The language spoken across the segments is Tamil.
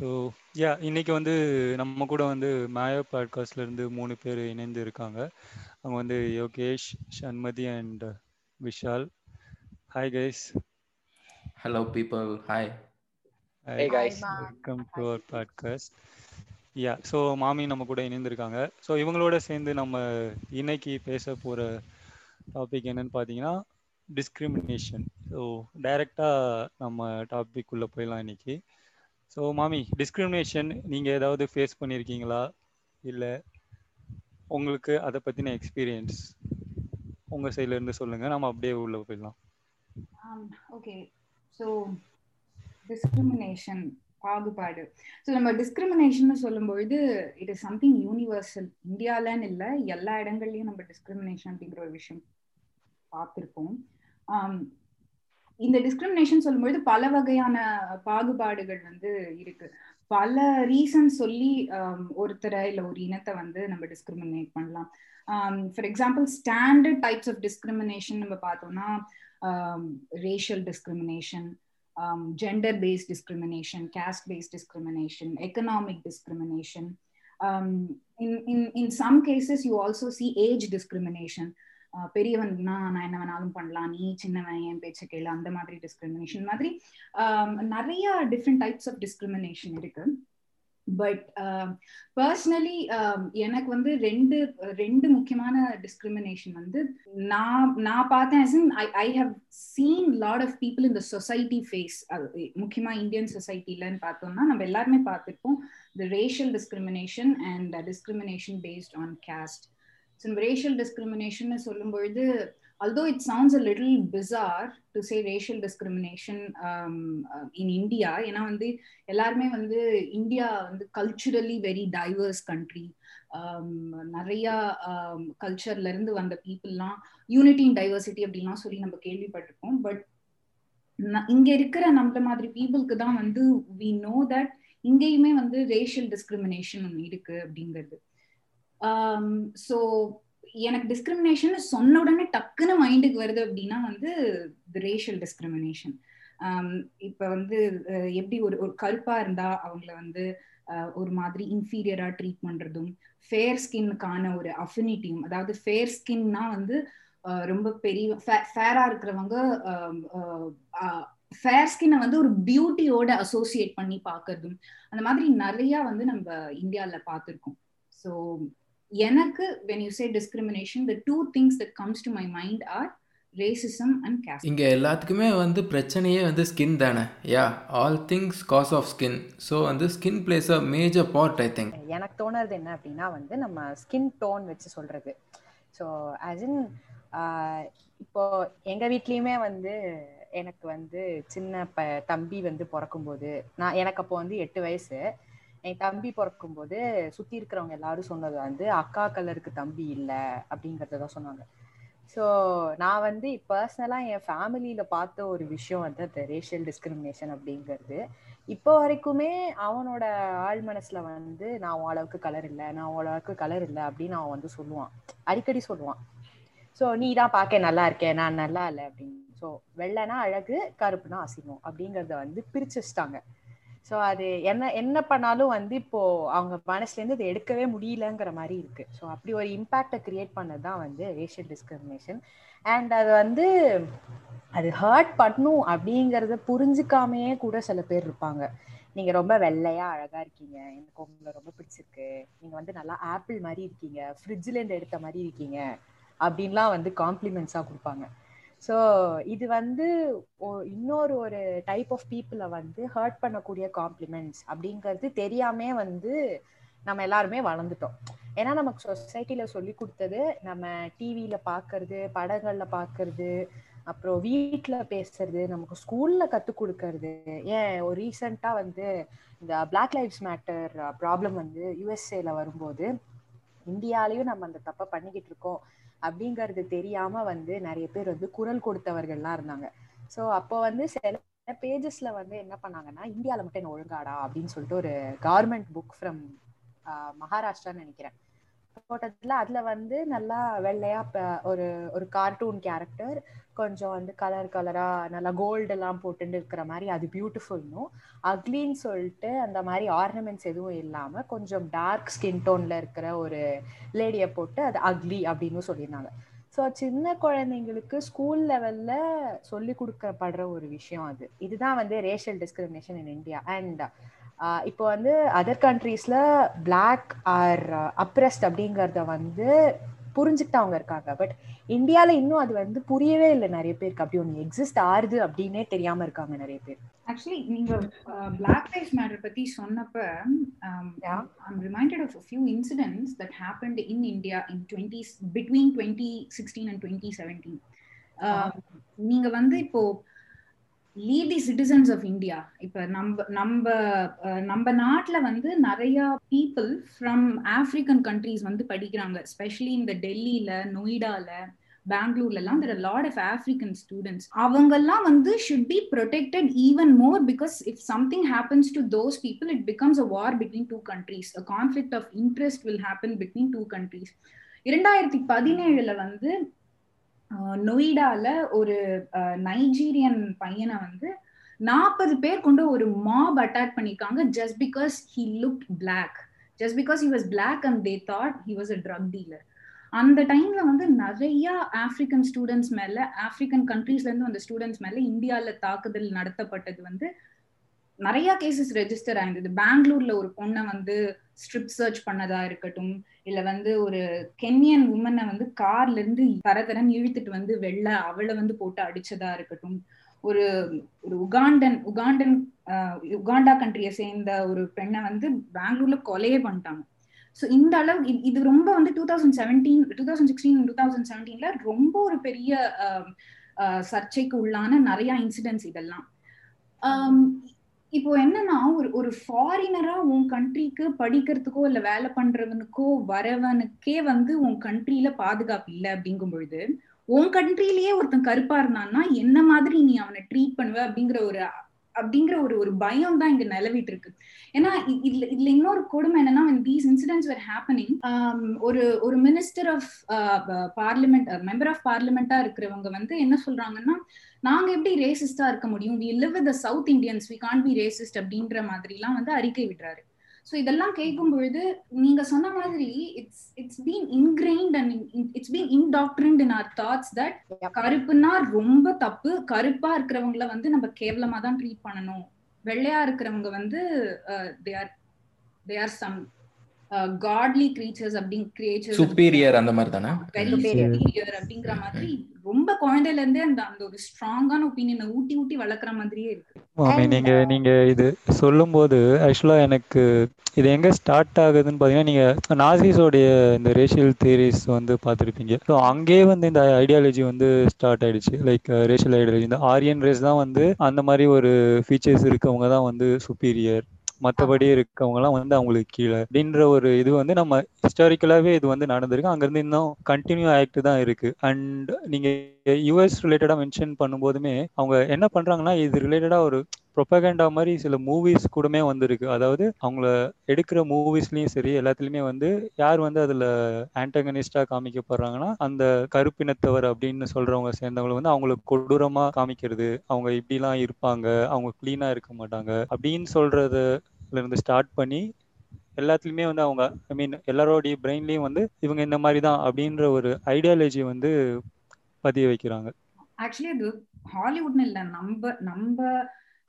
ஸோ யா இன்னைக்கு வந்து நம்ம கூட வந்து மாயா பாட்காஸ்ட்ல இருந்து மூணு பேர் இணைந்து இருக்காங்க. அவங்க வந்து Yogesh Shanmathi and Vishal. Hi guys Hello, people. Hi. Hi Hey guys. Welcome to our podcast yeah so மாமி நம்ம கூட இணைந்திருக்காங்க ஸோ இவங்களோட சேர்ந்து நம்ம இன்னைக்கு பேச போகிற டாபிக் என்னன்னு பார்த்தீங்கன்னா டிஸ்கிரிமினேஷன் ஸோ டைரெக்டாக நம்ம டாபிக் உள்ள போயிடலாம் இன்னைக்கு. ஸோ மாமி டிஸ்கிரிமினேஷன் நீங்கள் ஏதாவது ஃபேஸ் பண்ணியிருக்கீங்களா இல்லை உங்களுக்கு அதை பற்றின எக்ஸ்பீரியன்ஸ் உங்கள் சைட்லேருந்து சொல்லுங்கள் நம்ம அப்படியே உள்ளே போயிடலாம். ஓகே ஸோ டிஸ்கிரிமினேஷன் பாகுபாடு. ஸோ நம்ம டிஸ்கிரிமினேஷன் சொல்லும்பொழுது இட் இஸ் சம்திங் யூனிவர்சல் இந்தியாலன்னு இல்லை எல்லா இடங்கள்லையும் நம்ம டிஸ்கிரிமினேஷன் அப்படிங்கிற ஒரு விஷயம் பார்த்துருப்போம். Um, இந்த டிஸ்கிரிமினேஷன் சொல்லும்பொழுது பல வகையான பாகுபாடுகள் வந்து இருக்கு பல ரீசன் சொல்லி ஒருத்தரை இல்லை ஒரு இனத்தை வந்து நம்ம டிஸ்கிரிமினேட் பண்ணலாம் for example standard types of discrimination நம்ம பார்த்தோம்னா racial discrimination gender based discrimination caste based discrimination economic discrimination discrimination. In in, in, in some cases, you also see age discrimination. பெரியவன்னா நான் என்ன வேணாலும் பண்ணலாம். நீ சின்னவன் என் பேச்ச கேளு அந்த மாதிரி டிஸ்கிரிமினேஷன் மாதிரி நிறைய டிஃப்ரெண்ட் டைப்ஸ் ஆஃப் டிஸ்கிரிமினேஷன் இருக்கு. பட் பர்சனலி எனக்கு வந்து ரெண்டு ரெண்டு முக்கியமான டிஸ்கிரிமினேஷன் வந்து நான் நான் பார்த்தேன் I I have seen lot of people இந்த சொசைட்டி ஃபேஸ் முக்கியமா இந்தியன் சொசைட்டிலன்னு பார்த்தோம்னா நம்ம எல்லாருமே பார்த்துருப்போம் the racial discrimination and discrimination based on caste so racial discrimination சொல்லும்பொழுது although it sounds a little bizarre to say racial discrimination um, uh, in India ஏன்னா வந்து எல்லாருமே வந்து இந்தியா வந்து கல்ச்சுரலி வெரி டைவர்ஸ் கண்ட்ரி நிறைய கல்ச்சர்ல இருந்து வந்த பீப்புள்லாம் யூனிட்டி இன் டைவர்சிட்டி அப்படின்லாம் சொல்லி நம்ம கேள்விப்பட்டிருக்கோம் பட் இங்க இருக்கிற நம்மள மாதிரி பீப்புளுக்கு தான் வந்து வி நோ தட் இங்கேயுமே வந்து ரேஷியல் டிஸ்கிரிமினேஷன் ஒன்று இருக்கு அப்படிங்கிறது. Um, ஸோ எனக்கு டிஸ்கிரிமினேஷன் சொன்ன உடனே டக்குன்னு மைண்டுக்கு வருது அப்படின்னா வந்து ரேஷியல் டிஸ்கிரிமினேஷன் um, இப்ப வந்து எப்படி ஒரு ஒரு கருப்பா இருந்தா அவங்கள வந்து ஒரு மாதிரி இன்ஃபீரியரா ட்ரீட் பண்றதும் ஃபேர் ஸ்கின்னுக்கான ஒரு அஃபினிட்டியும் அதாவது ஃபேர் ஸ்கின்னா வந்து ரொம்ப பெரிய ஃபேரா இருக்கிறவங்க ஃபேர் ஸ்கின்னை வந்து ஒரு பியூட்டியோட அசோசியேட் பண்ணி பார்க்கறதும் அந்த மாதிரி நிறைய வந்து நம்ம இந்தியால பார்த்துருக்கோம். ஸோ எனக்கு when you say discrimination the two things that comes to my mind are racism and caste இங்கே எல்லாத்துக்குமே வந்து பிரச்சனையே வந்து ஸ்கின் தானே. Yeah all things cause of skin so வந்து skin plays a major part I think எனக்கு தோணுறது என்ன அப்படின்னா வந்து நம்ம ஸ்கின் டோன் வச்சு சொல்றது. ஸோ ஆஸ் இன் இப்போ எங்கள் வீட்லேயுமே வந்து எனக்கு வந்து சின்ன ப தம்பி வந்து பிறக்கும்போது நான் எனக்கு அப்போ வந்து எட்டு வயசு. என் தம்பி பிறக்கும்போது சுற்றி இருக்கிறவங்க எல்லாரும் சொன்னது வந்து அக்கா கலருக்கு தம்பி இல்லை அப்படிங்கிறத தான் சொன்னாங்க. ஸோ நான் வந்து பர்சனலாக என் ஃபேமிலியில் பார்த்த ஒரு விஷயம் வந்து அந்த ரேஷியல் டிஸ்கிரிமினேஷன் அப்படிங்கிறது. இப்போ வரைக்குமே அவனோட ஆள் மனசில் வந்து நான் அளவுக்கு கலர் இல்லை நான் அளவுக்கு கலர் இல்லை அப்படின்னு அவன் வந்து சொல்லுவான். அடிக்கடி சொல்லுவான். ஸோ நீ தான் பார்க்க நல்லா இருக்கேன் நான் நல்லா இல்லை அப்படின்னு. ஸோ வெள்ளைனா அழகு கருப்புனா அசிங்கம் அப்படிங்கிறத வந்து பிரிச்சு வச்சுட்டாங்க. ஸோ அது என்ன என்ன பண்ணாலும் வந்து இப்போ அவங்க மனசுலேருந்து அதை எடுக்கவே முடியலங்கிற மாதிரி இருக்கு. ஸோ அப்படி ஒரு இம்பேக்டை கிரியேட் பண்ணது தான் வந்து ரேஷியல் டிஸ்கிரிமினேஷன் அண்ட் அது வந்து அது ஹர்ட் பண்ணும் அப்படிங்கிறத புரிஞ்சுக்காமையே கூட சில பேர் இருப்பாங்க. நீங்க ரொம்ப வெள்ளையா அழகா இருக்கீங்க. எனக்கு உங்களை ரொம்ப பிடிச்சிருக்கு. நீங்க வந்து நல்லா ஆப்பிள் மாதிரி இருக்கீங்க. ஃப்ரிட்ஜ்ல இருந்து எடுத்த மாதிரி இருக்கீங்க. அப்படின்லாம் வந்து காம்ப்ளிமெண்ட்ஸா கொடுப்பாங்க. ஸோ இது வந்து இன்னொரு ஒரு டைப் ஆஃப் பீப்புளை வந்து ஹர்ட் பண்ணக்கூடிய காம்ப்ளிமெண்ட்ஸ் அப்படிங்கிறது தெரியாமே வந்து நம்ம எல்லாருமே வளர்ந்துட்டோம். ஏன்னா நமக்கு சொசைட்டியில் சொல்லி கொடுத்தது நம்ம டிவியில் பார்க்கறது படங்களில் பார்க்கறது அப்புறம் வீட்டில் பேசுறது நமக்கு ஸ்கூலில் கற்றுக் கொடுக்கறது. ஏன்? ஒரு ரீசண்டாக வந்து இந்த பிளாக் லைஃப்ஸ் மேட்டர் ப்ராப்ளம் வந்து யுஎஸ்ஏல வரும்போது இந்தியாலையும் நம்ம அந்த தப்பை பண்ணிக்கிட்டு இருக்கோம். அப்படிங்கிறது தெரியாம வந்து நிறைய பேர் வந்து குரல் கொடுத்தவர்கள்லாம் இருந்தாங்க. ஸோ அப்போ வந்து சில பேஜஸ்ல வந்து என்ன பண்ணாங்கன்னா இந்தியாவில் மட்டும் என்ன ஒழுங்காடா? அப்படின்னு சொல்லிட்டு ஒரு கவர்மெண்ட் புக் ஃப்ரம் மகாராஷ்டிரான்னு நினைக்கிறேன். போட்டதுல அதுல வந்து நல்லா வெள்ளையா ஒரு ஒரு கார்ட்டூன் கேரக்டர் கொஞ்சம் வந்து கலர் கலரா நல்லா கோல்டு எல்லாம் போட்டுட்டு இருக்கிற மாதிரி அது பியூட்டிஃபுல்னும் அக்லின்னு சொல்லிட்டு அந்த மாதிரி ஆர்னமெண்ட்ஸ் எதுவும் இல்லாம கொஞ்சம் டார்க் ஸ்கின் டோன்ல இருக்கிற ஒரு லேடியை போட்டு அது அக்லி அப்படின்னு சொல்லியிருந்தாங்க. ஸோ சின்ன குழந்தைங்களுக்கு ஸ்கூல் லெவல்ல சொல்லி கொடுக்கப்படுற ஒரு விஷயம் அது. இதுதான் வந்து racial discrimination in India and இப்போ வந்து அதர் கண்ட்ரீஸ்ல பிளாக் ஆர் அப்ரெஸ்ட் அப்படிங்கறத வந்து புரிஞ்சுக்கிட்டவங்க இருக்காங்க. பட் இந்தியால இன்னும் அது வந்து புரியவே இல்லை நிறைய பேருக்கு. அப்படி ஒன்று எக்ஸிஸ்ட் ஆறுது அப்படின்னே தெரியாம இருக்காங்க நிறைய பேர். ஆக்சுவலி நீங்க பிளாக் லைஃப் மேட்டர் பத்தி சொன்னப்ப. I'm reminded of few incidents that happened in India in twenty between twenty sixteen and twenty seventeen நீங்க வந்து இப்போ lead the citizens of India இப்போ நம்ம நம்ம நம்ம நாட்டில் வந்து நிறையா பீப்புள் ஃப்ரம் ஆப்ரிக்கன் கண்ட்ரீஸ் வந்து படிக்கிறாங்க ஸ்பெஷலி இந்த டெல்லியில் நொய்டாவில் பெங்களூர்லலாம் there lot of African students அவங்கெல்லாம் வந்து should be protected even more because if something happens to those people it becomes a war between two countries a conflict of interest will happen between two countries இரண்டாயிரத்தி பதினேழுல வந்து நொய்டால ஒரு நைஜீரியன் பையனை வந்து நாற்பது பேர் கொண்டு ஒரு மாப் அட்டாக் பண்ணிருக்காங்க just because he look black just because he was black and they thought he was a drug dealer அந்த டைம்ல வந்து நிறைய ஆப்பிரிக்கன் ஸ்டூடெண்ட்ஸ் மேல ஆப்பிரிக்கன் கண்ட்ரீஸ்ல இருந்து வந்த ஸ்டூடெண்ட்ஸ் மேல இந்தியால தாக்குதல் நடத்தப்பட்டது வந்து நிறைய கேசஸ் ரெஜிஸ்டர் ஆயிருந்தது. பெங்களூர்ல ஒரு பொண்ணை வந்து ஸ்ட்ரிப் சர்ச் பண்ணதா இருக்கட்டும் இல்ல வந்து ஒரு கென்யன் உமனை வந்து கார்ல இருந்து பரதரன் இழுத்துட்டு வந்து வெள்ள அவளை வந்து போட்டு அடிச்சதா இருக்கட்டும். ஒரு ஒரு உகாண்டன் உகாண்டன் உகாண்டா கண்ட்ரியை சேர்ந்த ஒரு பெண்ணை வந்து பெங்களூர்ல கொலையே பண்ணிட்டாங்க. ஸோ இந்த அளவு இது- இது ரொம்ப வந்து two thousand seventeen two thousand sixteen two thousand செவன்டீன்ல ரொம்ப ஒரு பெரிய சர்ச்சைக்கு உள்ளான நிறைய இன்சிடென்ட்ஸ் இதெல்லாம். இப்போ என்னன்னா ஒரு ஒரு ஃபாரினரா உன் கண்ட்ரிக்கு படிக்கிறதுக்கோ இல்ல வேலை பண்றவனுக்கோ வரவனுக்கே வந்து உன் கண்ட்ரில பாதுகாப்பு இல்லை அப்படிங்கும் பொழுது உன் கண்ட்ரிலேயே ஒருத்தன் கருப்பா இருந்தான்னா என்ன மாதிரி நீ அவனை ட்ரீட் பண்ணுவ அப்படிங்கிற ஒரு அப்படிங்கிற ஒரு ஒரு பயம் தான் இங்க நிலவிட்டு இருக்கு ஏன்னா இதுல இதுல இன்னொரு கொடுமை என்னன்னா these incidents incidents were um, ஒரு ஒரு minister of parliament member of பார்லிமெண்டா இருக்கிறவங்க வந்து என்ன சொல்றாங்கன்னா நாங்க எப்படி ரேசிஸ்டா இருக்க முடியும்? We live with South Indians we can't be racist அப்படின்ற மாதிரி எல்லாம் வந்து அறிக்கை விடுறாரு. ஸோ இதெல்லாம் கேட்கும் பொழுது நீங்க சொன்ன மாதிரி it's it's been ingrained and it's been indoctrinated in our thoughts that கருப்புன்னா ரொம்ப தப்பு. கருப்பா இருக்கிறவங்கள வந்து நம்ம கேவலமா தான் ட்ரீட் பண்ணணும். வெள்ளையா இருக்கிறவங்க வந்து they are they are some godly creatures அப்படிங் creatures superior அந்த மாதிரி தானே? superior அப்படிங்கிற மாதிரி ரொம்ப குழந்தையில இருந்தே அந்த அந்த ஒரு ஸ்ட்ராங்கான ஒப்பீனியனை ஊட்டி ஊட்டி வளர்க்குற மாதிரியே இருக்கு. நீங்க நீங்க இது சொல்லும்போது ஆக்சுவலா எனக்கு இது எங்க ஸ்டார்ட் ஆகுதுன்னு பாத்தீங்கன்னா நீங்க நாசிஸோடைய இந்த ரேஷியல் தியரிஸ் வந்து பார்த்துருப்பீங்க. ஸோ அங்கேயே வந்து இந்த ஐடியாலஜி வந்து ஸ்டார்ட் ஆயிடுச்சு. லைக் ரேஷியல் ஐடியாலஜி இந்த ஆரியன் ரேஸ் தான் வந்து அந்த மாதிரி ஒரு ஃபீச்சர்ஸ் இருக்கவங்க தான் வந்து சுப்பீரியர் மற்றபடி இருக்கவங்கலாம் வந்து அவங்களுக்கு கீழே. அப்படின்ற ஒரு இது வந்து நம்ம ஹிஸ்டாரிக்கலாவே இது வந்து நடந்திருக்கு. அங்கிருந்து இன்னும் கண்டினியூ ஆகிட்டு தான் இருக்கு. அண்ட் நீங்க யூஎஸ் ரிலேட்டடா மென்ஷன் பண்ணும்போதுமே அவங்க என்ன பண்றாங்கன்னா இது ரிலேட்டடா ஒரு ப்ரொபகண்டா மாதிரி சில மூவிஸ் கூடமே வந்திருக்கு. அதாவது அவங்கள எடுக்கிற மூவிஸ்லயும் சரி எல்லாத்துலயுமே வந்து யார் வந்து அதுல ஆன்டகனிஸ்டா காமிக்கப்படுறாங்கன்னா அந்த கருப்பினத்தவர் அப்படின்னு சொல்றவங்க சேர்ந்தவங்களை வந்து அவங்களுக்கு கொடூரமா காமிக்கிறது அவங்க இப்படிலாம் இருப்பாங்க அவங்க கிளீனா இருக்க மாட்டாங்க அப்படின்னு சொல்றதுல இருந்து ஸ்டார்ட் பண்ணி எல்லாத்துலயுமே வந்து அவங்க ஐ மீன் எல்லாரோடைய பிரெயின்லயும் வந்து இவங்க இந்த மாதிரி தான் அப்படின்ற ஒரு ஐடியாலஜி வந்து பதிய வைக்கிறாங்க. ஆக்சுவலி அது ஹாலிவுட்னு இல்லை நம்ம நம்ம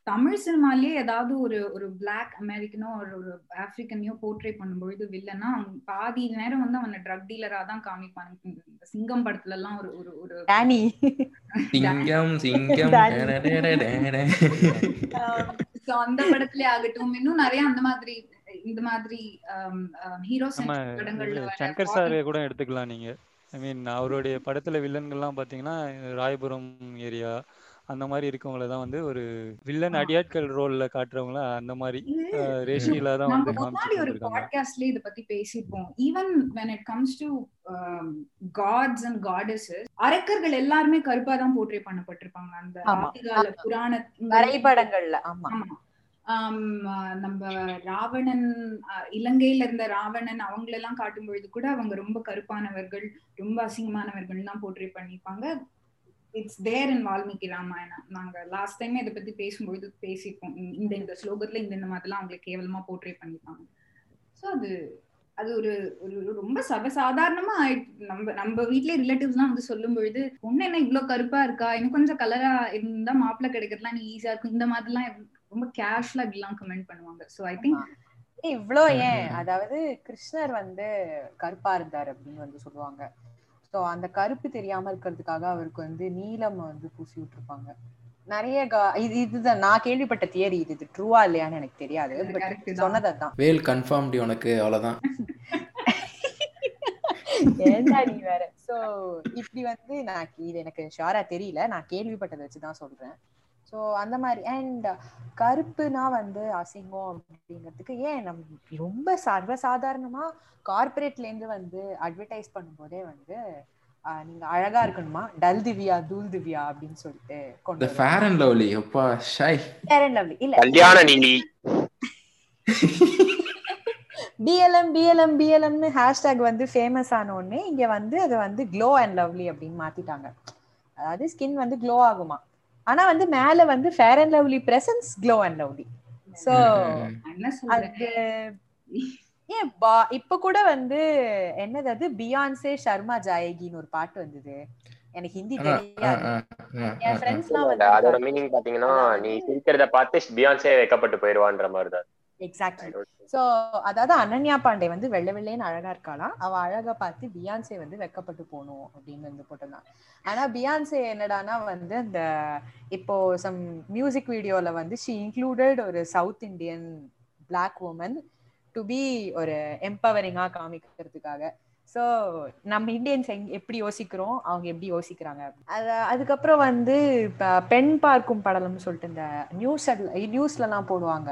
தமிழ் சினிமாலயே ஏதாவது ஒரு ஒரு பிளாக் அமெரிக்கனோ ஒரு ஒரு ஆப்பிரிக்கனையோ போர்ட்ரே பண்ணும்பொழுது வில்லனா அவன் பாதி நேரம் வந்து அவனை ட்ரக் டீலரா தான் காமிப்பாங்க. சிங்கம் படத்துல எல்லாம் ஒரு ஒரு ஒரு சிங்கம் சிங்கம். So, அந்த படத்திலே ஆகட்டும். இன்னும் நிறைய அந்த மாதிரி இந்த மாதிரி ஹீரோ நம்ம படங்கள்ல சங்கர் சார் கூட எடுத்துக்கலாம் நீங்க. ஐ மீன் அவருடைய படத்துல வில்லன்கள்லாம் பாத்தீங்கன்னா ராயபுரம் ஏரியா அந்த மாதிரி இருக்கவங்கள தான் வந்து ஒரு வில்லன். அடியாட்கள் ரோல்ல காட்டுறவங்கள அந்த மாதிரி ரேஷியலா தான் வந்து ஒரு காமிச்சிட்டு இருக்காங்க பாட்காஸ்ட்ல இத பத்தி பேசிருப்போம் even when it comes to gods and goddesses அரக்கர்கள் எல்லாருமே கருப்பா தான் போர்ட்ரே பண்ணப்பட்டிருப்பாங்க. அந்த. ஆதிகால புராண வரைபடங்கள்ல ஆமா. ஆமா. நம்ம ராவணன் இலங்கையில இருந்த ராவணன் அவங்களெல்லாம் காட்டும் பொழுது கூட அவங்க ரொம்ப கருப்பானவர்கள் ரொம்ப அசிங்கமானவர்கள் தான் போர்ட்ரே பண்ணிப்பாங்க it's there in Valmiki Ramayana. நாங்க லாஸ்ட் டைம் இதை பத்தி பேசும்பொழுது பேசிப்போம். இந்த இந்த ஸ்லோகத்துல இந்த இந்த மாதிரிலாம் அவங்களை கேவலமா போர்ட்ரே பண்ணிப்பாங்க. ஸோ அது அது ஒரு ஒரு ரொம்ப சர்வசாதாரணமா ஆயிடுச்சு. நம்ம நம்ம வீட்லயே ரிலேட்டிவ்ஸ் எல்லாம் வந்து சொல்லும் பொழுது பொண்ணு என்ன இவ்வளவு கருப்பா இருக்கா? இன்னும் கொஞ்சம் கலரா இருந்தா மாப்பிள்ள கிடைக்கிறதுலாம் நீ ஈஸியா இருக்கும். இந்த மாதிரிலாம் ரொம்ப கேஷுவலா இப்படிலாம் கமெண்ட் பண்ணுவாங்க. ஸோ ஐ திங்க் இவ்ளோ ஏன்? அதாவது கிருஷ்ணர் வந்து கருப்பா இருந்தார் அப்படின்னு வந்து சொல்லுவாங்க. சோ அந்த கருப்பு தெரியாம இருக்கிறதுக்காக அவருக்கு வந்து நீலம் வந்து பூசி விட்டுருப்பாங்க. நிறைய இது இதுதான். நான் கேள்விப்பட்ட தியரி இது. இது ட்ரூவா இல்லையான்னு எனக்கு தெரியாது. பட் சொன்னதான் வேல் கன்ஃபார்ம்டி உனக்கு. அவ்வளவுதான். நீ வேற? சோ இப்படி வந்து நான் இது எனக்கு ஷாரா தெரியல. நான் கேள்விப்பட்டதை வச்சுதான் சொல்றேன். ஸோ அந்த மாதிரி. அண்ட் கருப்புனா வந்து அசிங்கம் அப்படிங்கிறதுக்கு ஏன் நம்ம ரொம்ப சர்வசாதாரணமா கார்பரேட்ல இருந்து வந்து அட்வர்டைஸ் பண்ணும்போதே வந்து நீங்க அழகா இருக்கணுமா? டல் திவ்யா தூள் திவ்யா அப்படின்னு சொல்லிட்டு கொண்டு ஃபேர் அண்ட் லவ்லி அப்பா ஷை. ஃபேர் அண்ட் லவ்லி இல்ல. கல்யாண நீலி. பிஎல்எம் பிஎல்எம் பிஎல்எம்னு ஹேஷ்டேக் வந்து ஃபேமஸ் ஆன உடனே இங்க வந்து அதை வந்து க்ளோ அண்ட் லவ்லி அப்படின்னு மாத்திட்டாங்க. அதாவது ஸ்கின் வந்து க்ளோ ஆகுமா? ஆனா வந்து மேல வந்து fair and lovely presence glow and lovely so அது ஏன் பா இப்ப கூட வந்து என்னது அது? பியான்சே சர்மா ஜாயகின்னு ஒரு பாட்டு வந்தது. எனக்கு ஹிந்தி தெரியாது. என் ஃப்ரெண்ட்ஸ் எல்லாம் வந்து அதோட மீனிங் பாத்தீங்கன்னா நீ சிரிக்கிறத பார்த்து பியான்சே வைக்கப்பட்டு போயிருவான்ற மாதிரி தான் எக்ஸாக்ட்லி சோ அதாவது அனன்யா பாண்டே வந்து வெள்ளை வெள்ளைன்னு அழகா இருக்காளாம் அவ அழகா பார்த்து பியான்சே வந்து வெக்கப்பட்டு போகணும் அப்படின்னு வந்து போட்டிருந்தான் ஆனா பியான்சே என்னடானா வந்து அந்த இப்போ சம் மியூசிக் வீடியோல வந்து ஷி இன்க்ளூடட் ஒரு South Indian black woman to be ஒரு எம்பவரிங்கா காமிக்கிறதுக்காக. ஸோ நம்ம இந்தியன்ஸ் எங் எப்படி யோசிக்கிறோம்? அவங்க எப்படி யோசிக்கிறாங்க? அது அதுக்கப்புறம் வந்து இப்போ பெண் பார்க்கும் படலம்னு சொல்லிட்டு இந்த நியூஸ் நியூஸ்லலாம் போடுவாங்க.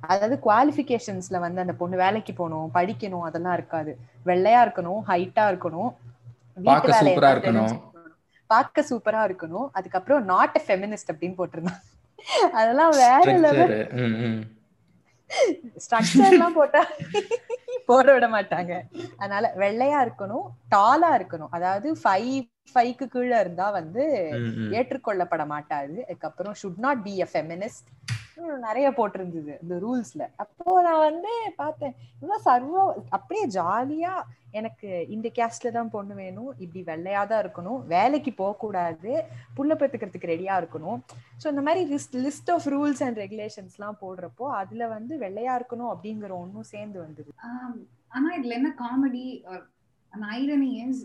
அதாவது குவாலிஃபிகேஷன்ஸ்ல வந்து அந்த பொண்ணு வேலைக்கு போகணும் படிக்கணும் அதெல்லாம் இருக்காது. வெள்ளையா இருக்கணும் ஹைட்டா இருக்கணும். வீட்டு வேலையா இருக்கணும். பார்க்க சூப்பரா இருக்கணும். அதுக்கப்புறம் நாட் எ ஃபெமினிஸ்ட் அப்படின்னு போட்டிருந்தான். அதெல்லாம் வேற லெவல் ஸ்ட்ரக்சர் எல்லாம் போட்டா போட விட மாட்டாங்க. அதனால வெள்ளையா இருக்கணும் டாலா இருக்கணும். அதாவது ஃபைவ் ஃபைவ்க்கு கீழே இருந்தா வந்து ஏற்றுக்கொள்ளப்பட மாட்டாது. அதுக்கப்புறம் should not be a feminist நிறைய போட்டிருந்தது இந்த ரூல்ஸ்ல. அப்போ நான் வந்து பார்த்தேன் இவ்வளவு சர்வ அப்படியே ஜாலியா எனக்கு இந்த கேஸ்ட்ல தான் பொண்ணு வேணும் இப்படி வெள்ளையா தான் இருக்கணும் வேலைக்கு போக கூடாது புள்ள பெத்துக்கிறதுக்கு ரெடியா இருக்கணும். ஸோ இந்த மாதிரி list list of rules and regulations எல்லாம் போடுறப்போ அதுல வந்து வெள்ளையா இருக்கணும் அப்படிங்கிற ஒன்னும் சேர்ந்து வந்தது. ஆனா இதுல என்ன comedy irony is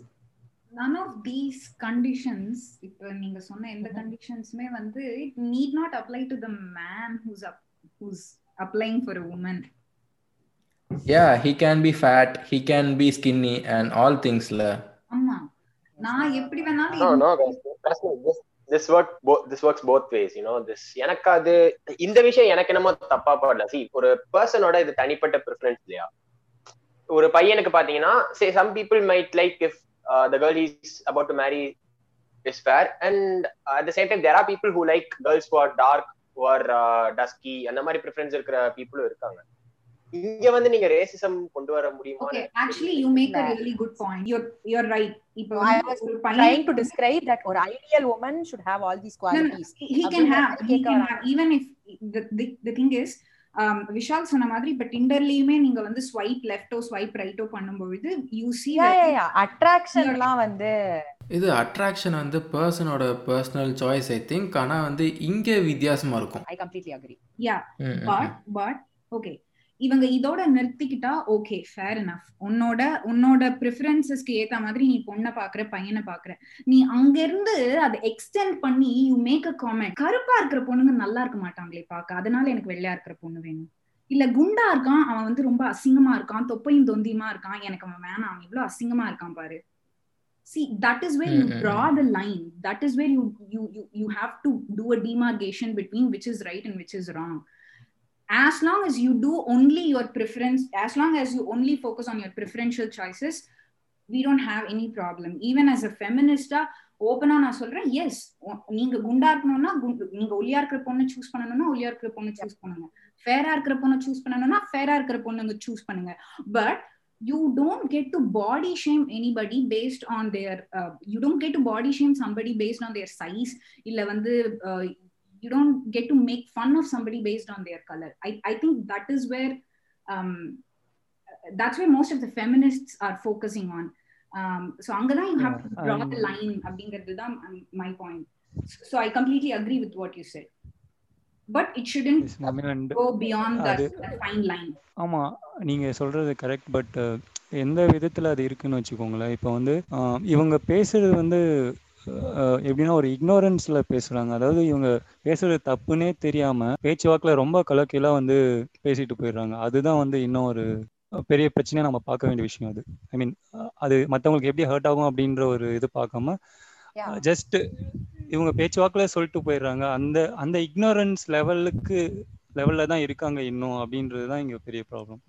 none of these conditions இப்ப நீங்க சொன்ன எந்த கண்டிஷன்ஸுமே வந்து it need not apply to the man who's up who's applying for a woman yeah he can be fat he can be skinny and all things la ஆமா. நான் எப்படி no வேணாலும் no guys trust me this this work both this works both ways you know this எனக்கு அது இந்த விஷயம் எனக்கு என்னமோ தப்பா படல. See ஒரு பர்சனோட இது தனிப்பட்ட ப்ரிஃபரன்ஸ் இல்லையா? ஒரு பையனுக்கு பாத்தீங்கன்னா say some people might like if uh, the girl he's about to marry is fair and uh, at the same time there are people who like girls who are dark who are uh, dusky அந்த மாதிரி ப்ரிஃபரன்ஸ் இருக்கிற பீப்புளும் இருக்காங்க இங்க வந்து நீங்க ரேசிசம் கொண்டு வர முடியுமா okay actually you make a really good point you you right இப்போ I வந்து was ஒரு trying பையன் to describe that ஒரு ideal woman should have all these qualities he can அப்படின்னு have நான் he கேட்க can வரேன். have even if the the, the thing is um, Vishal சொன்ன மாதிரி இப்ப டிண்டர்லயுமே நீங்க வந்து ஸ்வைப் லெஃப்டோ ஸ்வைப் ரைட்டோ பண்ணும்பொழுது யூ சி எல்லாம் வந்து இது அட்ராக்ஷன் வந்து பர்சனோட பர்சனல் சாய்ஸ் ஐ திங்க் ஆனா வந்து இங்க வித்தியாசமா இருக்கும். I completely agree. Yeah but but okay இவங்க இதோட நிறுத்திக்கிட்டா ஓகே ஃபேர் enough. உன்னோட உன்னோட ப்ரிஃபரன்சஸ்க்கு ஏத்த மாதிரி நீ பொண்ணை பாக்குற பையனை பாக்குற. நீ அங்க இருந்து அதை எக்ஸ்டெண்ட் பண்ணி யூ மேக் அ காமெண்ட் கருப்பா இருக்கிற பொண்ணுங்க நல்லா இருக்க மாட்டாங்களே பாக்க அதனால எனக்கு வெள்ளையா இருக்கிற பொண்ணு வேணும். இல்ல குண்டா இருக்கான் அவன் வந்து ரொம்ப அசிங்கமா இருக்கான் தொப்பையும் தொந்தியுமா இருக்கான் எனக்கு அவன் வேணாம் அவன் இவ்வளவு அசிங்கமா இருக்கான் பாரு. See that is where you draw the line. That is where you you you you have to do a demarcation between which is right and which is wrong. as long as you do only your preference as long as you only focus on your preferential choices we don't have any problem even as a feminist ஓப்பனா நான் சொல்றேன் எஸ் நீங்க குண்டா இருக்கணும்னா குண்டு- நீங்க ஒல்லியா இருக்கிற பொண்ணு சூஸ் பண்ணணும்னா ஒல்லியா இருக்கிற பொண்ணு சூஸ் பண்ணுங்க ஃபேரா இருக்கிற பொண்ணை சூஸ் பண்ணணும்னா ஃபேரா இருக்கிற பொண்ணுங்க சூஸ் பண்ணுங்க but you don't get to body shame anybody based on their uh, you don't get to body shame somebody based on their size illa vandu uh, you don't get to make fun of somebody based on their color i i think that is where um that's where most of the feminists are focusing on um so angada you have to Yeah, draw I'm- the line அப்படிங்கிறது தான் my point so i completely agree with what you said but it shouldn't Yes, ma'am. And go beyond that, அது- that fine line ஆமா நீங்க சொல்றது கரெக்ட் பட் எந்த விதத்துல அது இருக்குன்னு வச்சுக்கோங்களேன் இப்போ வந்து இவங்க பேசுறது வந்து எப்படின்னா ஒரு இக்னோரன்ஸ்ல பேசுறாங்க. அதாவது இவங்க பேசுறது தப்புன்னே தெரியாம பேச்சுவாக்குல ரொம்ப கலக்கையில வந்து பேசிட்டு போயிடுறாங்க. அதுதான் வந்து இன்னும் ஒரு பெரிய பிரச்சனையா நம்ம பார்க்க வேண்டிய விஷயம் அது. ஐ மீன் அது மத்தவங்களுக்கு எப்படி ஹர்ட் ஆகும் அப்படின்ற ஒரு இது பார்க்காம. ஜஸ்ட் இவங்க பேச்சுவாக்குல சொல்லிட்டு போயிடுறாங்க. அந்த அந்த இக்னோரன்ஸ் லெவலுக்கு லெவல்ல தான் இருக்காங்க இன்னும் அப்படின்றது தான் இங்க பெரிய ப்ராப்ளம்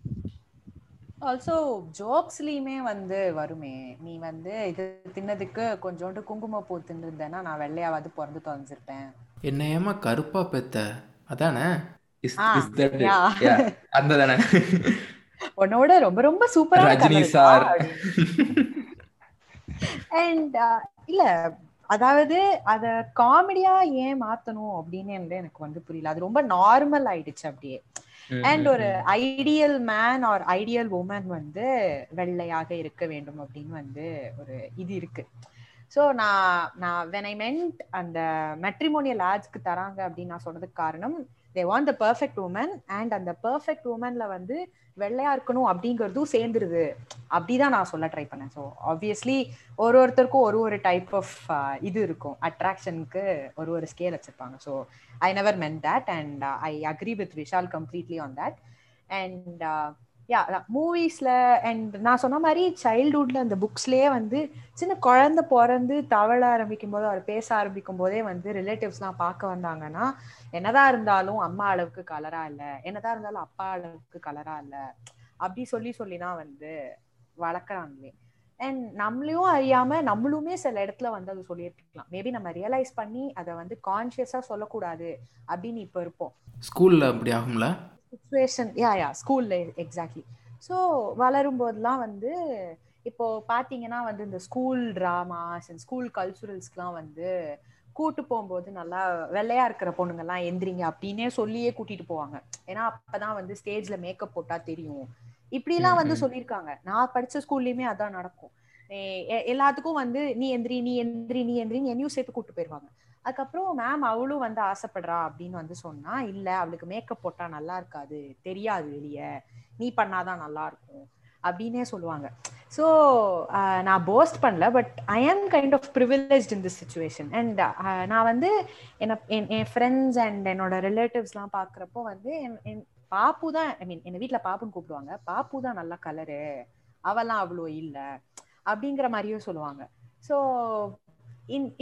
ஆல்சோ ஜோக்ஸ்லயுமே வந்து வருமே. நீ வந்து இது தின்னதுக்கு கொஞ்சோண்டு குங்குமப்பூ தின்னுருந்தேன்னா நான் வெள்ளையாவது பிறந்து தொலைஞ்சிருப்பேன். என்ன ஏமா கருப்பா பெத்த? அதானே? அந்த தானே உன்னோட ரொம்ப ரொம்ப சூப்பரா ரஜினி சார். அண்ட் இல்ல அதாவது அத காமெடியா ஏன் மாத்தணும் அப்படின்னு எனக்கு வந்து புரியல. அது ரொம்ப நார்மல் ஆயிடுச்சு அப்படியே. அண்ட் ஒரு ideal man or ideal woman வந்து வெள்ளையாக இருக்க வேண்டும் அப்படின்னு வந்து ஒரு இது இருக்கு. ஸோ நான் நான் வென் ஐ மென்ட் அந்த மெட்ரிமோனியல் ஆட்ஸ்க்கு தராங்க அப்படின்னு நான் சொன்னதுக்கு காரணம் they want the perfect woman and அந்த பர்ஃபெக்ட் உமன்ல வந்து வெள்ளையா இருக்கணும் அப்படிங்கிறதும் சேர்ந்துருது. அப்படிதான் நான் சொல்ல ட்ரை பண்ணேன். ஸோ ஆப்வியஸ்லி ஒரு ஒருத்தருக்கும் ஒரு ஒரு டைப் ஆஃப் இது இருக்கும். அட்ராக்ஷனுக்கு ஒரு ஒரு ஸ்கேல் வச்சிருப்பாங்க. So I never meant that and I agree with Vishal completely on that and yeah மூவிஸ்ல and நான் சொன்ன மாதிரி சைல்டுஹுட்ல அந்த புக்ஸ்லயே வந்து சின்ன குழந்தை பிறந்து தவழ ஆரம்பிக்கும் போது அவர் பேச ஆரம்பிக்கும் போதே வந்து ரிலேட்டிவ்ஸ்லாம் பார்க்க வந்தாங்கன்னா என்னதான் இருந்தாலும் அம்மா அளவுக்கு கலரா இல்ல என்னதான் இருந்தாலும் அப்பா அளவுக்கு கலரா இல்ல அப்படி சொல்லி சொல்லி தான் வந்து வளர்க்குறாங்களே. அண்ட் நம்மளையும் அறியாம நம்மளுமே சில இடத்துல வந்து அதை சொல்லியிருக்கலாம். மேபி நம்ம ரியலைஸ் பண்ணி அதை வந்து கான்சியஸா சொல்லக்கூடாது அப்படின்னு இப்ப இருப்போம். ஸ்கூல்ல அப்படி ஆகும்ல? சுச்சுவேஷன் யா யா ஸ்கூல்ல எக்ஸாக்ட்லி ஸோ வளரும் போதெல்லாம் வந்து இப்போ பாத்தீங்கன்னா வந்து இந்த ஸ்கூல் ட்ராமாஸ் அண்ட் ஸ்கூல் கல்ச்சுரல்ஸ்க்குலாம் வந்து கூட்டு போகும்போது நல்லா வெள்ளையா இருக்கிற பொண்ணுங்கெல்லாம் எந்திரிங்க அப்படின்னே சொல்லியே கூட்டிட்டு போவாங்க. ஏன்னா அப்பதான் வந்து ஸ்டேஜ்ல மேக்கப் போட்டா தெரியும். இப்படிலாம் வந்து. சொல்லியிருக்காங்க. நான் படிச்ச ஸ்கூல்லயுமே அதான் நடக்கும். எல்லாத்துக்கும் வந்து நீ எந்திரி நீ எந்திரி நீ எந்திரின்னு என்னையும் சேர்த்து கூட்டு போயிருவாங்க. அதுக்கப்புறம் மேம் அவளும் வந்து ஆசைப்படுறா அப்படின்னு வந்து சொன்னா இல்ல அவளுக்கு மேக்கப் போட்டா நல்லா இருக்காது தெரியாது வெளிய. நீ பண்ணாதான் நல்லா இருக்கும். அப்படின்னே சொல்லுவாங்க. ஸோ நான் போஸ்ட் பண்ணல but I am kind of privilege in this situation and நான் வந்து என்ன என் என் ஃப்ரெண்ட்ஸ் அண்ட் என்னோட ரிலேட்டிவ்ஸ்லாம் பார்க்குறப்போ வந்து என் என் பாப்பு தான் ஐ மீன் என்னை வீட்டில் பாப்புன்னு கூப்பிடுவாங்க. பாப்பு தான் நல்ல கலரு அவெல்லாம் அவ்வளோ இல்லை. அப்படிங்கிற மாதிரியும் சொல்லுவாங்க. ஸோ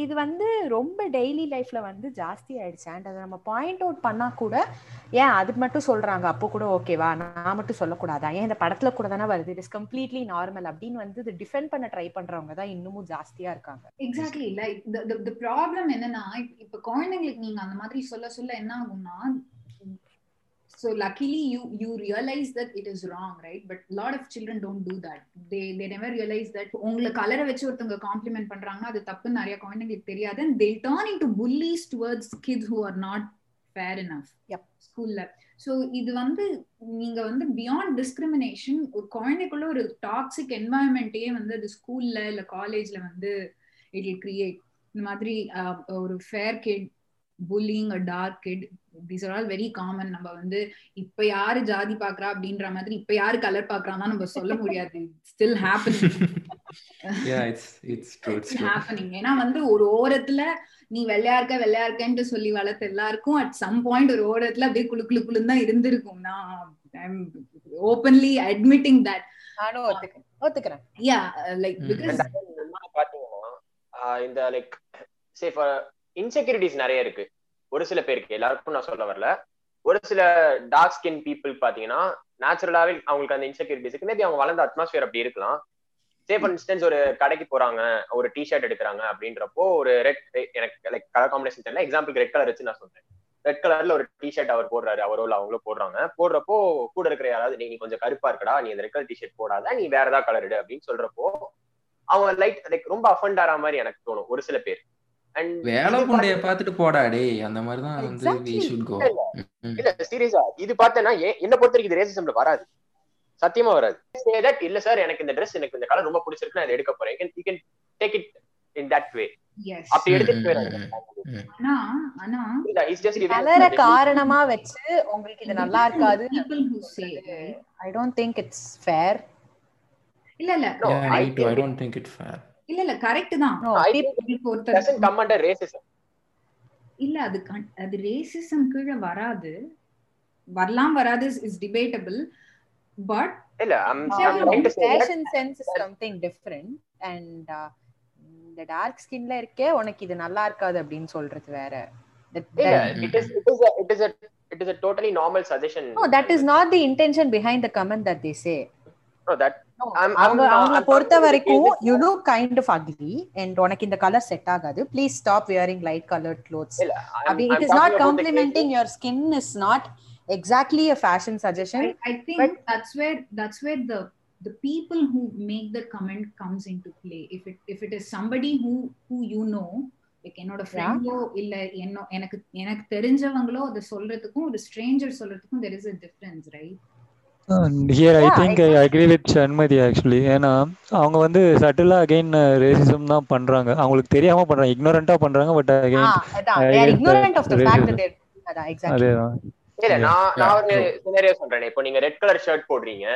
இது வந்து ரொம்ப டெய்லி லைஃப்ல வந்து ஜாஸ்தி ஆயிடுச்சு. அண்ட் அதை நம்ம பாயிண்ட் அவுட் பண்ணா கூட ஏன் அது மட்டும் சொல்றாங்க அப்போ கூட ஓகேவா நான் மட்டும் சொல்லக்கூடாதா? ஏன் இந்த படத்துல கூட தானே வருது? இட் இஸ் கம்ப்ளீட்லி நார்மல் அப்படின்னு வந்து இது டிஃபெண்ட் பண்ண ட்ரை பண்றவங்க தான் இன்னமும் ஜாஸ்தியா இருக்காங்க. எக்ஸாக்ட்லி லைக் ப்ராப்ளம் என்னன்னா இப்ப குழந்தைங்களுக்கு நீங்க அந்த மாதிரி சொல்ல சொல்ல என்ன ஆகும்னா so luckily you you realize that it is wrong right? But a lot of children don't do that. They they never realize that உங்களை கலரை வச்சு ஒருத்தவங்க காம்ப்ளிமெண்ட் பண்றாங்கன்னா அது தப்புன்னு நிறைய குழந்தைங்களுக்கு தெரியாது. And they turn into bullies towards kids who are not fair enough. Yep. ஸ்கூல்ல ஸோ இது வந்து நீங்க வந்து பியாண்ட் டிஸ்கிரிமினேஷன் ஒரு குழந்தைக்குள்ள ஒரு டாக்ஸிக் என்வாயன்மெண்ட்டே வந்து அது ஸ்கூல்ல இல்ல காலேஜ்ல வந்து இட் வில் கிரியேட் இந்த மாதிரி ஒரு fair kid bullying a dark kid these are all very common நம்ம வந்து இப்ப யாரு ஜாதி பாக்குறா அப்படின்ற மாதிரி இப்ப யாரு கலர் பாக்குறான்னா நம்ம சொல்ல முடியாது. Still happening yeah it's it's true it's true. Happening ஏன்னா வந்து ஒரு ஓரத்துல நீ வெள்ளையா இருக்க வெள்ளையா இருக்கேன்ட்டு சொல்லி வளர்த்த எல்லாருக்கும் அட் சம் பாயிண்ட் ஒரு ஓரத்துல அப்படியே குளு குளு குளுன்னு தான் இருந்திருக்கும். நான் ஓப்பன்லி அட்மிட்டிங் தட் நானும் ஒத்துக்கிறேன். Yeah like. பிகாஸ் இந்த லைக் சே இன்செக்யூரிட்டிஸ் நிறைய இருக்கு. ஒரு சில பேருக்கு எல்லாருக்கும் நான் சொல்ல வரல. ஒரு சில டார்க் ஸ்கின் பீப்புள் பாத்தீங்கன்னா நேச்சுரலாவே அவங்களுக்கு அந்த இன்செக்யூரிட்டிஸ் இருக்கு. மேபி அவங்க வளர்ந்த அட்மாஸ்பியர் அப்படி இருக்கலாம். சே ஃபார் இன்ஸ்டன்ஸ் ஒரு கடைக்கு போறாங்க ஒரு டிஷர்ட் எடுக்கிறாங்க அப்படின்றப்போ ஒரு ரெட் எனக்கு லைக் கலர் காம்பினேஷன் தெரியல. எக்ஸாம்பிள் ரெட் கலர் வச்சு நான் சொல்றேன். ரெட் கலர்ல ஒரு டி ஷர்ட் அவர் போடுறாரு அவரோ இல்ல அவங்களோ போடுறாங்க. போடுறப்போ கூட இருக்கிற யாராவது நீ கொஞ்சம் கருப்பா இருக்கடா நீ அந்த ரெட் கலர் டிஷர்ட் போடாத நீ வேற ஏதாவது கலர் எடு அப்படின்னு சொல்றப்போ அவங்க லைட் லைக் ரொம்ப அஃபண்ட் ஆற மாதிரி எனக்கு தோணும் ஒரு சில பேர். வேலை புண்டைய பார்த்துட்டு போடா டேய் அந்த மாதிரி தான் வந்து வி. ஷுட் கோ இல்ல சீரியஸா இது பார்த்தேன்னா என்ன பொறுத்த வரைக்கும் இது ரேசிசம்ல வராது. சத்தியமா வராது. Say that, இல்ல சார் எனக்கு இந்த Dress எனக்கு இந்த கலர் ரொம்ப பிடிச்சிருக்கு நான் இதை எடுக்க போறேன். You can take it in that way அப்படி எடுத்துட்டு ம், போயிடாங்க ஆனா ஆனா இல்ல இட்ஸ் ஜஸ்ட் கலரை காரணமா வச்சு உங்களுக்கு இது நல்லா இருக்காது? I don't think it's fair இல்ல இல்ல. No, Yeah, I me too. இல்ல இல்ல கரெக்ட் தான். இல்ல அது அது ரேசிசம் கீழே வராது. வரலாம் வராது இஸ் டிபேட்டபிள் பட் இல்ல say that fashion sense is something different and இந்த டார்க் ஸ்கின்ல இருக்கே உனக்கு இது நல்லா இருக்காது அப்படின்னு சொல்றது வேற. இல்ல it is it is a it is a it is a totally normal suggestion. No that is not the intention behind the comment that they say no that அவங்க பொறுத்த வரைக்கும் about you look kind of ugly and உனக்கு இந்த கலர் செட் ஆகாது. Please stop wearing light coloured clothes அப்படி I'm it is talking not about the complimenting your skin is not exactly a fashion suggestion I, I think But- that's where that's where the the people who make the comment comes into play. If it if it is somebody who who you know, like என்னோட ஃப்ரெண்டோ இல்ல என்ன எனக்கு எனக்கு தெரிஞ்சவங்களோ அதை சொல்றதுக்கும் ஒரு ஸ்ட்ரேஞ்சர் சொல்றதுக்கும் there is a difference, right? Here I think I agree with Shanmathi actually ஏன்னா அவங்க வந்து சட்டிலா அகைன் ரேசிசம் தான் பண்றாங்க. அவங்களுக்கு தெரியாம பண்றாங்க. இக்னோரண்டா பண்றாங்க பட் அகைன் அதான். I they are guess ignorant of the that fact racism. that they அதான் எக்ஸாக்ட்லி அதேதான். இல்ல நான் நான் ஒரு. சினரியோ சொல்றேன். இப்போ நீங்க ரெட் கலர் ஷர்ட் போடுறீங்க.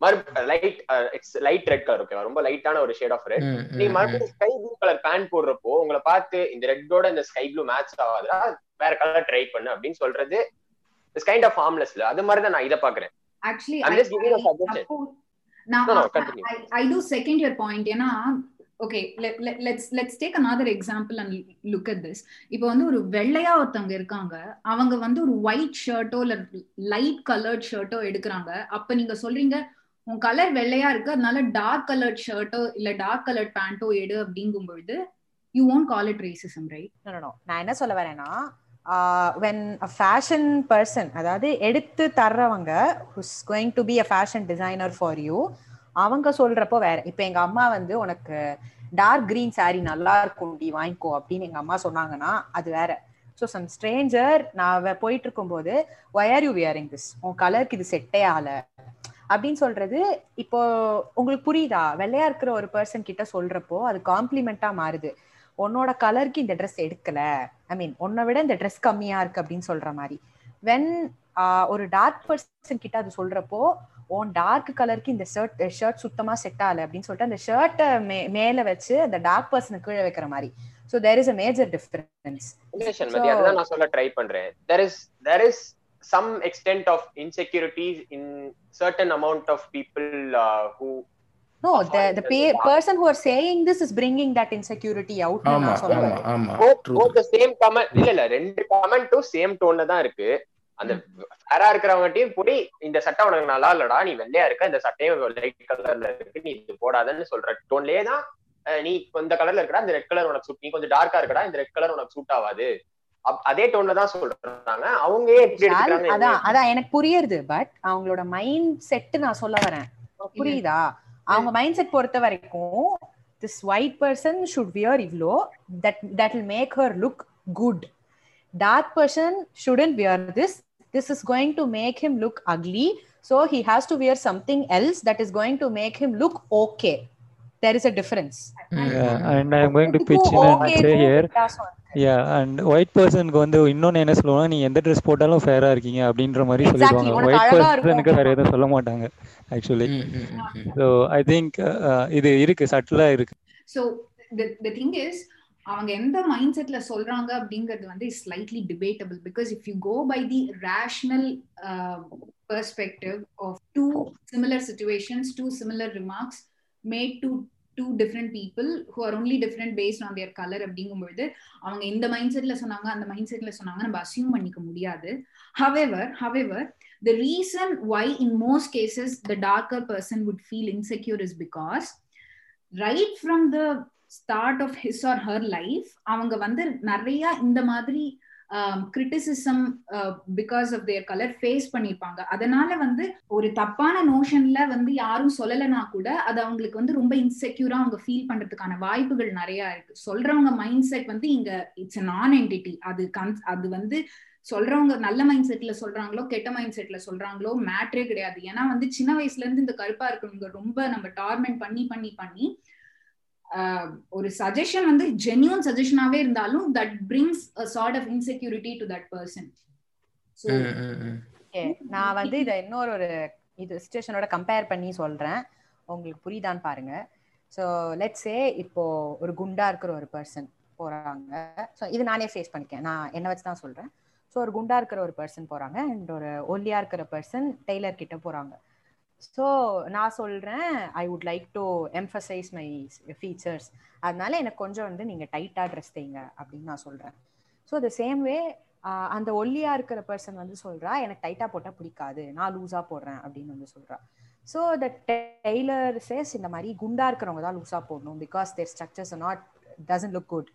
மறு light it's light red colour ஓகேவா ரொம்ப லைட்டான ஒரு ஷேட் ஆஃப் ரெட் நீங்க மறுபடியும் ஸ்கை ப்ளூ கலர் பேண்ட் போடுறப்போ உங்களை பார்த்து இந்த ரெட்டோட இந்த ஸ்கை ப்ளூ மேட்ச் ஆகாதா வேற கலர் ட்ரை பண்ணு அப்படின்னு சொல்றது இட்ஸ் கைண்ட் ஆஃப் ஹார்ம்லெஸ்ல அது மாதிரி தான் நான் இதை பாக்குறேன் Actually, I'm I, just giving a I suggestion. suppose- now No, no, I- continue. I, I do second your point. ஏன்னா okay let, let, let's let's take another example and look at this. இப்போ வந்து ஒரு வெள்ளையா ஒருத்தவங்க இருக்காங்க. அவங்க வந்து ஒரு ஒயிட் ஷர்ட்டோ இல்ல லைட் கலர்ட் ஷர்ட்டோ எடுக்கிறாங்க. அப்ப நீங்க சொல்றீங்க உன் கலர் வெள்ளையா இருக்கு அதனால டார்க் கலர்ட் ஷர்ட்டோ இல்ல டார்க் கலர்ட் பேண்டோ எடு அப்படிங்கும் பொழுது you won't call it racism right? No no no. நான் என்ன சொல்ல வரேன்னா வென் அ ஃபேஷன் பர்சன் அதாவது எடுத்து தர்றவங்க who's going to be a fashion designer for you அவங்க சொல்றப்போ வேற. இப்போ எங்க அம்மா வந்து உனக்கு டார்க் கிரீன் saree நல்லா இருக்கும் டி வாங்கிக்கோ அப்படின்னு எங்க அம்மா சொன்னாங்கன்னா அது வேற. ஸோ சம் ஸ்ட்ரேஞ்சர் நான் வ- போயிட்டு இருக்கும்போது why are you wearing this உன் கலருக்கு இது செட்டே ஆகல அப்படின்னு சொல்றது இப்போ உங்களுக்கு புரியுதா? வெள்ளையா இருக்கிற ஒரு பர்சன் கிட்ட சொல்றப்போ அது காம்ப்ளிமெண்டா மாறுது. உன்னோட கலருக்கு இந்த ட்ரெஸ் எடுக்கல. ஐ மீன் உன்னை விட இந்த ட்ரெஸ் கம்மியா இருக்கு அப்படின்னு சொல்ற மாதிரி. வென் ஒரு டார்க் பர்சன் கிட்ட அது சொல்றப்போ உன் டார்க் கலருக்கு இந்த ஷர்ட் ஷர்ட் சுத்தமா செட் ஆகல அப்படின்னு சொல்லிட்டு அந்த ஷர்ட்டை மே மேல வச்சு அந்த டார்க் பர்சனை கீழே வைக்கிற மாதிரி. So there is a major difference அதுதான் நான் சொல்ல ட்ரை பண்றேன். There is there is some extent of insecurities in certain amount of people uh, who No, Of the all the the pa- dark- person who are saying this is bringing that insecurity out. னு ஆமா நான் சொல்ல ஆமா same comment இல்ல இல்ல ரெண்டு கமெண்ட்டும் சேம் டோன்ல தான் இருக்கு. அந்த ஃபேரா இருக்கிறவங்கட்டையும் போய் இந்த சட்டை உனக்கு நல்லா இல்லடா நீ வெள்ளையா இருக்க இந்த சட்டையும் லைட் கலர்ல இருக்கு நீ இது போடாதன்னு சொல்ற டோன்லயே தான் நீ இந்த கலர்ல இருக்கடா இந்த ரெட் கலர் உனக்கு சூட் நீ கொஞ்சம் டார்க்கா இருக்கடா இந்த ரெட் கலர் உனக்கு சூட் ஆகாது அப்- அதே டோன்ல தான் சொல்றாங்க. அவங்க அதான் அதான் எனக்கு புரியுது பட் அவங்களோட மைண்ட் செட் நான் சொல்ல வரேன். புரியுதா? அவங்க மைண்ட் செட் பொறுத்த வரைக்கும் this white person should wear இவ்ளோ that that will make her look good dark person shouldn't wear this this is going to make him look ugly so he has to wear something else that is going to make him look okay there is a difference Yeah, and I'm going to pitch in and say here, yeah, and white personக்கு வந்து இன்னொன்னு என்ன சொல்லுவாங்க நீ எந்த ட்ரெஸ் போட்டாலும் ஃபேரா இருக்கீங்க அப்படின்ற மாதிரி Exactly, சொல்லிடுவாங்க. ஒயிட். பர்சனுக்கு வேற எதுவும் சொல்ல மாட்டாங்க ஆக்சுவலி ஸோ ஐ திங்க் இது இருக்கு சட்டிலா இருக்கு. ஸோ த திங் இஸ் அவங்க எந்த மைண்ட் செட்ல சொல்றாங்க அப்படிங்கிறது வந்து slightly debatable because if you go by the rational perspective of two similar situations two similar remarks made to two different people who are only different based on their colour அப்படிங்கும்பொழுது அவங்க இந்த மைண்ட் செட்ல சொன்னாங்க அந்த மைண்ட் செட்ல சொன்னாங்க நம்ம அசியூம் பண்ணிக்க முடியாது. However however the reason why in most cases the darker person would feel insecure is because right from the start of his or her life அவங்க வந்து நிறைய இந்த மாதிரி criticism because of their colour face பண்ணியிருப்பாங்க அதனால வந்து ஒரு தப்பான நோஷன்ல வந்து யாரும் சொல்லலைன்னா கூட அது அவங்களுக்கு வந்து ரொம்ப இன்செக்யூரா அவங்க ஃபீல் பண்றதுக்கான வாய்ப்புகள் நிறைய இருக்கு. சொல்றவங்க மைண்ட் செட் வந்து இங்க இட்ஸ் நான் என்டிட்டி அது கன் அது வந்து சொல்றவங்க நல்ல மைண்ட் செட்ல சொல்றாங்களோ கெட்ட மைண்ட் செட்ல சொல்றாங்களோ மேட்ரே கிடையாது. ஏன்னா வந்து சின்ன வயசுல இருந்து இந்த கருப்பா இருக்கிறவங்க ரொம்ப நம்ம டார்மெண்ட் பண்ணி பண்ணி பண்ணி ஒரு சஜஷன் வந்து ஜென்யூன் சஜஷனாவே இருந்தாலும் that brings a sort of insecurity to that person நான் வந்து இதை இன்னொரு ஒரு இது சுச்சுவேஷனோட கம்பேர் பண்ணி சொல்றேன். உங்களுக்கு புரியுதான்னு பாருங்க. ஸோ லெட்ஸே இப்போ ஒரு குண்டா இருக்கிற ஒரு பர்சன் போறாங்க. ஸோ இது நானே ஃபேஸ் பண்ணிக்கேன். நான் என்ன வச்சு தான் சொல்றேன். ஸோ ஒரு குண்டா இருக்கிற ஒரு பர்சன் போறாங்க. அண்ட் ஒரு ஒல்லியா இருக்கிற பர்சன் டெய்லர் கிட்ட போறாங்க. ஸோ நான் சொல்கிறேன் I would like to emphasize my features அதனால எனக்கு கொஞ்சம் வந்து நீங்கள் டைட்டாக ட்ரெஸ் தைங்க அப்படின்னு நான் சொல்கிறேன் ஸோ த சேம் வே அந்த ஒல்லியாக இருக்கிற பர்சன் வந்து சொல்கிறா எனக்கு டைட்டாக போட்டால் பிடிக்காது நான் லூஸாக போடுறேன் அப்படின்னு வந்து சொல்கிறா ஸோ த டெய்லர் சேஸ் இந்த மாதிரி குண்டா இருக்கிறவங்க தான் லூஸாக போடணும் because their structures not doesn't look good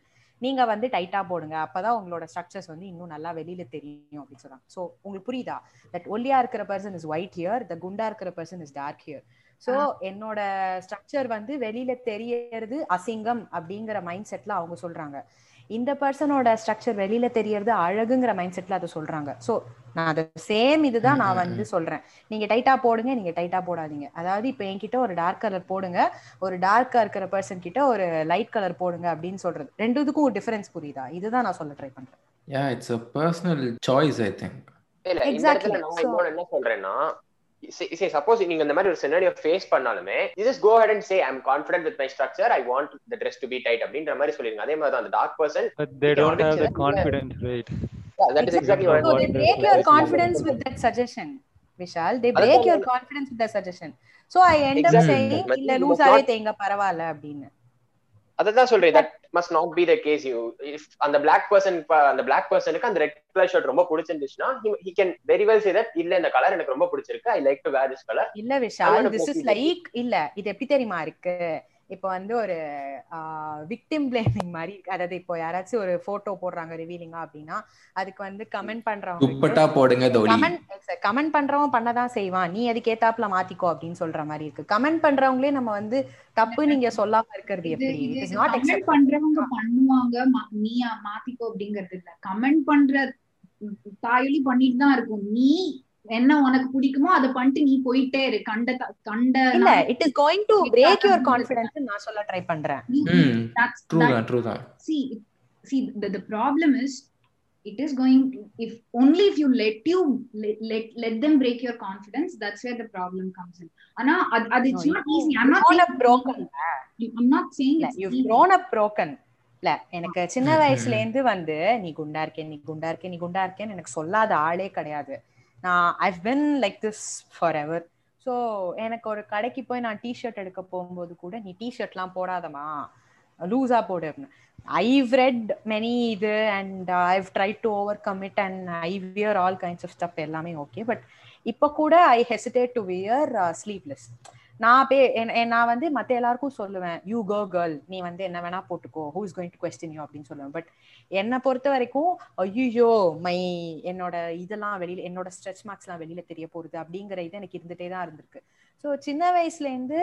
நீங்க வந்து டைட்டா போடுங்க. அப்பதான் உங்களோட ஸ்ட்ரக்சர்ஸ் வந்து இன்னும் நல்லா வெளியில தெரியும் அப்படின்னு சொல்றாங்க. ஸோ உங்களுக்கு புரியுதா? தட் ஒல்லியா இருக்கிற person is white here the குண்டா இருக்கிற person is dark here so என்னோட ஸ்ட்ரக்சர் வந்து வெளியில தெரியறது அசிங்கம் அப்படிங்கிற மைண்ட் செட்ல அவங்க சொல்றாங்க. இந்த பர்சனோட ஸ்ட்ரக்சர் வெளியில தெரியறது அழகுங்கிற மைண்ட் செட்ல அதை சொல்றாங்க. ஸோ நான் அதை சேம் இதுதான் நான் வந்து சொல்றேன். நீங்க டைட்டா போடுங்க நீங்க டைட்டா போடாதீங்க. அதாவது இப்ப என்கிட்ட ஒரு டார்க் கலர் போடுங்க ஒரு டார்க்கா இருக்கிற பர்சன் கிட்ட ஒரு லைட் கலர் போடுங்க அப்படின்னு சொல்றது. ரெண்டு இதுக்கும் ஒரு டிஃபரன்ஸ் புரியுதா? இதுதான் நான் சொல்ல ட்ரை பண்றேன். Yeah it's a personal choice I think இல்ல இந்த இடத்துல நான் இன்னொன்னு என்ன சொல்றேன்னா சரி சப்போஸ் நீங்க இந்த மாதிரி ஒரு சினாரியோ ஃபேஸ் பண்ணாலுமே just go ahead and say I am confident with my structure I want the dress to be tight அப்படின்ற மாதிரி சொல்லிருங்க அதே மாதிரி தான் அந்த dark person But they don't have the confidence, right? Yeah, that is exactly what So what they the break your person confidence is. with that suggestion, Vishal. They That's break all your I'm- confidence with that suggestion. So I end up Exactly. saying But இல்ல you லூசாவே must தேங்க பரவாயில்ல அப்படின்னு அததான் சொல்றேன் that must not be the case you if அந்த பிளாக் பர்சன் அந்த பிளாக் பர்சனுக்கு அந்த ரெட் கலர் ஷர்ட் ரொம்ப பிடிச்சிருந்துச்சுன்னா he can very well say that இல்ல இந்த கலர் எனக்கு ரொம்ப பிடிச்சிருக்கு. I like to wear this colour இல்ல விஷால் திஸ் இஸ். லைக் இல்ல இது எப்படி தெரியுமா இருக்கு? இப்போ வந்து ஒரு விக்டிம் பிளேமிங் மாதிரி அதாவது இப்போ யாராச்சும் ஒரு போட்டோ போடுறாங்க ரிவீலிங்கா அப்படின்னா அதுக்கு வந்து கமெண்ட் பண்றவங்க போடுங்க கமெண்ட் கமெண்ட் பண்றவன் பண்ணதான் செய்வான். நீ அதுக்கு ஏத்தாப்புல மாத்திக்கோ அப்படின்னு சொல்ற மாதிரி இருக்கு. கமெண்ட் பண்றவங்களே நம்ம வந்து தப்பு நீங்க சொல்லாம இருக்கிறது எப்படி? இது இட் இஸ் நாட் கமெண்ட் பண்றவங்க பண்ணுவாங்க. நீ மாத்திக்கோ அப்படிங்கிறது இல்ல. கமெண்ட் பண்ற தாயொலி பண்ணிட்டு தான் இருக்கும். நீ என்ன உனக்கு பிடிக்குமோ அதை பண்ணிட்டு நீ போயிட்டே இரு கண்ட கண்ட இல்ல it is going to break your. Confidence நான் சொல்ல ட்ரை பண்றேன் ட்ரூ தான் ட்ரூ தான் see see the, the problem is it is going if only if you let you let, let, let them break your confidence that's where the problem comes in ஆனா அது அது it's No, not you- easy i'm not grown saying up broken. i'm not saying இல்ல it's you easy. grown up broken இல்ல எனக்கு சின்ன வயசுல இருந்து வந்து நீ குண்டா இருக்கே நீ குண்டா இருக்கே நீ குண்டா இருக்கேன்னு எனக்கு சொல்லாத ஆளே கிடையாது நான் I've been like this forever so எனக்கு ஒரு கடைக்கு போய் நான் டிஷர்ட் எடுக்க போகும்போது கூட நீ டிஷர்ட்லாம் போடாதமா லூஸாக போடு ஐவ் ரெட் மெனி இது and I've try to over commit and I wear all kinds of stuff எல்லாமே ஓகே பட் இப்போ கூட I hesitate to wear sleeveless நான் பே என்- நான் வந்து மத்த எல்லாருக்கும் சொல்லுவேன் யூ கோ கேர்ள் நீ வந்து என்ன வேணா போட்டுக்கோ. Who is going to question you அப்படின்னு சொல்லுவேன். பட் என்னை பொறுத்த வரைக்கும் ஐயோ மை என்னோட இதெல்லாம் வெளியில என்னோட ஸ்ட்ரெச் மார்க்ஸ்லாம் வெளியில தெரிய போகுது. அப்படிங்கிற இது எனக்கு இருந்துட்டே தான் இருந்திருக்கு. ஸோ சின்ன வயசுல இருந்து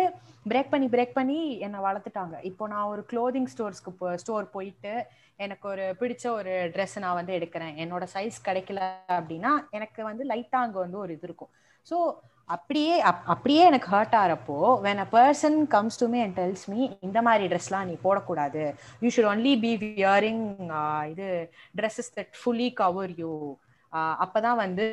பிரேக் பண்ணி பிரேக் பண்ணி என்னை வளர்த்துட்டாங்க. இப்போ நான் ஒரு க்ளோதிங் ஸ்டோர்ஸ்க்கு ஸ்டோர் போயிட்டு எனக்கு ஒரு பிடிச்ச ஒரு ட்ரெஸ் நான் வந்து எடுக்கிறேன். என்னோட சைஸ் கிடைக்கல அப்படின்னா எனக்கு வந்து லைட்டா அங்க வந்து ஒரு இது இருக்கும். ஸோ அப்படியே அப்- அப்படியே எனக்கு ஹர்ட் ஆகிறப்போ when a person comes to me and tells me இந்த மாதிரி ட்ரெஸ்லாம் நீ போடக்கூடாது. You should only be wearing இது dresses that fully cover you அப்பதான் வந்து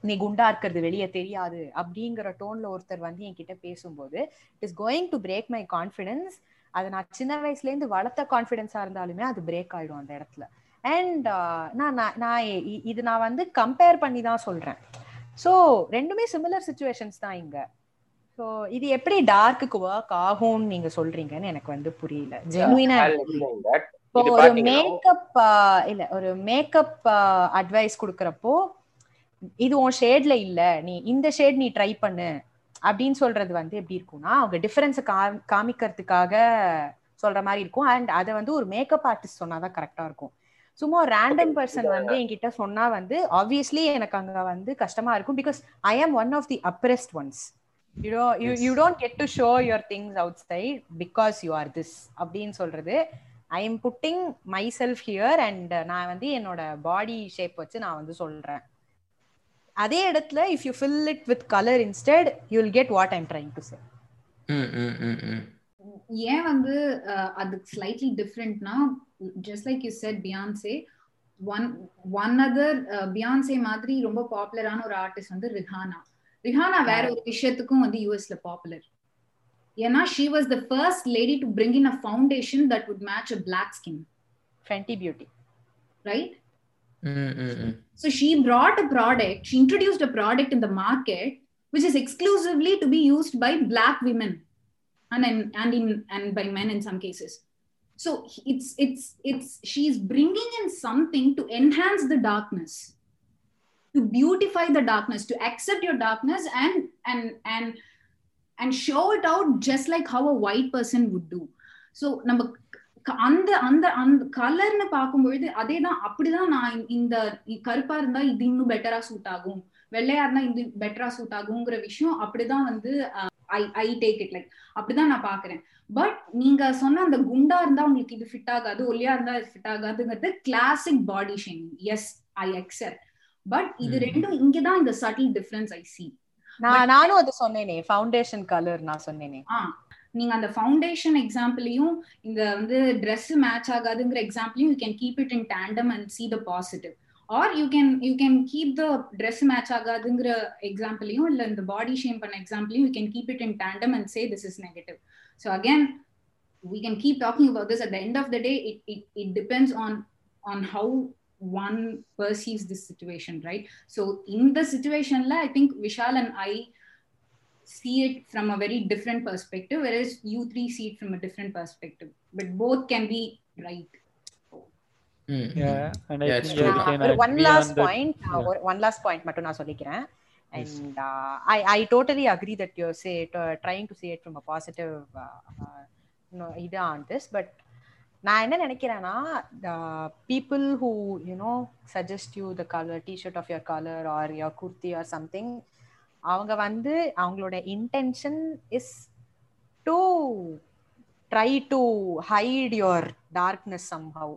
நீ குண்டா இருக்கிறது வெளியே தெரியாது. அப்படிங்கிற டோன்ல ஒருத்தர் வந்து என்கிட்ட பேசும்போது it is going to break my confidence அதை நான் சின்ன வயசுல இருந்து வளர்த்த கான்ஃபிடென்ஸா இருந்தாலுமே அது பிரேக் ஆயிடும் அந்த இடத்துல. அண்ட் நான் நான் நான் இது நான் வந்து கம்பேர் பண்ணி தான் சொல்றேன். ஸோ ரெண்டுமே சிமிலர் சுச்சுவேஷன்ஸ் தான் இங்க. ஸோ இது எப்படி டார்க்குக்கு ஒர்க் ஆகும்னு நீங்க சொல்றீங்கன்னு எனக்கு வந்து புரியல. ஜெனுவினா ஒரு மேக்கப் இல்ல ஒரு மேக்கப் அட்வைஸ் கொடுக்கறப்போ இது உன் ஷேட்ல இல்ல. நீ இந்த ஷேட் நீ ட்ரை பண்ணு. அப்படின்னு சொல்றது வந்து எப்படி இருக்கும்னா அவங்க டிஃபரன்ஸை காமிக்கிறதுக்காக சொல்ற மாதிரி இருக்கும். அண்ட் அதை வந்து ஒரு மேக்கப் ஆர்டிஸ்ட் சொன்னாதான் கரெக்டா இருக்கும். சும்மா ரேண்டம் பர்சன் வந்து என்கிட்ட சொன்னா வந்து ஆப்வியஸ்லி எனக்கு அங்க வந்து கஷ்டமா இருக்கும். Because I am one of the oppressed ones you do you you don't get to show your things outside because you are this அப்படின்னு சொல்றது. I am putting myself here and நான் வந்து என்னோட பாடி ஷேப் வச்சு நான் வந்து சொல்றேன். அதே இடத்துல if you fill it with colour instead you will get what I'm trying to say hmm hmm hmm hmm ஏன் வந்து அது ஸ்லைட்லி டிஃப்ரெண்ட்னா just like you said Beyonce one one other Beyonce மாதிரி ரொம்ப பாப்புலரான ஒரு ஆர்டிஸ்ட் வந்து ரிஹானா ரிஹானா வேற ஒரு விஷயத்துக்கும் வந்து யூஎஸ்ல பாப்புலர் ஏன்னா she was the first lady to bring in a foundation that would match a black skin Fenty Beauty right hmm hmm hmm So she brought a product, she introduced a product in the market which is exclusively to be used by black women. And in, and in and by men in some cases. So it's it's it's she's bringing in something to enhance the darkness, to beautify the darkness, to accept your darkness and and and and show it out just like how a white person would do. So நம்ம அந்த அந்த அந்த கலர்னு பார்க்கும்பொழுது அதே தான் அப்படிதான் நான் இந்த- கருப்பா இருந்தா இது இன்னும் பெட்டரா சூட் ஆகும் வெள்ளையா இருந்தா இது பெட்டரா சூட் ஆகுங்கிற விஷயம் அப்படிதான் வந்து I I take it like அப்படிதான் நான் பாக்குறேன் பட் நீங்க சொன்ன அந்த குண்டா இருந்தா உங்களுக்கு இது ஃபிட் ஆகாது ஒல்லியா இருந்தா இது fit ஆகாதுங்கிறது classic body shaming yes I accept but இது. ரெண்டும் இங்கதான் இந்த சட்டில் டிஃபரன்ஸ் ஐ சி நான் நானும் அது சொன்னேனே ஃபவுண்டேஷன் கலர் நான் சொன்னேனே. நீங்க அந்த ஃபவுண்டேஷன் எக்ஸாம்பிளையும் இந்த வந்து Dress மேட்ச் ஆகாதுங்கிற எக்ஸாம்பிளையும் you can keep it in tandem and see the positive are you can you can keep the Dress match ஆகாதுங்கிற எக்ஸாம்பிளையும் இல்ல இந்த பாடி ஷேம் பண்ண எக்ஸாம்பிளையும் you can keep it in tandem and say this is negative so again we can keep talking about this at the end of the day it, it, it depends on on how one perceives this situation right so in the situation la, i think vishal and i see it from a very different perspective whereas you three see it from a different perspective but both can be right One last. Point. One last point மட்டும் நான் சொல்லிக்கிறேன். And I I totally agree that you say trying to say it from a positive இது ஆன் திஸ் பட் நான் என்ன நினைக்கிறேன்னா people who you know suggest you the colour t shirt of your colour or your kurti or something அவங்க வந்து அவங்களோட intention is to try to hide your darkness somehow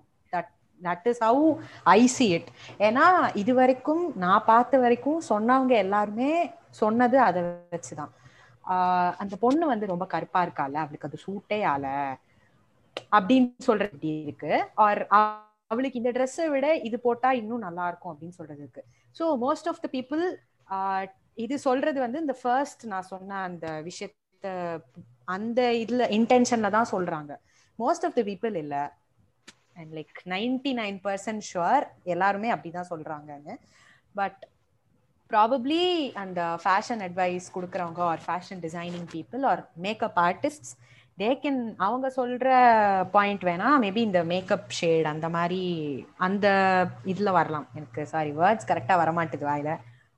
that is how I see it ஏன்னா இது வரைக்கும் நான் பார்த்த வரைக்கும் சொன்னவங்க எல்லாருமே சொன்னது அதை வச்சுதான். அந்த பொண்ணு வந்து ரொம்ப கருப்பா இருக்கால அவளுக்கு அது சூட்டே ஆல அப்படின்னு சொல்றது இருக்கு. ஆர் அவளுக்கு இந்த ட்ரெஸ்ஸை விட இது போட்டா இன்னும் நல்லா இருக்கும் அப்படின்னு சொல்றது இருக்கு. So most of the people இது சொல்றது வந்து இந்த ஃபர்ஸ்ட் நான் சொன்ன அந்த விஷயத்த அந்த இதுல இன்டென்ஷன்ல தான் சொல்றாங்க. மோஸ்ட் ஆஃப் த பீப்புள் இல்லை. And like ninety nine percent sure எல்லாருமே அப்படிதான் சொல்றாங்கன்னு. பட் ப்ராபப்ளி அந்த ஃபேஷன் அட்வைஸ் கொடுக்குறவங்க or fashion designing people or makeup artist they can அவங்க சொல்ற பாயிண்ட் வேணா மேபி இந்த மேக்கப் ஷேட் அந்த மாதிரி அந்த இதில் வரலாம். எனக்கு சாரி வேர்ட்ஸ் கரெக்டாக வரமாட்டுது வாயில.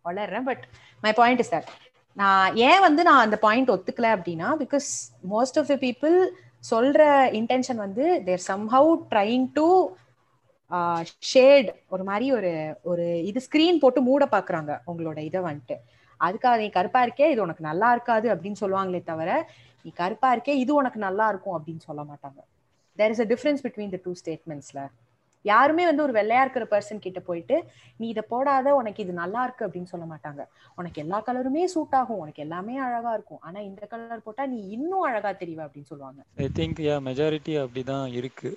வளர்றேன் but my point is that நான் ஏன் வந்து நான் அந்த பாயிண்ட் ஒத்துக்கல அப்படின்னா because most of the people சொல்ற இன்டென்ஷன் வந்து their somehow trying to shade ஒரு மாதிரி ஒரு ஒரு இது ஸ்கிரீன் போட்டு மூட பாக்குறாங்க உங்களோட இதை வந்துட்டு. அதுக்காக நீ கருப்பா இருக்கே இது உனக்கு நல்லா இருக்காது அப்படின்னு சொல்லுவாங்களே தவிர நீ கருப்பா இருக்கே இது உனக்கு நல்லா இருக்கும் அப்படின்னு சொல்ல மாட்டாங்க. There is a difference between the two ஸ்டேட்மெண்ட்ஸ்ல யாருமே வந்து ஒரு வெள்ளையா இருக்கிற பர்சன் கிட்ட போயிட்டு நீ இதை போடாத உனக்கு இது நல்லா இருக்கு அப்படின்னு சொல்ல மாட்டாங்க. உனக்கு எல்லா கலருமே சூட் ஆகும் உனக்கு எல்லாமே அழகா இருக்கும். ஆனா இந்த கலர் போட்டா நீ இன்னும் அழகா தெரிவ அப்படின்னு சொல்லுவாங்க. ஐ திங்க் யா மெஜாரிட்டி அப்படிதான் இருக்கு.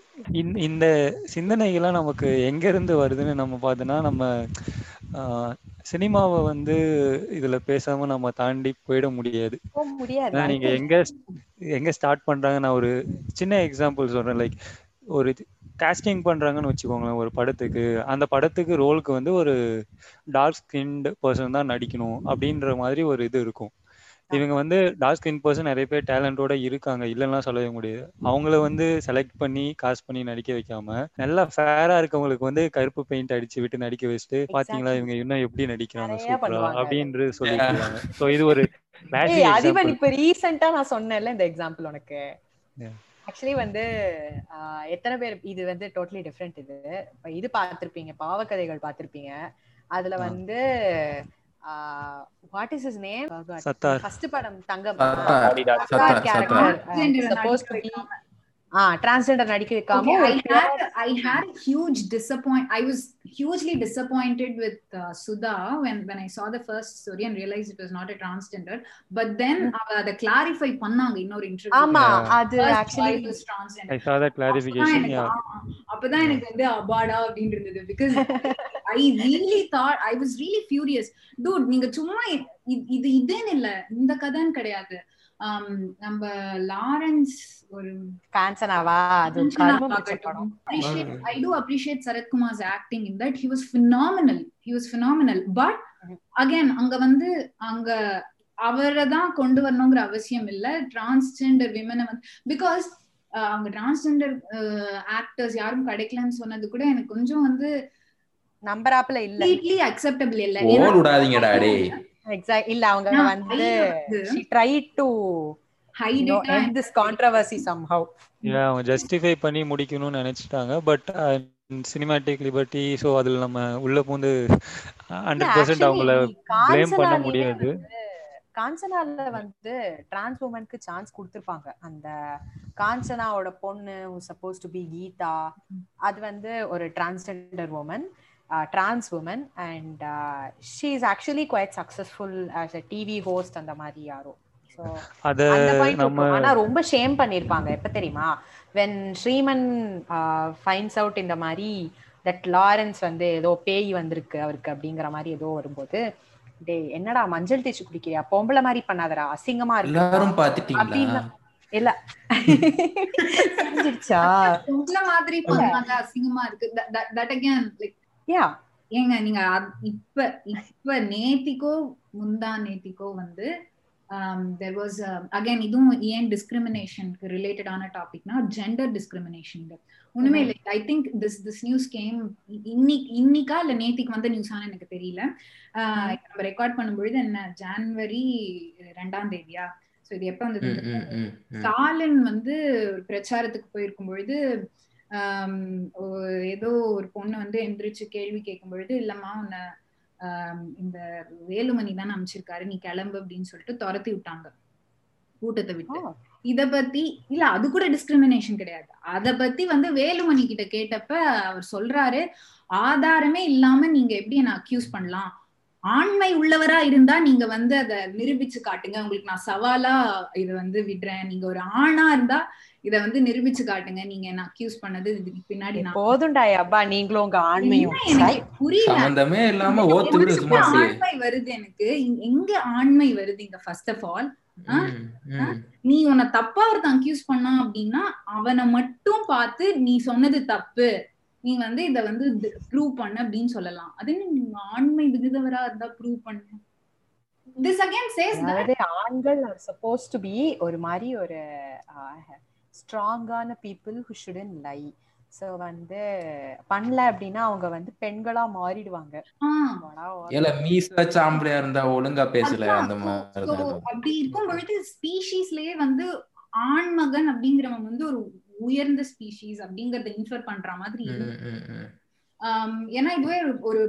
இந்த சிந்தனைகள்லாம் நமக்கு எங்க இருந்து வருதுன்னு நம்ம பார்த்தோன்னா நம்ம சினிமாவை வந்து இதுல பேசாம நம்ம தாண்டி போயிட முடியாது. நீங்க எங்க எங்க ஸ்டார்ட் பண்றாங்க நான் ஒரு சின்ன எக்ஸாம்பிள் சொல்றேன். லைக் ஒரு காஸ்டிங் பண்றாங்கன்னு வச்சுக்கோங்களேன் ஒரு படத்துக்கு. அந்த படத்துக்கு ரோலுக்கு வந்து ஒரு டார்க் ஸ்கின்டு பர்சன் தான் நடிக்கணும் அப்படின்ற மாதிரி ஒரு இது இருக்கும். இவங்க வந்து டார்க் ஸ்கின் பர்சன் நிறைய பேர் டேலண்டோட இருக்காங்க இல்லைன்னா சொல்லவே முடியாது. அவங்கள வந்து செலக்ட் பண்ணி காஸ்ட் பண்ணி நடிக்க வைக்காம நல்லா ஃபேரா இருக்கவங்களுக்கு வந்து கருப்பு பெயிண்ட் அடிச்சு விட்டு நடிக்க வச்சுட்டு பாத்தீங்களா இவங்க இன்னும் எப்படி நடிக்கிறாங்க சூப்பரா பண்ணுவாங்க. அப்படின்னு சொல்லிட்டு சோ இது ஒரு அதிபன் இப்ப ரீசெண்டா நான் சொன்னேன்ல இந்த எக்ஸாம்பிள் உனக்கு. ஆக்சுவலி வந்து ஆஹ், எத்தனை பேர் இது வந்து டோட்டலி டிஃப்ரெண்ட் இது. இப்ப இது பார்த்திருப்பீங்க பாவக்கதைகள் பார்த்திருப்பீங்க. அதுல. வந்து what is is name. First படம் தங்கம். சப்போஸ் டிரான்ஸ்ஜெண்டர் நடிக்க வைக்காம I I had a huge disappoint. I was hugely disappointed with uh, Sudha when when I saw the first story and realized it was not a transgender. But then அவ அதை clarify பண்ணாங்க இன்னொரு interview. ஆமா. அது wife was transgender. I saw that அப்பதான் clarification எனக்கு, yeah அப்பதான் எனக்கு வந்து அபாடா அப்படின்னு இருந்தது because I really thought I was really furious dude நீங்க சும்மா இது இதுன்னு இல்ல இந்த கதைன்னு கிடையாது Um, நம்ம லாரன்ஸ் ஒரு காஞ்சனாவா அது appreciate Sarath Kumar's acting in that. He was phenomenal. He was phenomenal. But Mhm. again, அங்க வந்து அங்க அவரை தான் கொண்டு வரணுங்கிற அவசியம் இல்ல டிரான்ஸ்ஜெண்டர் விமனை வந்து பிகாஸ் அவங்க டிரான்ஸ்ஜெண்டர் ஆக்டர்ஸ் யாரும் கிடைக்கலன்னு சொன்னது கூட எனக்கு கொஞ்சம் வந்து நம்பராப்ல இல்ல அக்செப்டபிள் இல்ல எக்ஸாக்ட் இல்ல அவங்க வந்து she tried to hide you know, end this controversy somehow. Yeah அவங்க ஜஸ்டிஃபை பண்ணி முடிக்கணும்னு நினைச்சிட்டாங்க பட் சினிமேட்டிக் லிபர்ட்டி ஸோ அதுல நம்ம உள்ள பூந்து ஹண்ட்ரட் பர்சன்ட் அவங்கள blame பண்ண முடியாது. காஞ்சனால வந்து டிரான்ஸ் உமனுக்கு சான்ஸ் கொடுத்திருப்பாங்க. அந்த காஞ்சனாவோட பொண்ணு சப்போஸ் டு பி கீதா அது வந்து ஒரு transgender woman trans woman and she is actually quite successful as a TV host அந்த மாதிரி யாரோ. அத நம்ம ஆனா ரொம்ப ஷேம் பண்ணிருப்பாங்க எப்ப தெரியுமா? வென் ஸ்ரீமன் ஃபைன்ஸ் அவுட் இந்த மாதிரி தட் லாரன்ஸ் வந்து ஏதோ பேய் வந்திருக்கு அவருக்கு அப்படிங்கிற மாதிரி ஏதோ வரும்போது டேய் என்னடா மஞ்சள் தேய்ச்சி குடிக்கிறியா? பொம்பளை மாதிரி பண்ணாதடா அசிங்கமா இருக்கு. எல்லாரும் பாத்துட்டீங்களா? இல்ல. தெரிஞ்சிருச்சா உங்கள மாதிரி பண்ணாங்க அசிங்கமா இருக்கு. தட் அகேன் லைக் யா ஏங்க நீங்க இப்ப இப்ப நேத்திக்கோ முந்தா நேத்திக்கோ வந்து தெர் வாஸ் அகைன் இதுவும் ஏன் டிஸ்கிரிமினேஷனுக்கு ரிலேட்டடான டாபிக்னா ஜெண்டர் டிஸ்கிரிமினேஷன் ஒண்ணுமே இல்லை. I think this this news came இன்னைக்கு இன்னைக்கா இல்ல நேத்திக்கு வந்த நியூஸான எனக்கு தெரியல. ஆஹ் இப்ப நம்ம ரெக்கார்ட் பண்ணும்பொழுது என்ன ஜான்வரி ரெண்டாம் தேதியா? சோ இது எப்ப வந்தது ம், ம். ஸ்டாலின் வந்து ஒரு பிரச்சாரத்துக்கு போயிருக்கும் பொழுது ஏதோ ஒரு பொண்ணு வந்து எந்திரிச்சு கேள்வி கேட்கும் பொழுது இல்லம்மா உன்னை இந்த வேலுமணி தானே அமைச்சிருக்காரு நீ கிளம்பு அப்படின்னு சொல்லிட்டு துரத்தி விட்டாங்க. கூட்டத்தை விட்டு. இத பத்தி இல்ல அது கூட டிஸ்கிரிமினேஷன் கிடையாது. அத பத்தி வந்து வேலுமணி கிட்ட கேட்டப்ப அவர் சொல்றாரு ஆதாரமே இல்லாம நீங்க எப்படி என்ன அக்யூஸ் பண்ணலாம்? ஆண்மை உள்ளவரா இருந்தா நீங்க வந்து அத நிரூபிச்சு காட்டுங்க. உங்களுக்கு நான் சவாலா இத வந்து விடுறேன். நீங்க ஒரு ஆணா இருந்தா இத வந்து நிரூபிச்சு காட்டுங்க. நீங்க என்ன அக்யூஸ் பண்ணது இதுக்கு பின்னாடி நான் போதும்டா அப்பா. நீங்களும் உங்க ஆண்மையும் புரியல. சம்பந்தமே இல்லாம ஓத்து விடு சும்மா. ஆண்மை வருது எனக்கு. எங்க ஆண்மை வருது இங்க ஃபர்ஸ்ட் ஆஃப் ஆல். நீ உன்னை தப்பா ஒருத்தன் அக்யூஸ் பண்ணா அப்படின்னா அவனை மட்டும் பார்த்து நீ சொன்னது தப்பு. நீ வந்து இத வந்து ப்ரூவ் பண்ண அப்படின்னு சொல்லலாம். அது என்ன நீ ஆண்மை விகுதவரா இருந்தா ப்ரூவ் பண்ண திஸ் அகைன் சேஸ் ஆண்கள் ஆர் சப்போஸ் டு பி ஒரு மாதிரி ஒரு ஸ்ட்ராங்கான people who shouldn't lie so வந்து பண்ணல அப்படின்னா அவங்க வந்து பெண்களா மாறிடுவாங்க. ஏல மீச இருந்தா ஒழுங்கா பேசல. அந்த மாதிரி அப்படி இருக்கும் பொழுது ஸ்பீஷீஸ்லயே வந்து ஆண்மகன் அப்படிங்கிறவன் வந்து ஒரு உயர்ந்த ஸ்பீஷீஸ் அப்படிங்கறத இன்ஃபர் பண்ற மாதிரி ஏன்னா இதுவே ஒரு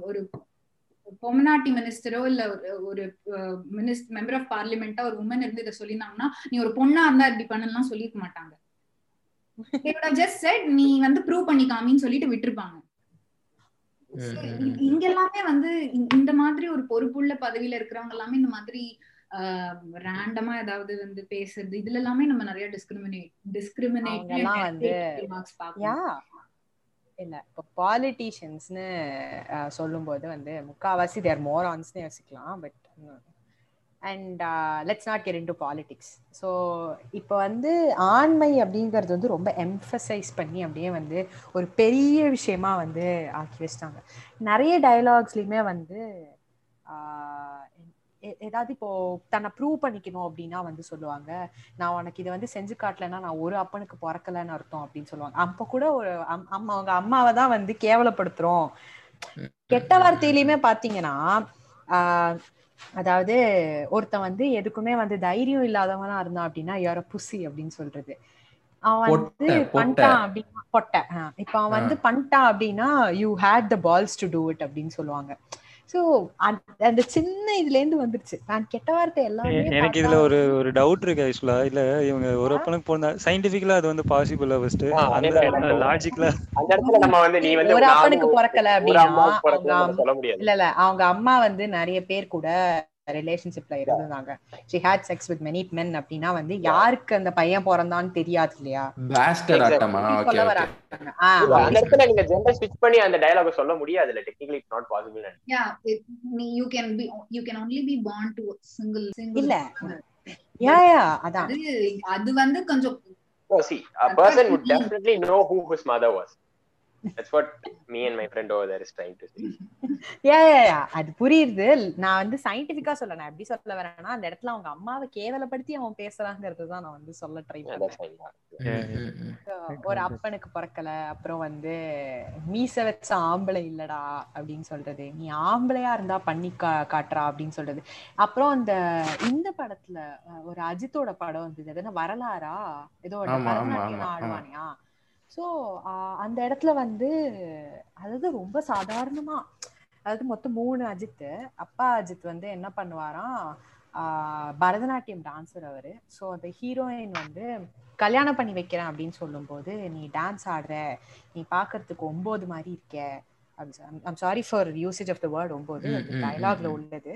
ஒரு பொமனாட்டி மினிஸ்டரோ இல்ல ஒரு- ஒரு மினிஸ்டர் மெம்பர் ஆஃப் பார்லிமெண்டா ஒரு உமன் இருந்து இதை சொல்லியிருந்தாங்கன்னா நீ ஒரு பொண்ணா இருந்தா இப்படி பண்ணலாம் சொல்லியிருக்க மாட்டாங்க. ஜஸ்ட் செட் நீ வந்து ப்ரூவ் பண்ணி காமின்னு சொல்லிட்டு விட்டுருப்பாங்க. இங்க எல்லாமே வந்து இந்த மாதிரி ஒரு பொறுப்புள்ள பதவியில இருக்கிறவங்க எல்லாமே இந்த மாதிரி ரேண்டமா ஏதாவது வந்து பேசுறது இதுல எல்லாமே நம்ம நிறைய டிஸ்கிரிமினேட் டிஸ்கிரிமினேட் யா இல்ல இப்போ பாலிட்டிஷியன்ஸ்னு சொல்லும்போது வந்து முக்காவாசி தேர் மோர் ஆன்ஸ்னு யோசிக்கலாம் but and let's not get into politics so இப்போ வந்து ஆண்மை அப்படிங்கிறது வந்து ரொம்ப எம்ஃபசைஸ் பண்ணி அப்படியே வந்து ஒரு பெரிய விஷயமா வந்து ஆக்கி வச்சிட்டாங்க. நிறைய டயலாக்ஸ்லையுமே வந்து ஏதாவது இப்போ தன்னை ப்ரூவ் பண்ணிக்கணும் அப்படின்னா வந்து சொல்லுவாங்க. நான் உனக்கு இதை வந்து செஞ்சு காட்டலைன்னா நான் ஒரு அப்பனுக்கு பிறக்கலன்னு அர்த்தம் அப்படின்னு சொல்லுவாங்க. அப்ப கூட ஒரு அம்- அம்மா அவங்க அம்மாவை தான் வந்து கேவலப்படுத்துறோம். கெட்ட வார்த்தையிலயுமே பாத்தீங்கன்னா ஆஹ் அதாவது ஒருத்தன் வந்து எதுக்குமே வந்து தைரியம் இல்லாதவனா இருந்தான் அப்படின்னா யார புசி அப்படின்னு சொல்றது. அவன் வந்து. பண்ணிட்டான் அப்படின்னா பொட்டை. இப்ப அவன் வந்து பண்ணிட்டான் அப்படின்னா you had the balls to do it அப்படின்னு சொல்லுவாங்க. சோ அந்த சின்ன இதுல இருந்து வந்துருச்சு. நான் கெட்ட வார்த்தை எல்லாமே எனக்கு இதுல ஒரு ஒரு டவுட் இருக்கு ஆக்சுவலா இல்ல இவங்க ஒரு அப்பனுக்கு பிறந்தா சயின்டிபிக்கலா அது வந்து பாசிபிளா ஃபர்ஸ்ட் அந்த. லாஜிக்ல அந்த இடத்துல நம்ம வந்து நீ வந்து ஒரு அப்பனுக்கு பிறக்கல அப்படின்னா இல்ல இல்ல. அவங்க அம்மா வந்து நிறைய பேர் கூட ரிலேஷன்ஷிப்ல இருந்திருந்தாங்க she had sex with many men அப்படின்னா வந்து யாருக்கு அந்த பையன் பிறந்தான்னு தெரியாது இல்லையா? இல்ல, அந்த இடத்துல நீங்க ஜெண்டர் ஸ்விட்ச் பண்ணி அந்த டயலாக் சொல்ல முடியாதுல்ல? Technically it's not possible yeah it, me- you can be you can only be born to a single single இல்ல. யா யா அதான். அது வந்து கொஞ்சம் No, see, a person would definitely know who his mother was. That's what me and my friend over there is trying to say. Yeah yeah yeah அது புரியுது. நான் வந்து சயின்டிபிக்கா சொல்ல நான் எப்படி சொல்ல வரேன்னா அந்த இடத்துல அவங்க அம்மாவை கேவலப்படுத்தி அவன் பேசுறாங்கிறது தான் நான் வந்து சொல்ல ட்ரை Yeah, பண்ணேன். yeah. ஒரு அப்பனுக்கு பிறக்கல. அப்புறம் வந்து மீச வச்ச ஆம்பளை இல்லடா அப்படின்னு சொல்றது. நீ ஆம்பளையா இருந்தா பண்ணி கா காட்டுறா அப்படின்னு சொல்றது. அப்புறம் அந்த இந்த படத்துல ஒரு அஜித்தோட படம் வந்தது. வரலாறா? ஏதோ. ஆடுவானியா? சோ அந்த இடத்துல வந்து அதாவது ரொம்ப சாதாரணமா அதாவது மொத்தம் மூணு அஜித் அப்பா அஜித் வந்து என்ன பண்ணுவாராம் ஆஹ் பரதநாட்டியம் டான்சர் அவரு. சோ அந்த ஹீரோயின் வந்து கல்யாணம் பண்ணி வைக்கிறேன் அப்படின்னு சொல்லும்போது நீ டான்ஸ் ஆடுற நீ பாக்குறதுக்கு ஒன்பது மாதிரி இருக்க. I'm sorry for usage of the word ஒன்பது ம். உள்ளது.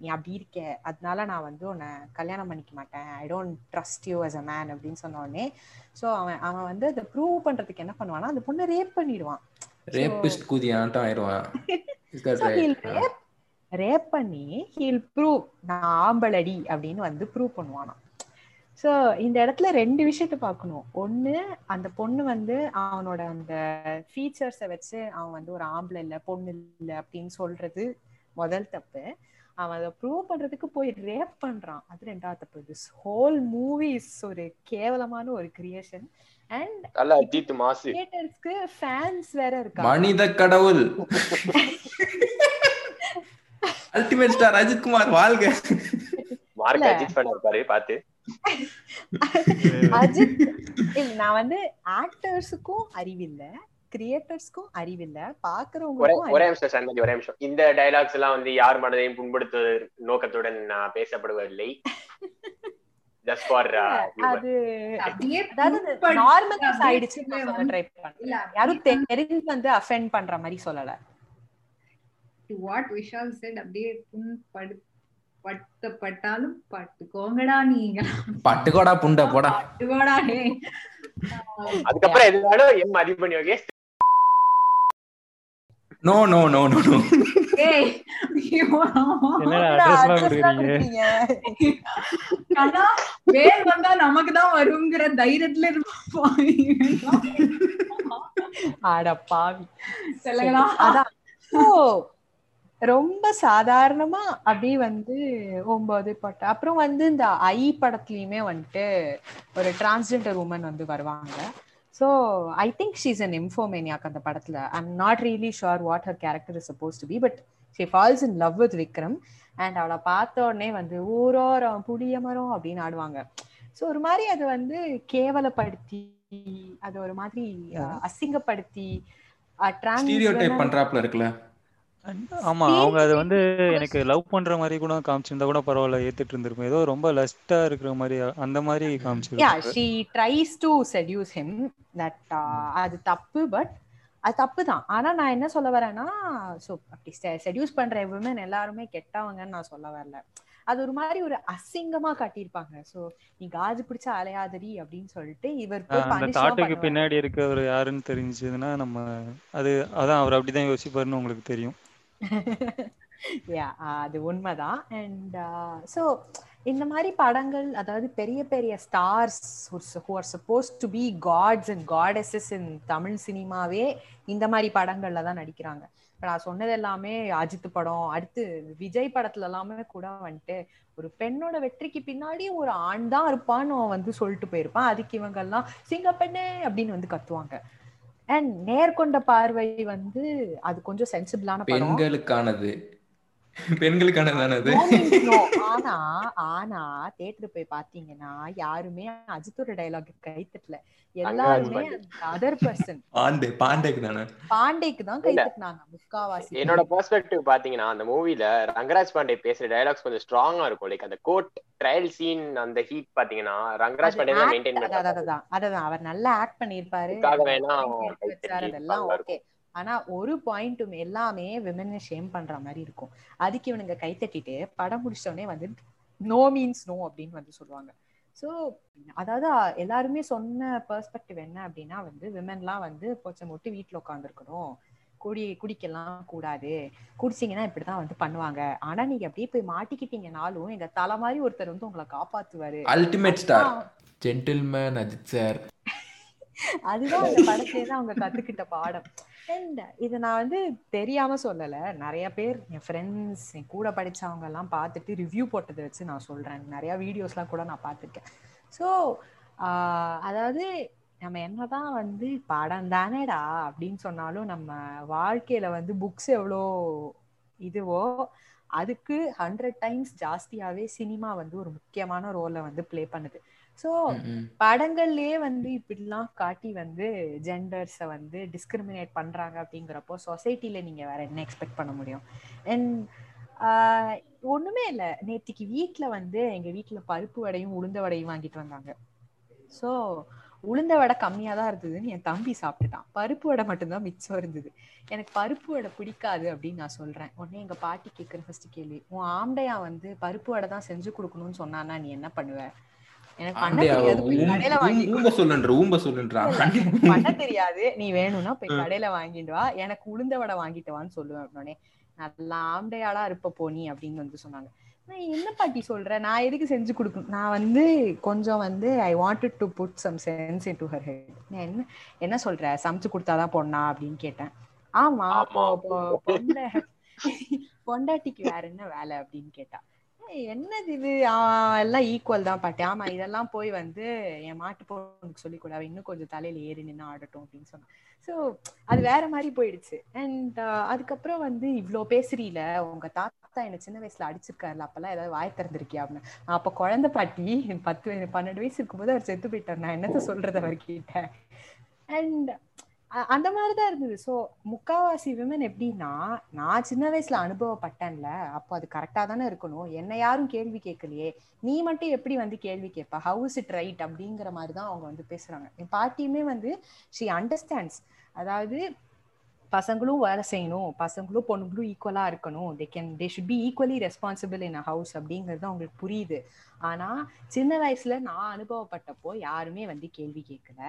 நீ அப்படி இருக்க. அதனால நான் வந்து உன்னை கல்யாணம் பண்ணிக்க மாட்டேன். I don't trust you as a man அப்படின்னு சொன்ன உடனே ஸோ அவன் அவன் வந்து அதை ப்ரூவ் பண்றதுக்கு என்ன பண்ணுவானா அந்த பொண்ணை ரேப் பண்ணிடுவான். ரேபிஸ்ட் ஆயிடுவான். ரேப் பண்ணி ஹீல் ப்ரூவ் நான் ஆம்பளடி அப்படின்னு வந்து ப்ரூவ் பண்ணுவானாம். ஸோ இந்த இடத்துல ரெண்டு விஷயத்த பார்க்கணும். ஒண்ணு அந்த பொண்ணு வந்து அவனோட அந்த ஃபீச்சர்ஸை வச்சு அவன் வந்து ஒரு ஆம்பளை இல்லை பொண்ணு இல்லை அப்படின்னு சொல்றது முதல் தப்பு. அவன் அதை ப்ரூவ் பண்றதுக்கு போய் ரேப் பண்றான். அது ரெண்டாவது தப்பு. திஸ் ஹோல் மூவிஸ் ஒரு கேவலமான ஒரு கிரியேஷன் அண்ட் நல்லா அஜித் மாசு. கிரியேட்டர்ஸ்க்கு ஃபேன்ஸ் வேற இருக்காங்க. மனித கடவுள். அல்டிமேட் ஸ்டார் அஜித் குமார் வாழ்க மார்க். அஜித் இருப்பாரு பாத்து அஜித் நான் வந்து ஆக்டர்ஸுக்கும் அறிவில்ல. கிரியேட்டர்ஸ்க்கும் அறிவில்ல. பாக்குறவங்களுக்கும் ஒரே நிமிஷம் சண்மதி ஒரே நிமிஷம். இந்த டயலாக்ஸ் எல்லாம் வந்து யார் மனதையும் புண்படுத்துவது நோக்கத்துடன் நான் பேசப்படுவதில்லை. சொல்ல வந்து- ட்ரை இல்ல, பண்ணேன் யாரும் தெரிஞ்சு வந்து அஃபெண்ட் பண்ற மாதிரி சொல்லல. To what விஷால் said அப்படியே புண்படு பட்டப்பட்டாலும் பட்டுக்கோங்கடா நீங்க. பட்டுக்கோடா புண்டை போடா. பட்டுக்கோடா டே அதுக்கப்புறம் எது வேணும் எம் அதிபணி okay no no no no no ஏய் என்னடா வந்தா நமக்கு தான் தைரியத்துல இருப்போம். அட பாவி. சொல்லுங்களா அதான். ஓ ரொம்ப சாதாரணமா அப்படியே வந்து ஒன்பது பட்டு அப்புறம் வந்து இந்த ஐ படத்துலயுமே வந்துட்டு ஒரு டிரான்ஸ்ஜெண்டர் உமன் வந்து வருவாங்க. So I think she's an nymphomaniac அந்த படத்துல. I am not really sure what her character is supposed to be but she falls in love with Vikram and அவளை பார்த்த உடனே வந்து ஊரோரம் புளிய மரம் அப்படின்னு ஆடுவாங்க. ஸோ ஒரு மாதிரி அது வந்து கேவலப்படுத்தி அது ஒரு மாதிரி அசிங்கப்படுத்தி trans ஸ்டீரியோ டைப் women- பண்றாப்ல இருக்குல்ல. ஆமா அவங்க அதை வந்து எனக்கு லவ் பண்ற மாதிரி கூட காமிச்சிருந்தா கூட பரவாயில்ல ஏத்துட்டு இருந்திருக்கும். ஏதோ ரொம்ப லஸ்டா இருக்கிற மாதிரி அந்த மாதிரி yeah காமிச்சிருக்கும். She tries to seduce him that அது தப்பு பட் அது தப்பு தான் ஆனா நான் என்ன சொல்ல வரேன்னா ஸோ அப்படி செடியூஸ் பண்ற விமன் எல்லாருமே கெட்டவங்கன்னு நான் சொல்ல வரல. அது ஒரு மாதிரி ஒரு அசிங்கமா காட்டியிருப்பாங்க. சோ நீ காஜு பிடிச்ச அலையாதடி அப்படின்னு சொல்லிட்டு இவர் தாட்டுக்கு பின்னாடி இருக்கவர் யாருன்னு தெரிஞ்சதுன்னா நம்ம அது அதான் அவர் அப்படிதான் யோசிப்பாருன்னு உங்களுக்கு தெரியும். யா அது உண்மைதான். அண்ட் ஸோ இந்த மாதிரி படங்கள் அதாவது பெரிய பெரிய stars who are supposed to be gods and goddesses in Tamil சினிமாவே இந்த மாதிரி படங்கள்ல தான் நடிக்கிறாங்க. இப்போ நான் சொன்னது எல்லாமே அஜித் படம் அடுத்து விஜய் படத்துல எல்லாமே கூட வந்துட்டு ஒரு பெண்ணோட வெற்றிக்கு பின்னாடி ஒரு ஆண் தான் இருப்பான்னு அவன் வந்து சொல்லிட்டு போயிருப்பான். அதுக்கு இவங்கெல்லாம் சிங்க பெண்ணே அப்படின்னு வந்து கத்துவாங்க. அண்ட் நேர்கொண்ட பார்வை வந்து அது கொஞ்சம் சென்சிபிளான பெண்களுக்கானது. பெண்களுக்கான தானே. ஆனா ஆனா தேட்டர் போய் பாத்தீங்கன்னா யாருமே அஜித்தோட டைலாக் கை தட்டல எல்லாருமே அதர் பர்சன் பாண்டே பாண்டேக்கு தானே? பாண்டேக்கு தான் கை. தட்டினாங்க முக்காவாசி என்னோட பெர்ஸ்பெக்டிவ் பாத்தீங்கன்னா அந்த மூவில ரங்கராஜ் பாண்டே பேசுற டயலாக்ஸ் கொஞ்சம் ஸ்ட்ராங்கா இருக்கும். லைக் அந்த கோர்ட் ட்ரையல் சீன் அந்த ஹீட் பாத்தீங்கன்னா ரங்கராஜ் பாண்டே தான் மெயின்டைன் அதான் பண்ணாரு அதான் அததான் அவர் நல்லா ஆக்ட் பண்ணிருப்பாரு அதெல்லாம் ஓகே ஆனா ஒரு பாயிண்ட்டும் எல்லாமே விமனை ஷேம் பண்ற மாதிரி இருக்கும். அதுக்கு இவனுங்க கை தட்டிட்டு படம் முடிச்ச உடனே வந்து நோ மீன்ஸ் நோ அப்படின்னு வந்து சொல்லுவாங்க. சோ அதாவது எல்லாருமே சொன்ன பெர்ஸ்பெக்டிவ் என்ன அப்படின்னா வந்து விமென்லாம் வந்து பொச்சை மூட்டு வீட்டுல உட்காந்துருக்கணும் குடி குடிக்கலாம் கூடாது. குடிச்சீங்கன்னா இப்படிதான் வந்து பண்ணுவாங்க. ஆனா நீங்க அப்படியே போய் மாட்டிக்கிட்டீங்கனாலும் எங்க தலை மாதிரி ஒருத்தர் வந்து உங்களை காப்பாத்துவாரு. Ultimate star gentleman Ajith sir அதுதான் அந்த படத்துல தான் அவங்க கத்துக்கிட்ட பாடம். இது நான் வந்து தெரியாம சொல்லல. நிறைய பேர் என் ஃப்ரெண்ட்ஸ் என் கூட படிச்சவங்க எல்லாம் பார்த்துட்டு ரிவ்யூ போட்டதை வச்சு நான் சொல்றேன். நிறைய வீடியோஸ்லாம் கூட நான் பார்த்துருக்கேன். ஸோ அதாவது நம்ம என்னதான் வந்து படம் தானேடா அப்படின்னு சொன்னாலும் நம்ம வாழ்க்கையில வந்து புக்ஸ் எவ்வளோ இதுவோ அதுக்கு ஹண்ட்ரட் டைம்ஸ் ஜாஸ்தியாவே சினிமா வந்து ஒரு முக்கியமான ரோலை வந்து ப்ளே பண்ணுது. ஸோ படங்கள்லயே வந்து இப்படிலாம் காட்டி வந்து ஜெண்டர்ஸை வந்து டிஸ்கிரிமினேட் பண்றாங்க அப்படிங்கிறப்போ சொசைட்டில நீங்க வேற என்ன எக்ஸ்பெக்ட் பண்ண முடியும்? அண்ட் ஒண்ணுமே இல்ல. நேத்திக்கு வீட்ல வந்து எங்க வீட்ல பருப்பு வடையும் உளுந்த வடையும் வாங்கிட்டு வந்தாங்க. ஸோ உளுந்த வடை கம்மியா தான் இருந்ததுன்னு என் தம்பி சாப்பிட்டுட்டான். பருப்பு வடை மட்டும்தான் மிச்சம் இருந்தது. எனக்கு பருப்பு வடை பிடிக்காது அப்படின்னு நான் சொல்றேன். உடனே எங்க பாட்டி கேட்குற ஃபர்ஸ்ட் கேள்வி உன் ஆம்டையா வந்து பருப்பு வடை தான் செஞ்சு கொடுக்கணும்னு சொன்னானா நீ என்ன பண்ணுவ? எனக்கு பண்ண ஆண்டையா தெரியாது. போய் கடையில வாங்கி ஊம்ப சொல்லுன்ற ஊம்ப சொல்லுன்றா? பண்ண தெரியாது. நீ வேணும்னா போய் கடையில வாங்கிட்டு வா. எனக்கு உளுந்த வடை வாங்கிட்டு வான்னு சொல்லுவேன் அப்படின்னே நல்லா ஆம்படையாளா இருப்ப போ நீ அப்படின்னு வந்து சொன்னாங்க. நான் என்ன பாட்டி சொல்ற? நான் எதுக்கு செஞ்சு கொடுக்கணும்? நான் வந்து கொஞ்சம் வந்து I wanted to put some sense into her head நான் என்ன என்ன சொல்ற? சமைச்சு கொடுத்தாதான் பொண்ணா? அப்படின்னு கேட்டேன். ஆமா பொண்டாட்டிக்கு வேற என்ன வேலை? அப்படின்னு கேட்டா. என்னது இது? எல்லாம் ஈக்குவல் தான் பாட்டி. ஆமா இதெல்லாம் போய் வந்து என் மாட்டு பொண்ணுக்கு சொல்லி கூட. இன்னும் கொஞ்சம் தலையில ஏறி நின்று ஆடட்டும் அப்படின்னு சொன்னா. ஸோ அது வேற மாதிரி போயிடுச்சு. அண்ட் அதுக்கப்புறம் வந்து இவ்ளோ பேசுறீல உங்க தாத்தா என்ன சின்ன வயசுல அடிச்சிருக்காருல அப்பெல்லாம் ஏதாவது வாய் திறந்திருக்கியா அப்படின்னு? நான் அப்ப குழந்தை பாட்டி பத்து பன்னெண்டு வயசு இருக்கும்போது அவர் செத்து போயிட்டார். நான் என்னத்த சொல்றது அவர்கிட்ட? அண்ட் அந்த மாதிரிதான் இருந்தது. ஸோ முக்காவாசி விமன் எப்படின்னா நான் சின்ன வயசுல அனுபவப்பட்டேன்ல அப்போ அது கரெக்டா தானே இருக்கணும். என்னை யாரும் கேள்வி கேட்கலையே. நீ மட்டும் எப்படி வந்து கேள்வி கேட்ப? ஹவுஸ் இட் ரைட் அப்படிங்கிற மாதிரி தான் அவங்க வந்து பேசுறாங்க. என் பாட்டியுமே வந்து ஷி அண்டர்ஸ்டாண்ட்ஸ் அதாவது பசங்களும் வேலை செய்யணும். பசங்களும் பொண்ணுங்களும் ஈக்குவலா இருக்கணும். They can they should be equally responsible in a house அப்படிங்கிறது அவங்களுக்கு புரியுது. ஆனா சின்ன வயசுல நான் அனுபவப்பட்டப்போ யாருமே வந்து கேள்வி கேட்கல.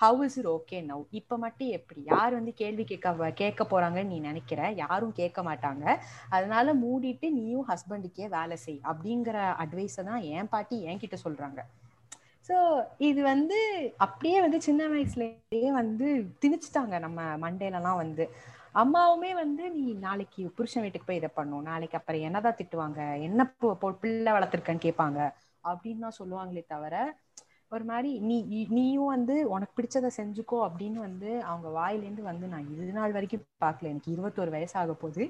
How is it okay now இப்ப மட்டும் எப்படி? யார் வந்து கேள்வி கேட்க கேட்க போறாங்கன்னு நீ நினைக்கிற? யாரும் கேட்க மாட்டாங்க. அதனால மூடிட்டு நீயும் ஹஸ்பண்டுக்கே வேலை செய் அப்படிங்கிற அட்வைஸை தான் என் பாட்டி என்கிட்ட சொல்றாங்க. ஸோ இது வந்து அப்படியே வந்து சின்ன வயசுலயே வந்து திணிச்சுட்டாங்க நம்ம மண்டேலலாம் வந்து. அம்மாவுமே வந்து நீ நாளைக்கு புருஷன் வீட்டுக்கு போய் இதை பண்ணும் நாளைக்கு அப்புறம் என்னதான் திட்டுவாங்க? என்ன பிள்ளை வளர்த்துருக்கன்னு கேட்பாங்க. அப்படின்னு தான் சொல்லுவாங்களே தவிர ஒரு மாதிரி நீ நீயும் வந்து உனக்கு பிடிச்சதை செஞ்சுக்கோ அப்படின்னு வந்து அவங்க வாயிலேருந்து வந்து நான் இது நாள் வரைக்கும் பார்க்கல. எனக்கு இருபத்தோரு வயசாக போகுது.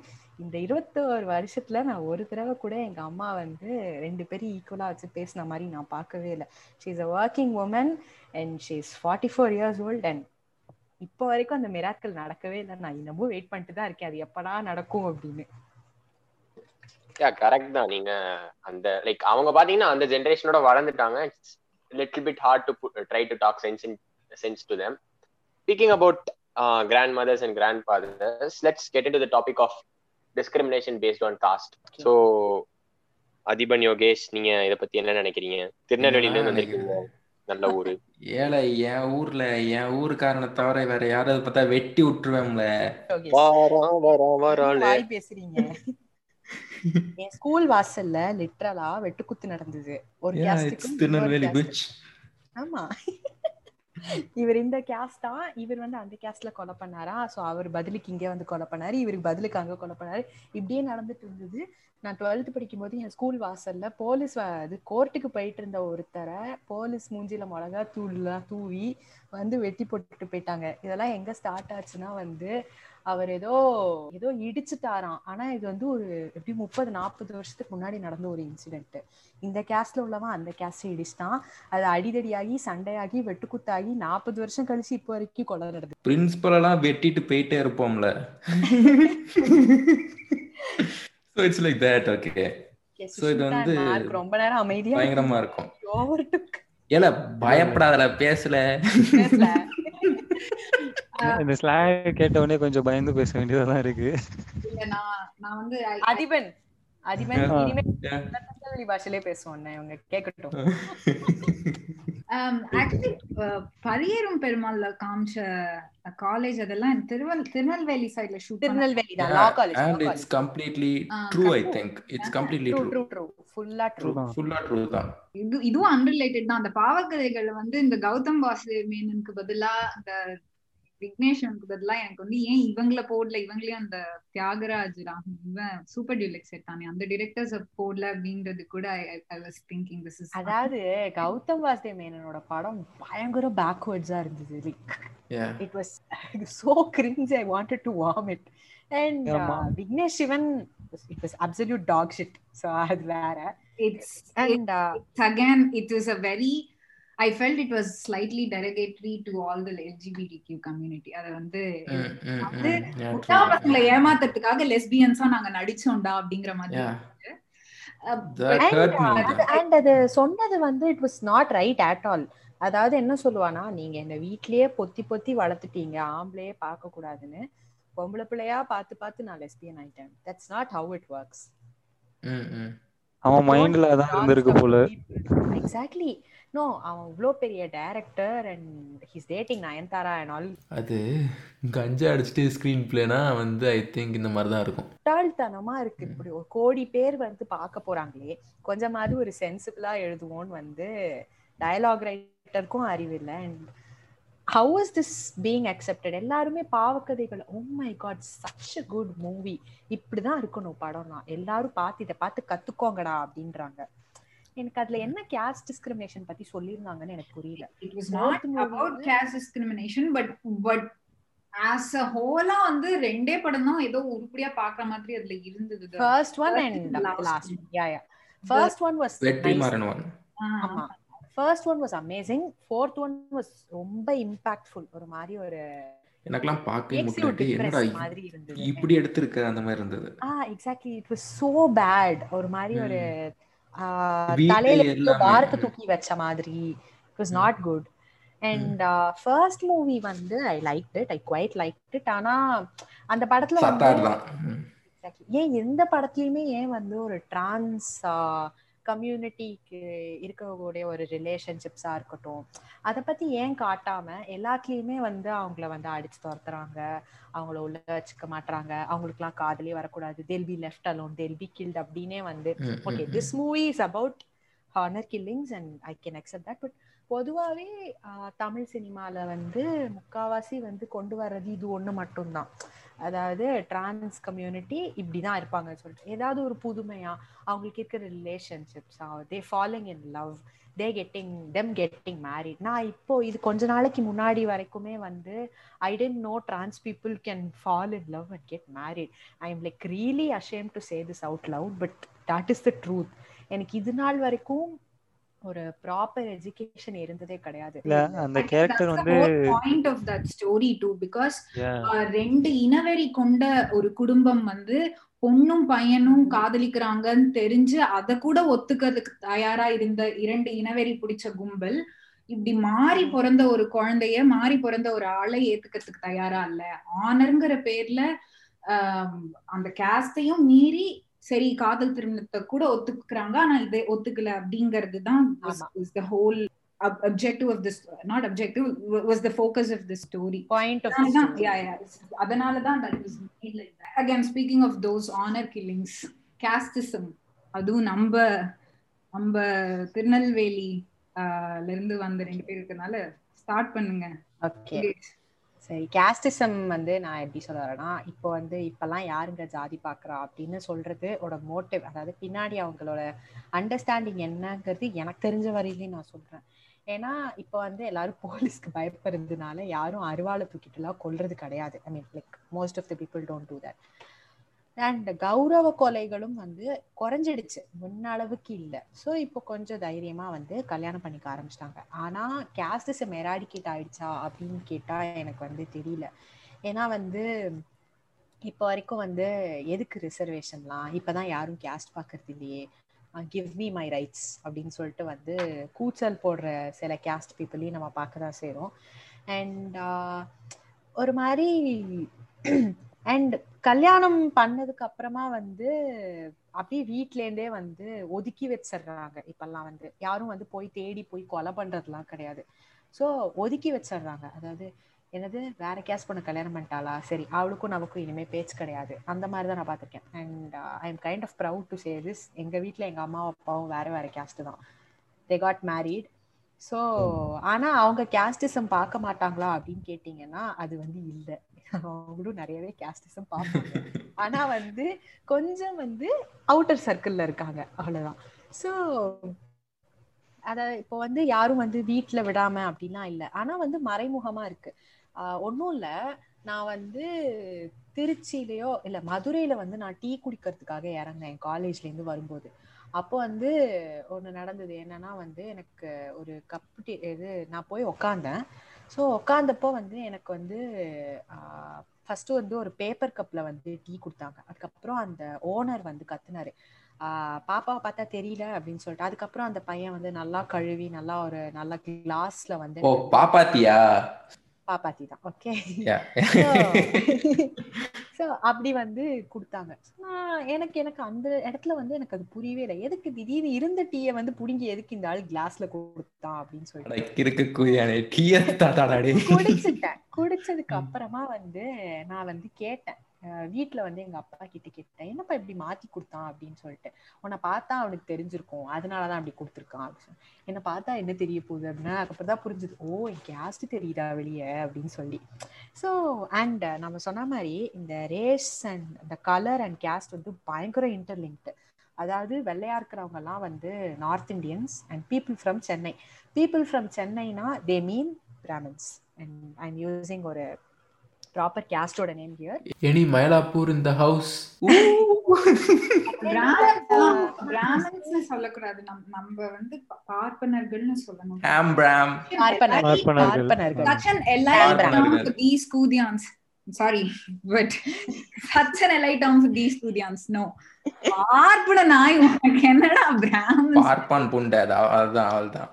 இந்த இருபத்தோரு வருஷத்துல நான் ஒரு தடவை கூட எங்க அம்மா வந்து ரெண்டு பேரும் ஈக்குவலா வச்சு பேசின மாதிரி நான் பார்க்கவே இல்லை. She is a working woman and she is forty four years old and இப்போ வரைக்கும் அந்த மிராக்கள் நடக்கவே இல்லை. நான் இன்னமும் வெயிட் பண்ணிட்டு தான் இருக்கேன். அது எப்படா நடக்கும் அப்படின்னு. கரெக்ட் தான். நீங்க அந்த லைக் அவங்க பாத்தீங்கன்னா அந்த ஜென்ரேஷனோட வளர்ந்துட்டாங்க. Little bit hard to try to talk sense sense to them speaking about grandmothers and grandfathers let's get into the topic of discrimination based on caste so Athiban Yogesh நீங்க இத பத்தி என்ன நினைக்கிறீங்க? திருநெல்வேலியில இருந்து வந்திருக்கீங்க. நல்ல ஊரு. ஏழை என் ஊர்ல என் ஊருக்காரனை தவிர வேற யாராவது பார்த்தா வெட்டி விட்டுருவேன்ல பேசுறீங்க. என் ஸ்கூல் வாசல்ல லிட்ரலா வெட்டுக்குத்து நடந்தது. ஒரு. ஆமா. இவர் இந்த கேஸ்டா இவர் வந்து அந்த கேஸ்ட்ல கொலை பண்ணாரா? சோ அவர் பதிலுக்கு இங்க வந்து கொலை பண்ணாரு. இவருக்கு பதிலுக்கு அங்க கொலை பண்ணாரு. இப்படியே நடந்துட்டு இருந்தது. நான் டுவெல்த் படிக்கும் போது என் ஸ்கூல் வாசல்ல போலீஸ் அது கோர்ட்டுக்கு போயிட்டு இருந்த ஒருத்தரை போலீஸ் மூஞ்சில மிளகா தூள்லாம் தூவி வந்து வெட்டி போட்டுட்டு போயிட்டாங்க. இதெல்லாம் எங்க ஸ்டார்ட் ஆச்சுன்னா வந்து அவர் ஏதோ ஏதோ இடிச்சுட்டாராம். ஆனா இது வந்து ஒரு எப்படி முப்பது நாற்பது வருஷத்துக்கு முன்னாடி நடந்த ஒரு இன்சிடென்ட் இந்த கேஸ்ட்ல உள்ளவன் அந்த கேஸ்ட் இடிச்சிட்டான். அது அடிதடியாகி சண்டையாகி வெட்டுக்குத்தாகி நாற்பது வருஷம் கழிச்சு இப்போ வரைக்கும் கொலை நடக்குது பிரின்சிபல் எல்லாம் வெட்டிட்டு போயிட்டே இருப்போம்ல. So it's like that okay So இது வந்து ரொம்ப நேரம் அமைதியா பயங்கரமா இருக்கும். ஓவர் ஏல பயப்படாதல பேசல. இந்த ஸ்லாங் கேட்ட உடனே கொஞ்சம் பயந்து பேச வேண்டியதா இருக்கு. இல்ல நான் நான் வந்து அதிபன். அதிபன். இனிமே பாஷையிலே பேசுவோம் இவங்க கேட்கட்டும். ஆக்சுவலி பரியேறும் பெருமாள்ல காமிச்ச காலேஜ் அதெல்லாம் திருவல் திருநெல்வேலி சைடுல ஷூட் திருநெல்வேலி தான் law college and it's completely true I. Think it's completely true true ஃபுல்லா ட்ரூ. ஃபுல்லா ட்ரூ தான். இது இதுவும் அன்ரிலேட்டட் தான். அந்த பாவக்கதைகள் வந்து இந்த கௌதம் வாசுதேவ் மேனனுக்கு பதிலா அந்த விக்னேஷனுக்கு பதிலா எனக்கு வந்து ஏன் இவங்கள போடல இவங்களையும் அந்த தியாகராஜ் ராம் இவன் சூப்பர் டியூலெக்ஸ் எடுத்தானே அந்த டிரெக்டர்ஸ் போடல அப்படின்றது கூட I was thinking this is அதாவது கௌதம் வாசுதேவ் மேனனோட படம் பயங்கர பேக்வர்ட்ஸா இருந்தது. Like it was so cringe I wanted to warm it and. Vignesh Shivan it was absolute dog shit so அது வேற. It's and again it is a very I felt it was slightly derogatory to all the LGBTQ community. அத வந்து வந்து முட்டா பசங்களை ஏமாத்துறதுக்காக லெஸ்பியன்ஸா நாங்க நடிச்சோம்டா அப்படிங்கிற மாதிரி me. அது- சொன்னது வந்து it was not right at all அதாவது என்ன சொல்லுவானா நீங்க என்ன வீட்லயே பொத்தி பொத்தி வளர்த்துட்டீங்க ஆம்பளையே பார்க்க கூடாதுன்னு பொம்பளை பிள்ளையா பார்த்து பார்த்து நான் லெஸ்பியன் ஆயிட்டேன். That's not how it works அவன் மைண்ட்ல அதான் இருந்திருக்கு போல. எக்ஸாக்ட்லி நோ அவன் இவ்ளோ பெரிய director and his dating Nayanthara and all அது கஞ்சா அடிச்சுட்டு ஸ்க்ரீன் பிளேனா வந்து ஐ திங்க் இந்த மாதிரி தான் இருக்கும். முட்டாள்தனமா இருக்கு. இப்படி ஒரு கோடி பேர் வந்து பார்க்க போறாங்களே. கொஞ்சமாவது ஒரு சென்சிபிளா எழுதுவோம்னு வந்து டயலாக் ரைட்டருக்கும் அறிவு இல்லை. And how is this being accepted எல்லாருமே Paava Kadhaigal. Oh my god such a good movie இப்படிதான் இருக்கணும் படம்னா. எல்லாரும் பார்த்து இதை பார்த்து கத்துக்கோங்கடா அப்படின்றாங்க. எனக்கு அதுல என்ன கேஸ்ட் டிஸ்கிரிமினேஷன் பத்தி சொல்லியிருந்தாங்கன்னு எனக்கு புரியல. It was not Both movies about வந்து- caste discrimination but but as a whole வந்து ரெண்டே படம் தான் ஏதோ உருப்படியா பாக்குற மாதிரி அதுல இருந்தது. First one First and and last last one. Yeah yeah first one was Vetri Maaran one ஆமா. First one was amazing fourth one was ரொம்ப இம்பாக்ட்ஃபுல் ஒரு மாதிரி ஒரு எனக்கெல்லாம் you முட்டாட்டி என்னடா இப்படி எடுத்திருக்க அந்த மாதிரி இருந்தது. ஆ exactly it was so bad ஒரு மாதிரி ஒரு தலையில. பாரத்தை தூக்கி வச்ச மாதிரி. It was not good and first movie வந்து I like it I quite like it ஆனா அந்த படத்துல வந்து. ஏன் எந்த படத்துலயுமே ஏன் வந்து ஒரு டிரான்ஸ் கம்யூனிட்டிக்கு இருக்கக்கூடிய ஒரு ரிலேஷன்ஷிப்ஸா இருக்கட்டும். அதை பத்தி ஏன் காட்டாம எல்லாத்துலயுமே வந்து அவங்கள வந்து அடிச்சு துரத்துறாங்க. அவங்கள உள்ள வச்சுக்க மாட்டாங்க அவங்களுக்குலாம் காதலே வரக்கூடாது. They'll be left alone they'll be killed அப்படின்னே வந்து okay. This movie is about honour killings and I can accept that but பொதுவாகவே தமிழ் சினிமால வந்து முக்காவாசி வந்து கொண்டு வர்றது இது ஒண்ணு மட்டும்தான். அதாவது டிரான்ஸ் கம்யூனிட்டி இப்படிதான் இருப்பாங்கன்னு சொல்லிட்டு. ஏதாவது ஒரு புதுமையா அவங்களுக்கு இருக்கிற relationships they following in love they getting them getting married நான் இப்போ இது கொஞ்ச நாளைக்கு முன்னாடி வரைக்குமே வந்து I didn't know trans people can fall in love and get married I am like really ashamed to say this out love but that is the truth எனக்கு இது நாள் வரைக்கும் ஒரு ப்ராப்பர் எஜுகேஷன் இருந்ததே கிடையாது. இல்ல அந்த கேரக்டர் வந்து point of that story too because ரெண்டு இனவெறி கொண்ட ஒரு குடும்பம் வந்து பொண்ணும் பையனும் காதலிக்கிறாங்கன்னு தெரிஞ்சு அத கூட ஒத்துக்கிறதுக்கு தயாரா இருந்த இரண்டு இனவெறி பிடிச்ச கும்பல் இப்படி மாறி பிறந்த ஒரு குழந்தைய மாறி பிறந்த ஒரு ஆளை ஏத்துக்கிறதுக்கு தயாரா இல்ல. ஆனர்ங்கிற பேர்ல ஆஹ் அந்த கேஸ்டையும் மீறி சரி காதல் திருமணத்தை கூட ஒத்துக்குறாங்க ஆனா இதை ஒத்துக்கல அப்படிங்கிறது தான். The whole objective of this not objective was the focus of the story point of yeah, yeah, அதனாலதான் that was made like that. again speaking of those honor killings casteism அதுவும் நம்ம நம்ம திருநெல்வேலி இருந்து வந்த ரெண்டு பேர் இருக்கனால ஸ்டார்ட் பண்ணுங்க ஓகே சரி கேஸ்டிசம் வந்து நான் எப்படி சொல்ல வரேன்னா இப்போ வந்து இப்பெல்லாம் யாருங்க ஜாதி பார்க்கறா அப்படின்னு சொல்றது ஓட மோட்டிவ் அதாவது பின்னாடி அவங்களோட அண்டர்ஸ்டாண்டிங் என்னங்கிறது எனக்கு தெரிஞ்ச வரையிலையும் நான் சொல்றேன். ஏன்னா இப்போ வந்து எல்லாரும் போலீஸ்க்கு பயப்படுறதுனால யாரும் அருவாளை தூக்கிட்டுலாம் கொல்றது கிடையாது. I mean like most of the people don't do that and கௌரவ கொலைகளும் வந்து குறைஞ்சிடுச்சு. முன்ன அளவுக்கு இல்லை. ஸோ இப்போ கொஞ்சம் தைரியமா வந்து கல்யாணம் பண்ணிக்க ஆரம்பிச்சிட்டாங்க. ஆனா கேஸ்டிசம் எராடிகேட் ஆயிடுச்சா அப்படின்னு கேட்டா எனக்கு வந்து தெரியல. ஏன்னா வந்து இப்போ வரைக்கும் வந்து எதுக்கு ரிசர்வேஷன்லாம் இப்போதான் யாரும் கேஸ்ட் பார்க்கறது இல்லையே. கிவ் மீ மை ரைட்ஸ் அப்படின்னு சொல்லிட்டு வந்து கூச்சல் போடுற சில கேஸ்ட் பீப்புளையும் நம்ம பார்க்க தான் செய்கிறோம் அண்ட் ஒரு மாதிரி அண்ட் கல்யாணம் பண்ணதுக்கு அப்புறமா வந்து அப்படியே வீட்லேருந்தே வந்து ஒதுக்கி வச்சிடுறாங்க இப்பெல்லாம் வந்து யாரும் வந்து போய் தேடி போய் கொலை பண்றதுலாம் கிடையாது. ஸோ ஒதுக்கி வச்சிடுறாங்க அதாவது என்னது? வேற கேஸ் பண்ண கல்யாணம் பண்ணிட்டாளா? சரி அவளுக்கும் நமக்கும் இனிமே பேச்சு கிடையாது. அந்த மாதிரி தான் நான் பார்த்துருக்கேன். And I am kind of proud to say this எங்க வீட்டில் எங்க அம்மா அப்பாவும் வேற வேற கேஸ்ட் தான். தே காட் மேரீட் ஸோ ஆனா அவங்க கேஸ்டிசம் பார்க்க மாட்டாங்களா அப்படின்னு கேட்டீங்கன்னா அது வந்து இல்லை. அவங்களும் நிறையவே கேஸ்டிசம் பார்ப்பாங்க. ஆனா வந்து கொஞ்சம் வந்து அவுட்டர் சர்க்கிள்ல இருக்காங்க அவ்வளவுதான். ஸோ அத இப்போ வந்து யாரும் வந்து வீட்டுல விடாம அப்படிலாம் இல்லை. ஆனா வந்து மறைமுகமா இருக்கு. ஒன்றும் இல்லை. நான் வந்து திருச்சியிலயோ இல்ல மதுரையில வந்து நான் டீ குடிக்கிறதுக்காக இறங்கினேன் காலேஜ்ல இருந்து வரும்போது. அப்போ வந்து ஒன்று நடந்தது என்னன்னா வந்து எனக்கு ஒரு கப்பு டீ இது நான் போய் உக்காந்தேன். ஸோ உட்காந்தப்போ வந்து எனக்கு வந்து ஃபர்ஸ்ட் வந்து ஒரு பேப்பர் கப்ல வந்து டீ கொடுத்தாங்க. அதுக்கப்புறம் அந்த ஓனர் வந்து கத்துனாரு. பாப்பாவை பார்த்தா தெரியல அப்படின்னு சொல்லிட்டு. அதுக்கப்புறம் அந்த பையன் வந்து நல்லா கழுவி நல்லா ஒரு நல்ல கிளாஸ்ல வந்து பாப்பாத்தியா? பாப்பாத்தி தான் ஓகே ஸோ அப்படி வந்து கொடுத்தாங்க. எனக்கு எனக்கு அந்த இடத்துல வந்து எனக்கு அது புரியவே இல்லை. எதுக்கு திடீர்னு இருந்த டீயை வந்து புடுங்கி எதுக்கு இந்த ஆள் கிளாஸ்ல கொடுத்தான் அப்படின்னு சொல்லிட்டு. குடிச்சிட்டேன். குடிச்சதுக்கு அப்புறமா வந்து நான் வந்து கேட்டேன். வீட்டில் வந்து எங்கள் அப்பா கிட்ட கேட்டேன் என்னப்பா இப்படி மாற்றி கொடுத்தான்? அப்படின்னு சொல்லிட்டு. உன்னை பார்த்தா அவனுக்கு தெரிஞ்சிருக்கும். அதனால தான் அப்படி கொடுத்துருக்கான் அப்படின்னு என்னை பார்த்தா என்ன தெரிய போகுது? அப்படின்னா அதுக்கப்புறம் தான் புரிஞ்சுது. ஓ என் கேஸ்ட் தெரியுதா வெளியே? அப்படின்னு சொல்லி. ஸோ அண்ட் நம்ம சொன்ன மாதிரி இந்த ரேஸ் அண்ட் இந்த கலர் அண்ட் கேஸ்ட் வந்து பயங்கர இன்டர்லிங்க்டு அதாவது வெள்ளையா இருக்கிறவங்கலாம் வந்து north Indians and people from Chennai people from சென்னைனா they mean Brahmins and I am using ஒரு ப்ராப்பர் கேஸ்டோட நேம் ஹியர் எனி மயிலாப்பூர் இந்த ஹவுஸ் சொல்லக்கூடாது. நம்ம வந்து பார்ப்பனர்கள்னு சொல்லணும். பார்ப்பனர்கள். elite but such an elite term for these Kudians no. பார்ப்பன நாய் உனக்கு என்னடா பிராமன்ஸ் பார்ப்பான் புண்டை அதுதான் அதுதான்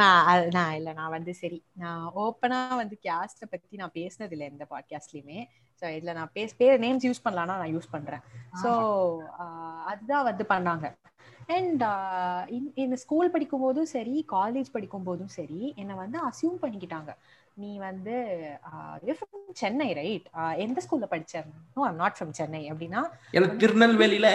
நான் நான் இல்ல நான் வந்து சரி நான் ஓப்பனா வந்து கேஸ்ட பத்தி நான் பேசினது இல்ல எந்த பாட்காஸ்ட்லயுமே ஸோ இதுல நான் பேச பேர் நேம்ஸ் யூஸ் பண்ணலாம்னா நான் யூஸ் பண்றேன். ஸோ அதுதான் வந்து பண்ணாங்க. அண்ட் இந்த ஸ்கூல் படிக்கும் போதும் சரி காலேஜ் படிக்கும் போதும் சரி என்னை வந்து அசியூம் பண்ணிக்கிட்டாங்க. நீ வந்து சென்னை ரைட் எந்த ஸ்கூல்ல படிச்ச no I'm not from Chennai அப்படின்னா திருநெல்வேலியில.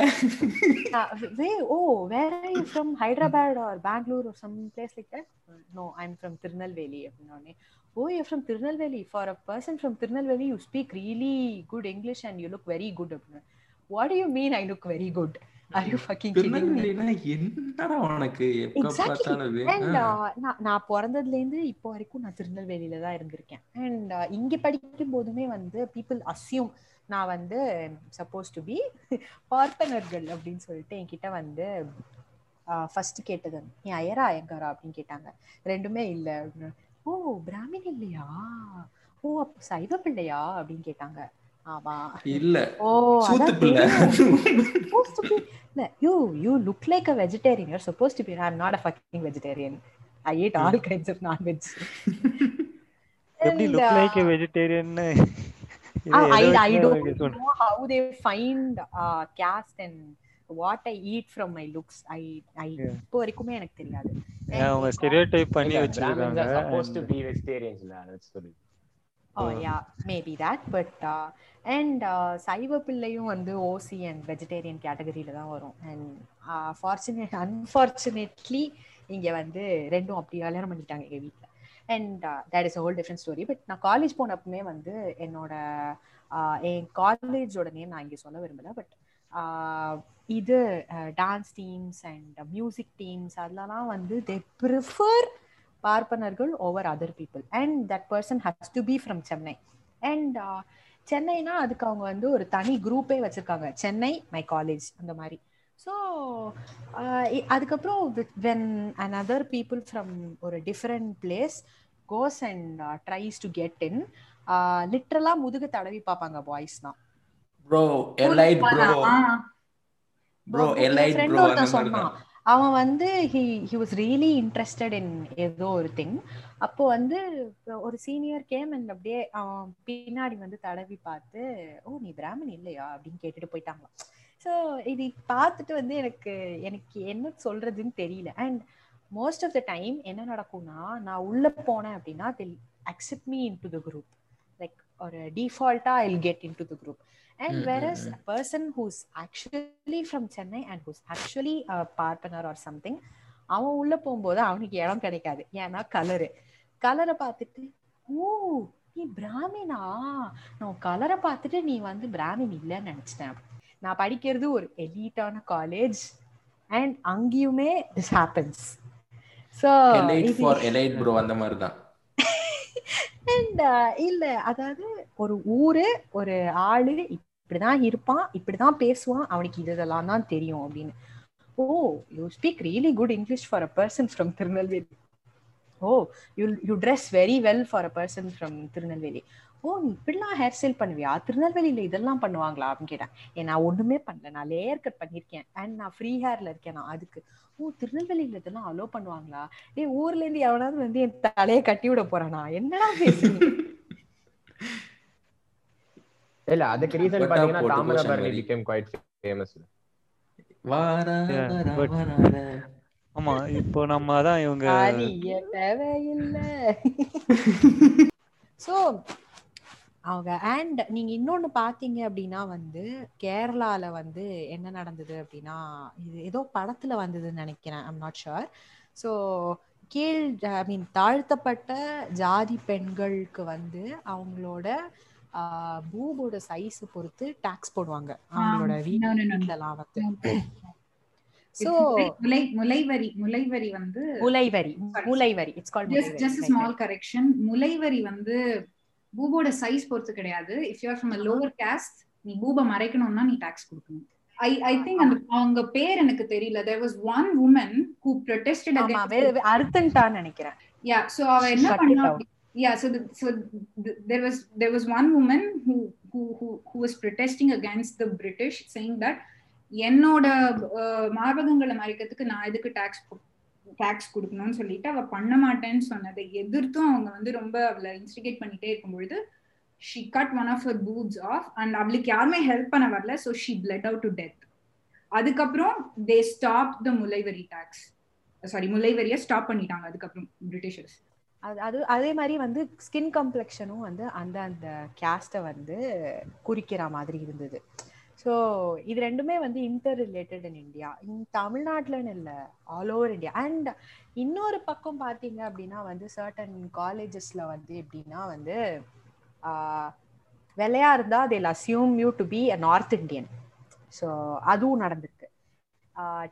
ஓ where you from Hyderabad or Bangalore or some place like that no I am from Tirunelveli அப்படின்னே ஓ you from Tirunelveli for a person from Tirunelveli you speak really good English and you look very good அப்படின்னு what you mean I look very good என்னடா உனக்கு? நான் பிறந்ததுல இருந்து இப்போ வரைக்கும் நான் திருநெல்வேலியில தான் இருந்திருக்கேன். அண்ட் இங்க படிக்கும் போதுமே வந்து பீப்புள் அசியூம் நான் வந்து சப்போஸ் டு பி பார்ப்பனர்கள் அப்படின்னு சொல்லிட்டு என்கிட்ட வந்து ஃபர்ஸ்ட் கேட்டது. நீ அயரா அயங்காரா? அப்படின்னு கேட்டாங்க. ரெண்டுமே இல்லை. ஓ பிராமின் இல்லையா? ஓ அப்போ சைவ பிள்ளையா? அப்படின்னு கேட்டாங்க. இல்ல. ஓ சூத்து பிள்ளை. You you look like a vegetarian you're suppose to be I am not a fucking vegetarian I eat all kinds of non veg எப்படி look like a vegetarian I don't know how they find uh, caste and what I eat from my looks. I I இப்போ வரைக்குமே எனக்கு தெரியாது. அவங்க ஸ்டெரியோடைப் பண்ணி வச்சிருக்காங்க. Supposed to be vegetarians இல்ல that's that. But uh, and uh, சைவ பிள்ளையும் வந்து ஓசி அண்ட் வெஜிடேரியன் கேட்டகரியில தான் வரும். அண்ட் ஃபார்ச்சுனேட் அன்ஃபார்ச்சுனேட்லி இங்க வந்து ரெண்டும் அப்படி கல்யாணம் பண்ணிட்டாங்க எங்க வீட்டில் and that is whole different story but நான் காலேஜ் போனப்பமே வந்து என்னோட என் காலேஜோட நேம் நான் இங்கே சொல்ல விரும்பல. பட் இது dance teams and music teams அதெல்லாம் வந்து தே ப்ரிஃபர் பார்ப்பனர்கள் over other people and that person has to be from Chennai and சென்னைனா அதுக்கு அவங்க வந்து ஒரு தனி குரூப்பே வச்சிருக்காங்க. சென்னை மை காலேஜ் அந்த மாதிரி. ஸோ அதுக்கப்புறம் when and other people from ஒரு different place goes and tries to get in லிட்ரலா முதுகு தடவி பார்ப்பாங்க பாய்ஸ் தான். Bro elite bro bro elite bro சொன்னான். அவன் வந்து he he was really interested in ஏதோ ஒரு திங் அப்போ வந்து ஒரு சீனியர் கேம் அண்ட் அப்படியே அவன் பின்னாடி வந்து தடவி பார்த்து ஓ நீ பிராமன் இல்லையா? அப்படின்னு கேட்டுட்டு போயிட்டாங்களாம். ஸோ இது பார்த்துட்டு வந்து எனக்கு எனக்கு என்ன சொல்றதுன்னு தெரியல. And most of the time என்ன நடக்கும்னா நான் உள்ள போனேன் அப்படின்னா they'll accept me into the group like ஒரு டிஃபால்ட்டா I get into the group and is hmm. Person who's actually from Chennai and who's actually partner or something அவன் உள்ள போகும்போது அவனுக்கு இடம் கிடைக்காது. ஏன்னா கலரு கலரை பார்த்துட்டு ஓ நீ பிராமினா? நான் கலரை பார்த்துட்டு நீ வந்து பிராமின் இல்லைன்னு நினைச்சிட்டேன். நான் படிக்கிறது ஒரு எலீட்டான காலேஜ் அண்ட் அங்கேயுமே திஸ் ஹேப்பன்ஸ் ஸோ ப்ரோ அந்த மாதிரி தான் அண்ட் இல்ல அதாவது ஒரு ஊரு ஒரு ஆளு இப்படிதான் இருப்பான் இப்படிதான் பேசுவான் அவனுக்கு இதெல்லாம் தான் தெரியும் அப்படின்னு. ஓ you speak really good English for a person from Tirunelveli oh you you dress very well for a person from Tirunelveli oh இப்படிலாம் ஹேர் ஸ்டைல் பண்ணுவியா? திருநெல்வேலியில இதெல்லாம் பண்ணுவாங்களா அப்படின்னு கேட்டேன். ஏன் நான் ஒண்ணுமே பண்ணல. நான் லேயர் கட் பண்ணிருக்கேன் அண்ட் நான் ஃப்ரீ ஹேர்ல இருக்கேன் நான் அதுக்கு. ஓ திருநெல்வேலியில இதெல்லாம் அலோ பண்ணுவாங்களா? ஏய் ஊர்ல இருந்து எவனாவது வந்து என் தலையை கட்டி விட போறானா? என்னடா பேசுறீங்க? இல்ல அதுக்கு ரீசன் பாத்தீங்கன்னா தாமிரபரணி வாரா but- வாராட. ஆமா இப்போ நம்ம அதான் இவங்க சோ அவங்க அண்ட் நீங்க இன்னொன்னு பாத்தீங்க அப்படின்னா வந்து கேரளால வந்து என்ன நடந்தது அப்படின்னா இது ஏதோ படத்துல வந்ததுன்னு நினைக்கிறேன் ஐம் நாட் ஷுர் ஸோ கீழ் ஐ மீன் தாழ்த்தப்பட்ட ஜாதி பெண்களுக்கு வந்து அவங்களோட பூபோட சைஸ் பொறுத்து டாக்ஸ் போடுவாங்க. அவங்களோட. வீட்டுலலாம் வந்து. ஸோ முலை- முலை- முலைவரி முலைவரி வந்து முலைவரி முலைவரி. It's called just just small correction முலைவரி வந்து பூபோட சைஸ் பொறுத்து கிடையாது. If you are from lower caste நீ பூபை மறைக்கணும்னா நீ டாக்ஸ் கொடுக்கணும். ஐ ஐ திங்க் அந்த அவங்க பேர் எனக்கு தெரியல. There was one woman who protested against அர்த்தன்டான்னு நினைக்கிறேன். யா சோ அவ என்ன பண்ணா. Yeah so the, so the, there was there was one woman who who who who was protesting against the british saying that என்னோட மார்பகங்களை மறைக்கிறதுக்கு நான் எதுக்கு டாக்ஸ் டாக்ஸ் கொடுக்கணும்னு சொல்லிட்டு அவ பண்ண மாட்டேன்னு சொன்னதை எதிர்த்தும் அவங்க வந்து ரொம்ப அவளை இன்ஸ்டிகேட் பண்ணிட்டே இருக்கும் பொழுது she cut one of her boobs off and அவளுக்கு யாருமே ஹெல்ப் பண்ண வரல so she blood out to death அதுக்கப்புறம் தே ஸ்டாப் த முலைவரி டாக்ஸ் சாரி முலைவரியை ஸ்டாப் பண்ணிட்டாங்க அதுக்கப்புறம் பிரிட்டிஷர்ஸ் அது அது அதே மாதிரி வந்து ஸ்கின் கம்ப்ளெக்ஷனும் வந்து அந்த அந்த கேஸ்ட்டை வந்து குறிக்கிற மாதிரி இருந்தது. ஸோ இது ரெண்டுமே வந்து interrelated in India in தமிழ்நாட்டில்னு இல்லை ஆல் ஓவர் இந்தியா அண்ட் இன்னொரு பக்கம் பார்த்தீங்க அப்படின்னா வந்து சர்டன் காலேஜஸில் வந்து எப்படின்னா வந்து ஆஹ், வெள்ளையா இருந்தா they assume to be a north Indian so அதுவும் நடந்திருக்கு.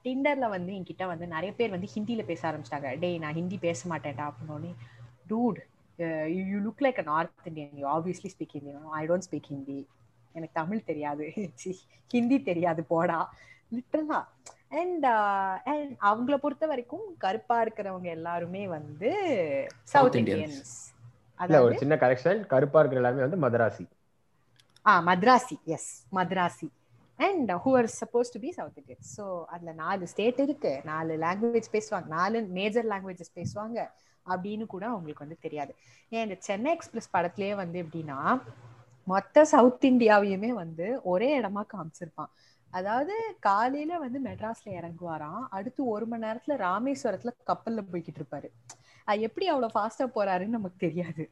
டிண்டரில் வந்து என்கிட்ட வந்து நிறைய பேர் வந்து ஹிந்தியில் பேச ஆரம்பிச்சிட்டாங்க. டேய் நான் ஹிந்தி பேச மாட்டேன்டா அப்படின்னோடனே dude you look like an north Indian you obviously speak Hindi I don't speak Hindi எனக்கு தமிழ் தெரியாது. ஹிந்தி தெரியாது. போடா. லிட்டரலா. அண்ட் அண்ட் uh, அவங்கள பொறுத்த வரைக்கும் கருப்பா இருக்கிறவங்க எல்லாருமே வந்து சவுத் இந்தியன்ஸ் அதாவது ஒரு சின்ன கரெக்ஷன் கருப்பா இருக்கிற எல்லாமே வந்து Madrasi. Ah Madrasi. Yes Madrasi. And who are suppose to be south Indian so அதுல நாலு ஸ்டேட் இருக்கு. நாலு லாங்குவேஜ் பேசுவாங்க. நாலு மேஜர் லாங்குவேஜஸ் பேசுவாங்க. அப்படின்னு கூட அவங்களுக்கு வந்து தெரியாது. ஏன் இந்த சென்னை எக்ஸ்பிரஸ் படத்துலயே வந்து எப்படின்னா மொத்த சவுத் இந்தியாவையுமே வந்து ஒரே இடமா காமிச்சிருப்பான். அதாவது காலையில வந்து மெட்ராஸ்ல இறங்குவாராம் அடுத்து ஒரு மணி நேரத்துல ராமேஸ்வரத்துல கப்பல்ல போய்கிட்டு இருப்பாரு. அது எப்படி அவ்வளவு ஃபாஸ்டா போறாருன்னு நமக்கு தெரியாது.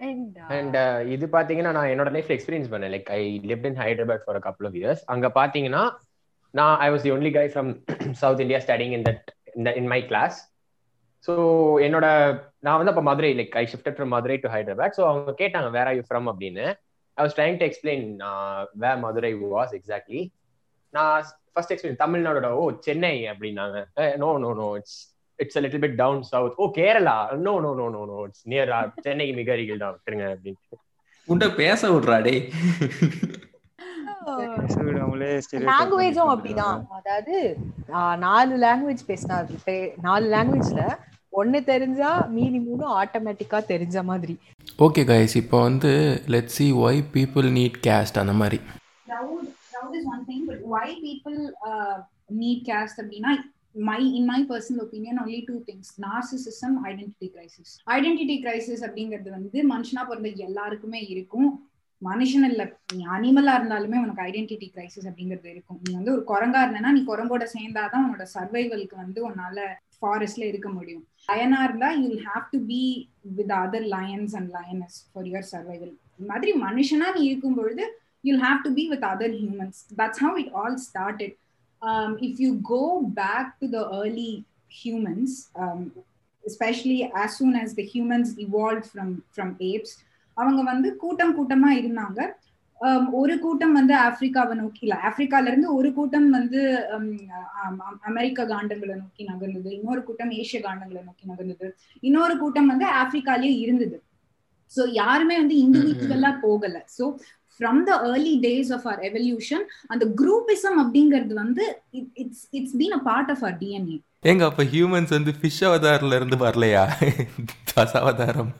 அண்ட் அண்ட் uh, இது பாத்தீங்கன்னா நான் என்னோட லைஃப் எக்ஸ்பீரியன்ஸ் பண்ணேன். Like I live in Hyderabad for couple of years அங்க பாத்தீங்கன்னா நான் I was the only guy from south India studying in that in my class so என்னோட நான் வந்து அப்போ Madurai like I shifted from Madurai to Hyderabad so அவங்க கேட்டாங்க வேர் ஆர் யூ ஃப்ரம் அப்படின்னு. I was trying to explain where Madurai was exactly நான் ஃபர்ஸ்ட் எக்ஸ்பிளைன் தமிழ்நாடோட ஓ சென்னை அப்படின்னாங்க. No no no it's it's little bit down south oh Kerala no no no no no it's near Chennai மிக அருகில் தான். விட்டுருங்க அப்படின்னு உன்ட பேச விடுறா டே பேச விடாமலே stereotype லாங்குவேஜும் பண்ணிட்டு அப்படிதான். அதாவது நாலு லாங்குவேஜ் பேசினா நாலு லாங்குவேஜ்ல ஒண்ணு தெரிஞ்சா மீதி மூணு ஆட்டோமேட்டிக்கா தெரிஞ்ச மாதிரி ஓகே கைஸ் இப்போ வந்து let see why people need caste அந்த மாதிரி Proud, proud is one thing, but why people uh, need caste அப்படின்னா my in my personal opinion only two things narcissism identity crisis identity crisis அப்படிங்கிறது வந்து மனுஷனா பிறந்த எல்லாருக்குமே இருக்கும் மனுஷன் இல்ல. நீ அனிமலா இருந்தாலுமே உனக்கு ஐடென்டிட்டி கிரைசிஸ் அப்படிங்கிறது இருக்கும். நீ வந்து ஒரு குரங்கா இருந்தனா நீ குரங்கோட சேர்ந்தாதான் உன்னோட சர்வைவலுக்கு வந்து உன்னால ஃபாரஸ்ட்ல இருக்க முடியும். லயனா இருந்தா you have to be with other lions and lioness for your survival இந்த மாதிரி மனுஷனா நீ இருக்கும் பொழுது you'll have to be with other humans that's how it all started if you go back to the early humans especially um, soon um, as the humans evolve from from apes அவங்க வந்து கூட்டம் கூட்டமா இருந்தாங்க. ஒரு கூட்டம் வந்து ஆப்பிரிக்காவை நோக்கி இல்ல ஆப்பிரிக்கால இருந்து ஒரு கூட்டம் வந்து அமெரிக்க காண்டங்களை நோக்கி நகர்ந்தது. இன்னொரு கூட்டம் ஏசிய காண்டங்களை நோக்கி நகர்ந்தது. இன்னொரு கூட்டம் வந்து ஆப்பிரிக்காலயே இருந்தது. சோ யாருமே வந்து இண்டிவிஜுவலா போகல. So from the early days of our evolution அந்த குரூப்பிசம் அப்படிங்கிறது வந்து it's it's been a part of our DNA ஏங்க அப்ப ஹியூமன்ஸ் வந்து ஃபிஷ் அவதாரில் இருந்து வரலையா? தசாவதாரம்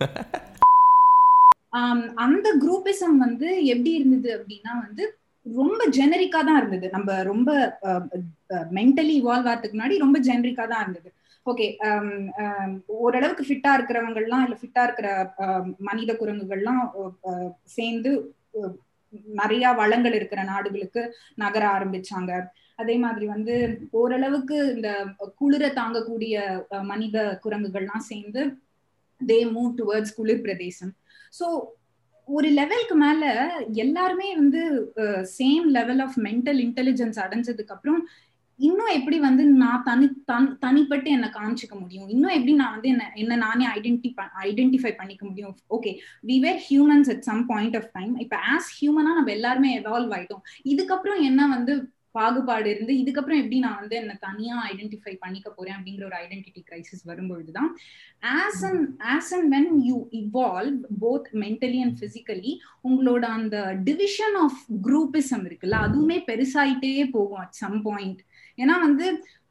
அந்த குரூப்பிசம் வந்து எப்படி இருந்தது அப்படின்னா வந்து ரொம்ப ஜெனரிக்கா தான் இருந்தது. நம்ம ரொம்ப மென்டலி இவால்வ் ஆகிறதுக்கு முன்னாடி ரொம்ப ஜெனரிக்கா தான் இருந்தது. ஓகே ஓரளவுக்கு ஃபிட்டா இருக்கிறவங்கலாம் இல்ல ஃபிட்டா இருக்கிற மனித குரங்குகள்லாம் சேர்ந்து நிறைய வளங்கள் இருக்கிற நாடுகளுக்கு நகர ஆரம்பிச்சாங்க. அதே மாதிரி வந்து ஓரளவுக்கு இந்த குளிர தாங்கக்கூடிய மனித குரங்குகள்லாம் சேர்ந்து தே மூவ் டுவர்ட்ஸ் குளிர் பிரதேசம். ஸோ ஒரு லெவலுக்கு மேல எல்லாருமே வந்து same level of mental intelligence அடைஞ்சதுக்கு அப்புறம் இன்னும் எப்படி வந்து நான் தனி தன் தனிப்பட்டு என்னை காமிச்சிக்க முடியும்? இன்னும் எப்படி நான் வந்து என்ன என்ன நானே ஐடென்டி ஐடென்டிஃபை பண்ணிக்க முடியும்? Okay we were humans at some point of time இப்போ ஆஸ் ஹியூமனா நம்ம எல்லாருமே எவால்வ் ஆயிட்டோம். இதுக்கப்புறம் என்ன வந்து பாகுபாடு இருந்து இதுக்கப்புறம் எப்படி நான் வந்து என்ன தனியா ஐடென்டிஃபை பண்ணிக்க போறேன் அப்படிங்கிற ஒரு identity crisis வரும்பொழுதுதான் as and as and when you evolve both mentally and physically உங்களோட அந்த டிவிஷன் ஆஃப் குரூப்பிசம் இருக்குல்ல அதுவுமே பெருசாயிட்டே போகும் அட் சம் பாயிண்ட் ஏன்னா வந்து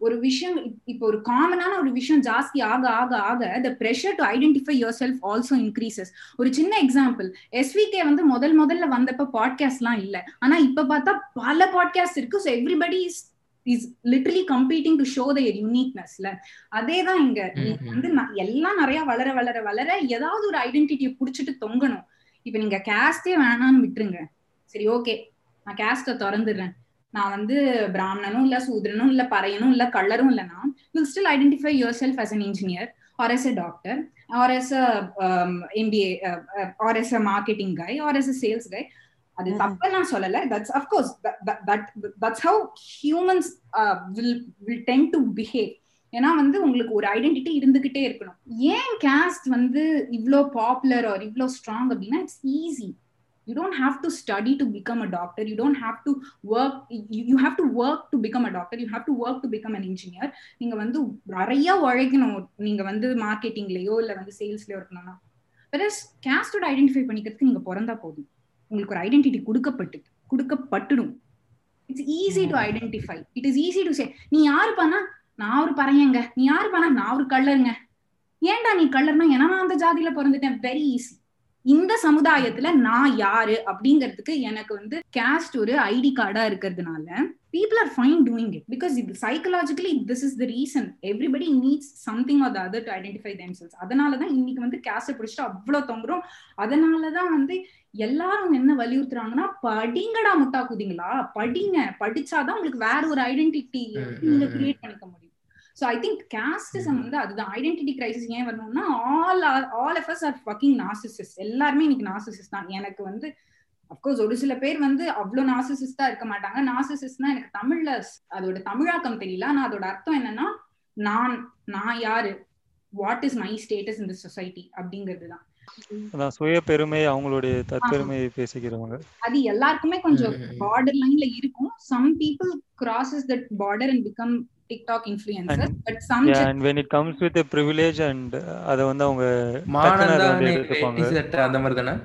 ஒரு விஷயம் இப்- இப்போ ஒரு காமனான ஒரு விஷயம் ஜாஸ்தி ஆக ஆக ஆக the pressure to identify yourself also increases ஒரு சின்ன எக்ஸாம்பிள் எஸ்விகே வந்து முதல் முதல்ல வந்தப்ப பாட்காஸ்ட்லாம் இல்ல. ஆனா இப்ப பார்த்தா பல பாட்காஸ்ட் இருக்கு. So everybody is is literally competing to show their யூனிக்னஸ்ல அதே தான் இங்க. வந்து எல்லாம் நிறைய வளர வளர வளர ஏதாவது ஒரு ஐடென்டிட்டியை புடிச்சிட்டு தொங்கணும். இப்ப நீங்க கேஸ்டே வேணாம்னு விட்டுருங்க. சரி ஓகே நான் கேஸ்ட திறந்துடுறேன். நான் வந்து பிராமணனும் இல்ல சூத்ரனும் இல்ல பறையனும் இல்ல கள்ளரும் இல்லைன்னா will still identify yourself as an engineer or as a doctor or as a um, MBA uh, or as a marketing guy or as a sales guy. அது. தப்பு நான் சொல்லல. That's of course that that's how humans will will tend to behave ஏன்னா வந்து உங்களுக்கு ஒரு ஐடென்டிட்டி இருந்துகிட்டே இருக்கணும். ஏன் கேஸ்ட் வந்து இவ்ளோ பாப்புலர் ஆர் இவ்ளோ ஸ்ட்ராங் அப்படின்னா it's easy you don't have to study to become a doctor you don't have to work you have to work to become a doctor you have to work to become an engineer நீங்க வந்து நிறைய உழைக்கணும். நீங்க வந்து மார்க்கெட்டிங்லயோ இல்ல வந்து சேல்ஸ்லயோ இருக்கணும்னா. பிளஸ் கேஸ்டோட ஐடென்டிஃபை பண்ணிக்கிறதுக்கு நீங்க பிறந்தா போதும். உங்களுக்கு ஒரு ஐடென்டிட்டி கொடுக்கப்பட்டு கொடுக்கப்பட்டுடும். It's easy to identify it is easy to say நீ யாரு பண்ணா நான் ஒரு பறையங்க நீ யாரு பண்ணா நான் ஒரு கள்ளருங்க. ஏன்டா நீ கள்ளர்னா? ஏன்னா நான் அந்த ஜாதியில பிறந்துட்டேன். வெரி ஈஸி இந்த சமுதாயத்துல நான் யாரு அப்படிங்கிறதுக்கு எனக்கு வந்து கேஸ்ட் ஒரு ஐடி கார்டா இருக்கிறதுனால people are fine doing it because it, psychologically this is the reason. Everybody needs something or the other to identify themselves. அதனாலதான் இன்னைக்கு வந்து கேஸ்ட பிடிச்சிட்டு அவ்வளவு தொங்குறோம். அதனாலதான் வந்து எல்லாரும் என்ன வலியுறுத்துறாங்கன்னா படிங்கடா முட்டா குதிங்களா படிங்க. படிச்சாதான் உங்களுக்கு வேற ஒரு ஐடென்டிட்டி நீங்க கிரியேட் பண்ணிக்க முடியும். ஸோ ஐ திங்க் காஸ்டிசம் வந்து அதுதான். ஐடென்டிட்டி கிரைசிஸ் ஏன் வரணும்னா all all of us are fucking narcissist எல்லாருமே இன்னைக்கு நாசிசிஸ் தான். எனக்கு வந்து அப்கோர்ஸ் ஒரு சில பேர் வந்து அவ்வளவு நாசிசிஸ்டா இருக்க மாட்டாங்க. நாசிசிஸ்னா எனக்கு தமிழ்ல அதோட தமிழாக்கம் தெரியல. ஆனா அதோட அர்த்தம் என்னன்னா நான் நான் யாரு? What is my status in the society அப்படிங்கிறது தான். சுய பெருமை அவங்களுடைய தற்பெருமையை பேசிக்கிறவங்க. அது எல்லாருக்குமே கொஞ்சம். பார்டர் லைன்ல இருக்கும். Some people crosses that border and become TikTok influencer but some Yeah, and when it comes with a privilege and அதை வந்து அவங்க மானந்தானே சட்டை அந்த மாதிரி தானே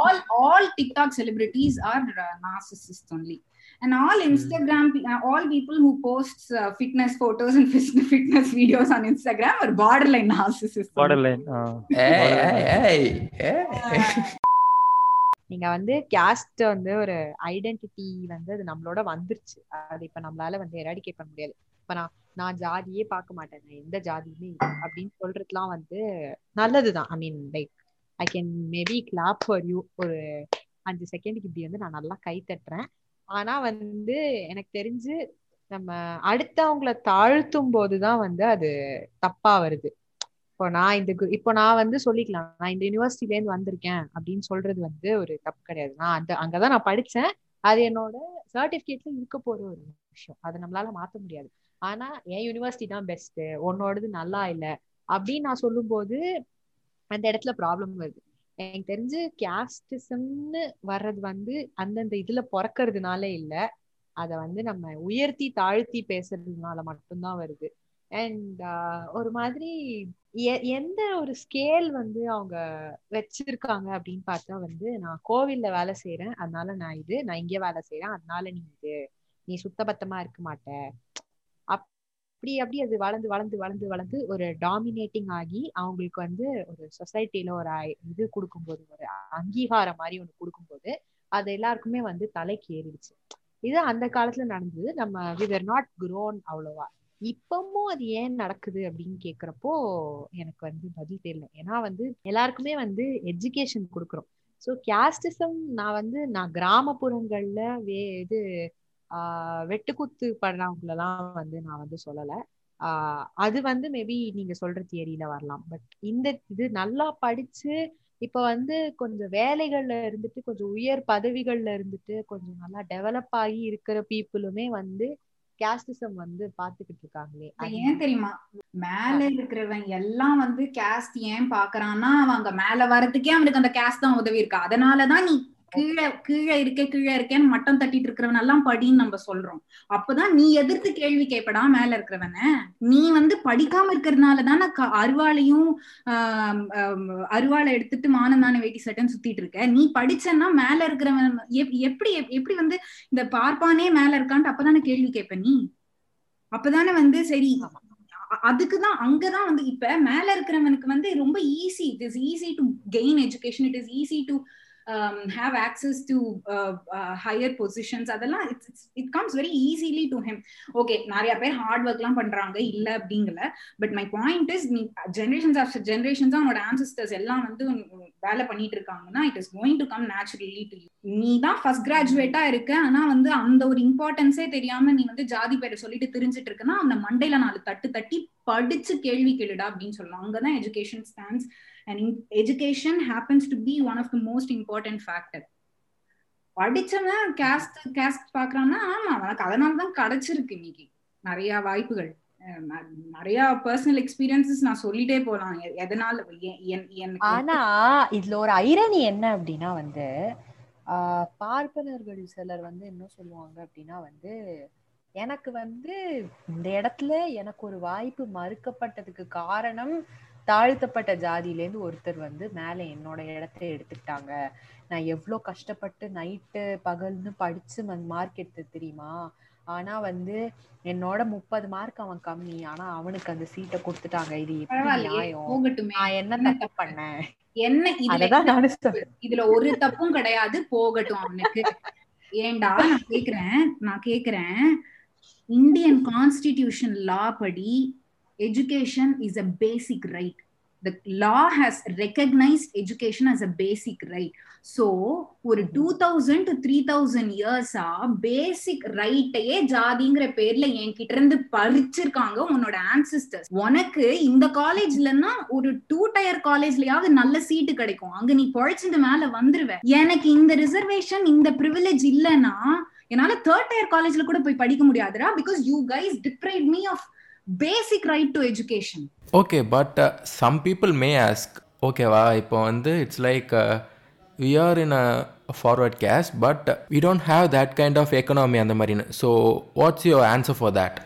all all TikTok celebrities are uh, narcissists only. And all Instagram, uh, all people who posts uh, fitness photos and fitness videos on Instagram are borderline narcissists. Border line ஏய் ஏய் ஏய் ஏய் நீங்க வந்து கேஸ்ட் வந்து ஒரு ஐடென்டிட்டி வந்து அது நம்மளோட வந்துருச்சு. அது இப்ப நம்மளால வந்து எராடிகேட் பண்ண முடியாது. இப்ப நான் நான் ஜாதியே பார்க்க மாட்டேன். நான் எந்த ஜாதியுமே அப்படின்னு சொல்றதுலாம் வந்து நல்லதுதான். I mean like I can maybe clap for you ஒரு அஞ்சு செகண்டுக்கு இப்படி வந்து நான் நல்லா கை தட்டுறேன். ஆனா வந்து எனக்கு தெரிஞ்சு நம்ம அடுத்தவங்கள தாழ்த்தும் போதுதான் வந்து அது தப்பா வருது. இப்போ நான் இந்த கு- இப்போ நான் வந்து சொல்லிக்கலாம். நான் இந்த யூனிவர்சிட்டில இருந்து வந்திருக்கேன் அப்படின்னு சொல்றது வந்து ஒரு தப்பு கிடையாது. நான் அந்த அங்கதான் நான் படிச்சேன். அது என்னோட சர்டிபிகேட்ல இருக்க போற ஒரு விஷயம். அதை நம்மளால மாத்த முடியாது. ஆனா என் யூனிவர்சிட்டி தான் பெஸ்ட் உன்னோடது நல்லா இல்ல அப்படின்னு நான் சொல்லும்போது அந்த இடத்துல ப்ராப்ளம் வருது. எனக்கு தெரிஞ்சு கேஸ்டிசம்னு வர்றது வந்து அந்தந்த இதுல பிறக்கிறதுனால இல்ல. அதை வந்து நம்ம உயர்த்தி தாழ்த்தி பேசுறதுனால மட்டும்தான் வருது. அண்ட் uh, ஒரு மாதிரி எ- எந்த ஒரு ஸ்கேல் வந்து அவங்க வச்சிருக்காங்க அப்படின்னு பார்த்தா வந்து நான் கோவில்ல வேலை செய்யறேன் அதனால நான் இது நான் இங்கே வேலை செய்யறேன் அதனால நீ இது நீ சுத்தபத்தமா இருக்க மாட்ட. அப்படி அப்படி அது வளர்ந்து வளர்ந்து வளர்ந்து வளர்ந்து ஒரு டாமினேட்டிங் ஆகி அவங்களுக்கு வந்து ஒரு சொசைட்டில ஒரு இது கொடுக்கும்போது ஒரு அங்கீகாரம் மாதிரி ஒண்ணு கொடுக்கும்போது அது எல்லாருக்குமே வந்து தலைக்கு ஏறிடுச்சு. இது அந்த காலத்துல நடந்தது. நம்ம வி ஆர் நாட் குரோன் அவ்வளவா. இப்பமும் அது ஏன் நடக்குது அப்படின்னு கேக்குறப்போ எனக்கு வந்து பதில் தெரியல. ஏன்னா வந்து எல்லாருக்குமே வந்து எஜுகேஷன் கொடுக்குறோம். ஸோ கேஸ்டிசம் நான் வந்து நான் கிராமப்புறங்கள்ல வே இது ஆஹ் வெட்டுக்குத்து படுறவங்களெல்லாம் வந்து நான் வந்து சொல்லல. ஆஹ் அது வந்து மேபி நீங்க சொல்ற தியரியில வரலாம். பட் இந்த இது நல்லா படிச்சு இப்ப வந்து கொஞ்சம் வேலைகள்ல இருந்துட்டு கொஞ்சம் உயர் பதவிகள்ல இருந்துட்டு கொஞ்சம் நல்லா டெவலப் ஆகி இருக்கிற பீப்புளுமே வந்து கேஸ்டிசம் வந்து பாத்துக்கிட்டு இருக்காங்களே ஏன் தெரியுமா? மேல இருக்கிறவன் எல்லாம் வந்து கேஸ்ட் ஏன் பாக்குறான்னா அவன் அங்க மேல வரதுக்கே அவனுக்கு அந்த கேஸ்ட் தான் உதவி இருக்கா? அதனாலதான் நீ கீழே கீழே இருக்கே கீழே இருக்கேன்னு மட்டம் தட்டிட்டு இருக்கிறவன் எல்லாம் படின்னு நம்ம சொல்றோம். அப்பதான் நீ எதிர்த்து கேள்வி கேட்படா மேல இருக்கிறவன. நீ வந்து படிக்காம இருக்கிறதுனால தானே அருவாளையும் ஆஹ் அருவாளை எடுத்துட்டு மானந்தான வேட்டி சட்டைன்னு சுத்திட்டு இருக்க. நீ படிச்சன்னா மேல இருக்கிறவன் எப்படி எப்படி வந்து இந்த பார்ப்பானே மேல இருக்கான்ட்டு அப்பதானே கேள்வி கேட்ப நீ? அப்பதானே வந்து சரி அதுக்குதான் அங்கதான் வந்து இப்ப மேல இருக்கிறவனுக்கு வந்து ரொம்ப easy it is easy to gain education it is easy to have access to higher positions அதெல்லாம் it's it comes very easily to him okay நிறைய பேர் ஹார்ட் ஒர்க் எல்லாம் பண்றாங்க இல்ல அப்படிங்கல. பட் மை பாயிண்ட் இஸ் நீ ஜென்ரேஷன்ஸ் ஆஃப்டர் ஜென்ரேஷன்ஸ் அவனோட ஆன்சிஸ்டர்ஸ் எல்லாம் வந்து வேலை பண்ணிட்டு இருக்காங்கன்னா it is going to come naturally to நீ தான் ஃபர்ஸ்ட் கிராஜுவேட்டா இருக்க ஆனா வந்து அந்த ஒரு இம்பார்ட்டன்ஸே தெரியாம நீ வந்து ஜாதி பேரை சொல்லிட்டு தெரிஞ்சிட்டு இருக்கனா அந்த மண்டையில நாலு தட்டு தட்டி படிச்சு கேள்வி கேளுடா அப்படின்னு சொல்லலாம் அங்கதான் education stands and education happens to be one of the most important factor படிச்சவன் கேஸ்ட் கேஸ்ட் பாக்குறான்னா ஆமா அவனுக்கு அதனால தான் கிடைச்சிருக்கு இன்னைக்கு. நிறைய வாய்ப்புகள். நிறைய பர்சனல் எக்ஸ்பீரியன்சஸ் நான் சொல்லிட்டே போலாம் எதனால என்- ஆனா இதுல ஒரு ஐரணி என்ன அப்படின்னா வந்து ஆஹ் பார்ப்பனர்கள் சிலர் வந்து என்ன சொல்லுவாங்க அப்படின்னா வந்து எனக்கு வந்து இந்த இடத்துல எனக்கு ஒரு வாய்ப்பு மறுக்கப்பட்டதுக்கு காரணம் தாழ்த்தப்பட்ட ஜாதியில இருந்து ஒருத்தர் வந்து மேல என்னோட இடத்த எடுத்துக்கிட்டாங்க. நான் எவ்வளோ கஷ்டப்பட்டு நைட்டு பகல்னு படிச்சு மார்க் எடுத்து தெரியுமா? ஆனா வந்து என்னோட முப்பது மார்க் அவன் கம்மி. ஆனா அவனுக்கு அந்த சீட்டை கொடுத்துட்டாங்க. இது நியாயம்? நான் என்ன தப்பு பண்ணேன்? என்ன இதுல ஒரு தப்பும் கிடையாது. போகட்டும் அவனுக்கு. ஏன்டா நான் கேக்குறேன் நான் கேக்குறேன். இந்தியன் கான்ஸ்டிடியூஷன் லா படி education is a basic right the law has recognized education as a basic right. So ஒரு two thousand to three thousand இயர்ஸா பேசிக் ரைட்டையே ஜாதிங்கிற பேர்ல என்கிட்ட இருந்து பறிச்சிருக்காங்க உன்னோட ஆன்சிஸ்டர்ஸ் உனக்கு இந்த காலேஜ்லன்னா ஒரு டூ டயர் காலேஜ்லயாவது நல்ல சீட்டு கிடைக்கும். அங்க நீ பொழைச்சிட்டு மேல வந்துருவ. எனக்கு இந்த ரிசர்வேஷன் இந்த ப்ரிவிலேஜ் இல்லைன்னா என்னால தேர்ட் டயர் காலேஜ்ல கூட போய் படிக்க முடியாதுடா because you guys deprived me of basic right to education okay but some people may ask ஓகேவா இப்போ வந்து it's like we are in a forward caste but we don't have that kind of economy அந்த மாதிரின்னு so what's your answer for that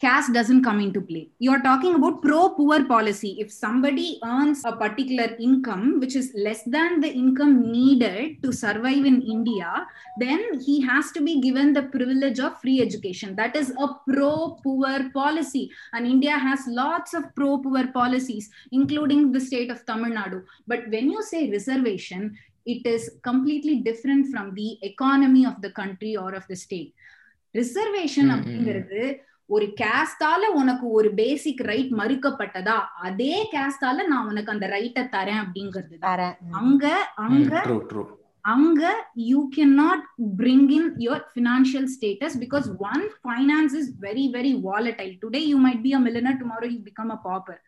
caste doesn't come into play. You're talking about pro poor policy. If somebody earns a particular income which is less than the income needed to survive in India, then he has to be given the privilege of free education. That is a pro poor policy. And India has lots of pro poor policies, including the state of Tamil Nadu. But when you say reservation, it is completely different from the economy of the country or of the state. Reservation ம், ம். அப்படிங்கிறது ஒரு கேஸ்டால உனக்கு ஒரு பேசிக் ரைட் மறுக்கப்பட்டதா? அதே கேஸ்டால நான் உனக்கு அந்த ரைட்டை தரேன் அப்படிங்கிறது. அங்க அங்க அங்க you can not bring in your financial status because one finance is very very volatile today you might be a millionaire tomorrow you become a pauper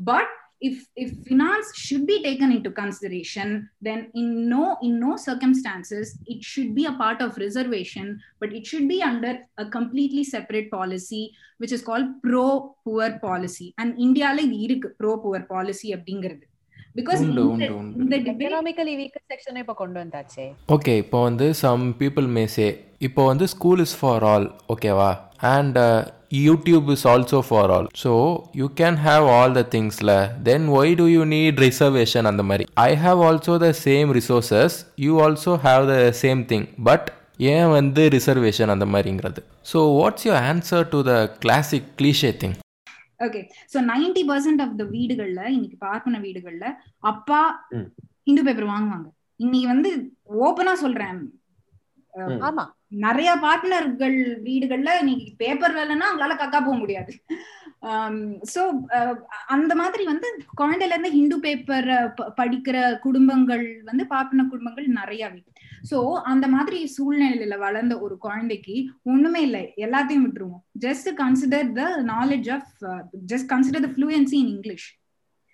but if if finance should be taken into consideration then in no in no circumstances it should be a part of reservation but it should be under a completely separate policy which is called pro poor policy and india la இது இருக்கு pro poor policy அப்படிங்கிறது because உண்டு, இந்த- உண்டு, உண்டு. இந்த debate எக்கனாமிக்கலி வீக்கர் செக்ஷனை இப்ப கொண்டு வந்தாச்சே ஓகே இப்போ வந்து சம் பீப்புள் மே சே இப்போ வந்து ஸ்கூல் இஸ் ஃபார் ஆல் ஓகேவா and YouTube is also for all so you can have all the திங்ஸில் then why do you need reservation அந்த மாதிரி I have also the same resources you also have the same thing but ஏன் வந்து ரிசர்வேஷன் அந்த மாதிரிங்கிறது so what's your answer to the classic cliche thing okay so ninety percent of the வீடுகள்ல இன்னைக்கு பார்க்கணும் வீடுகள்ல அப்பா ம். ஹிந்து பேப்பர் வாங்குவாங்க. இன்னைக்கு வந்து சொல்றேன் அஹ், ம். ஆமா. நிறைய பார்ட்னர்கள் வீடுகள்ல இன்னைக்கு பேப்பர் வேலைன்னா அவங்களால கக்கா போக முடியாது. சோ அந்த மாதிரி வந்து குழந்தையில இருந்து ஹிந்து பேப்பர் படிக்கிற குடும்பங்கள் வந்து பார்ப்பன குடும்பங்கள் நிறையவே. சோ அந்த மாதிரி சூழ்நிலையில வளர்ந்த ஒரு குழந்தைக்கு ஒண்ணுமே இல்லை. எல்லாத்தையும் விட்டுருவோம். Just consider the knowledge of just consider the fluency in English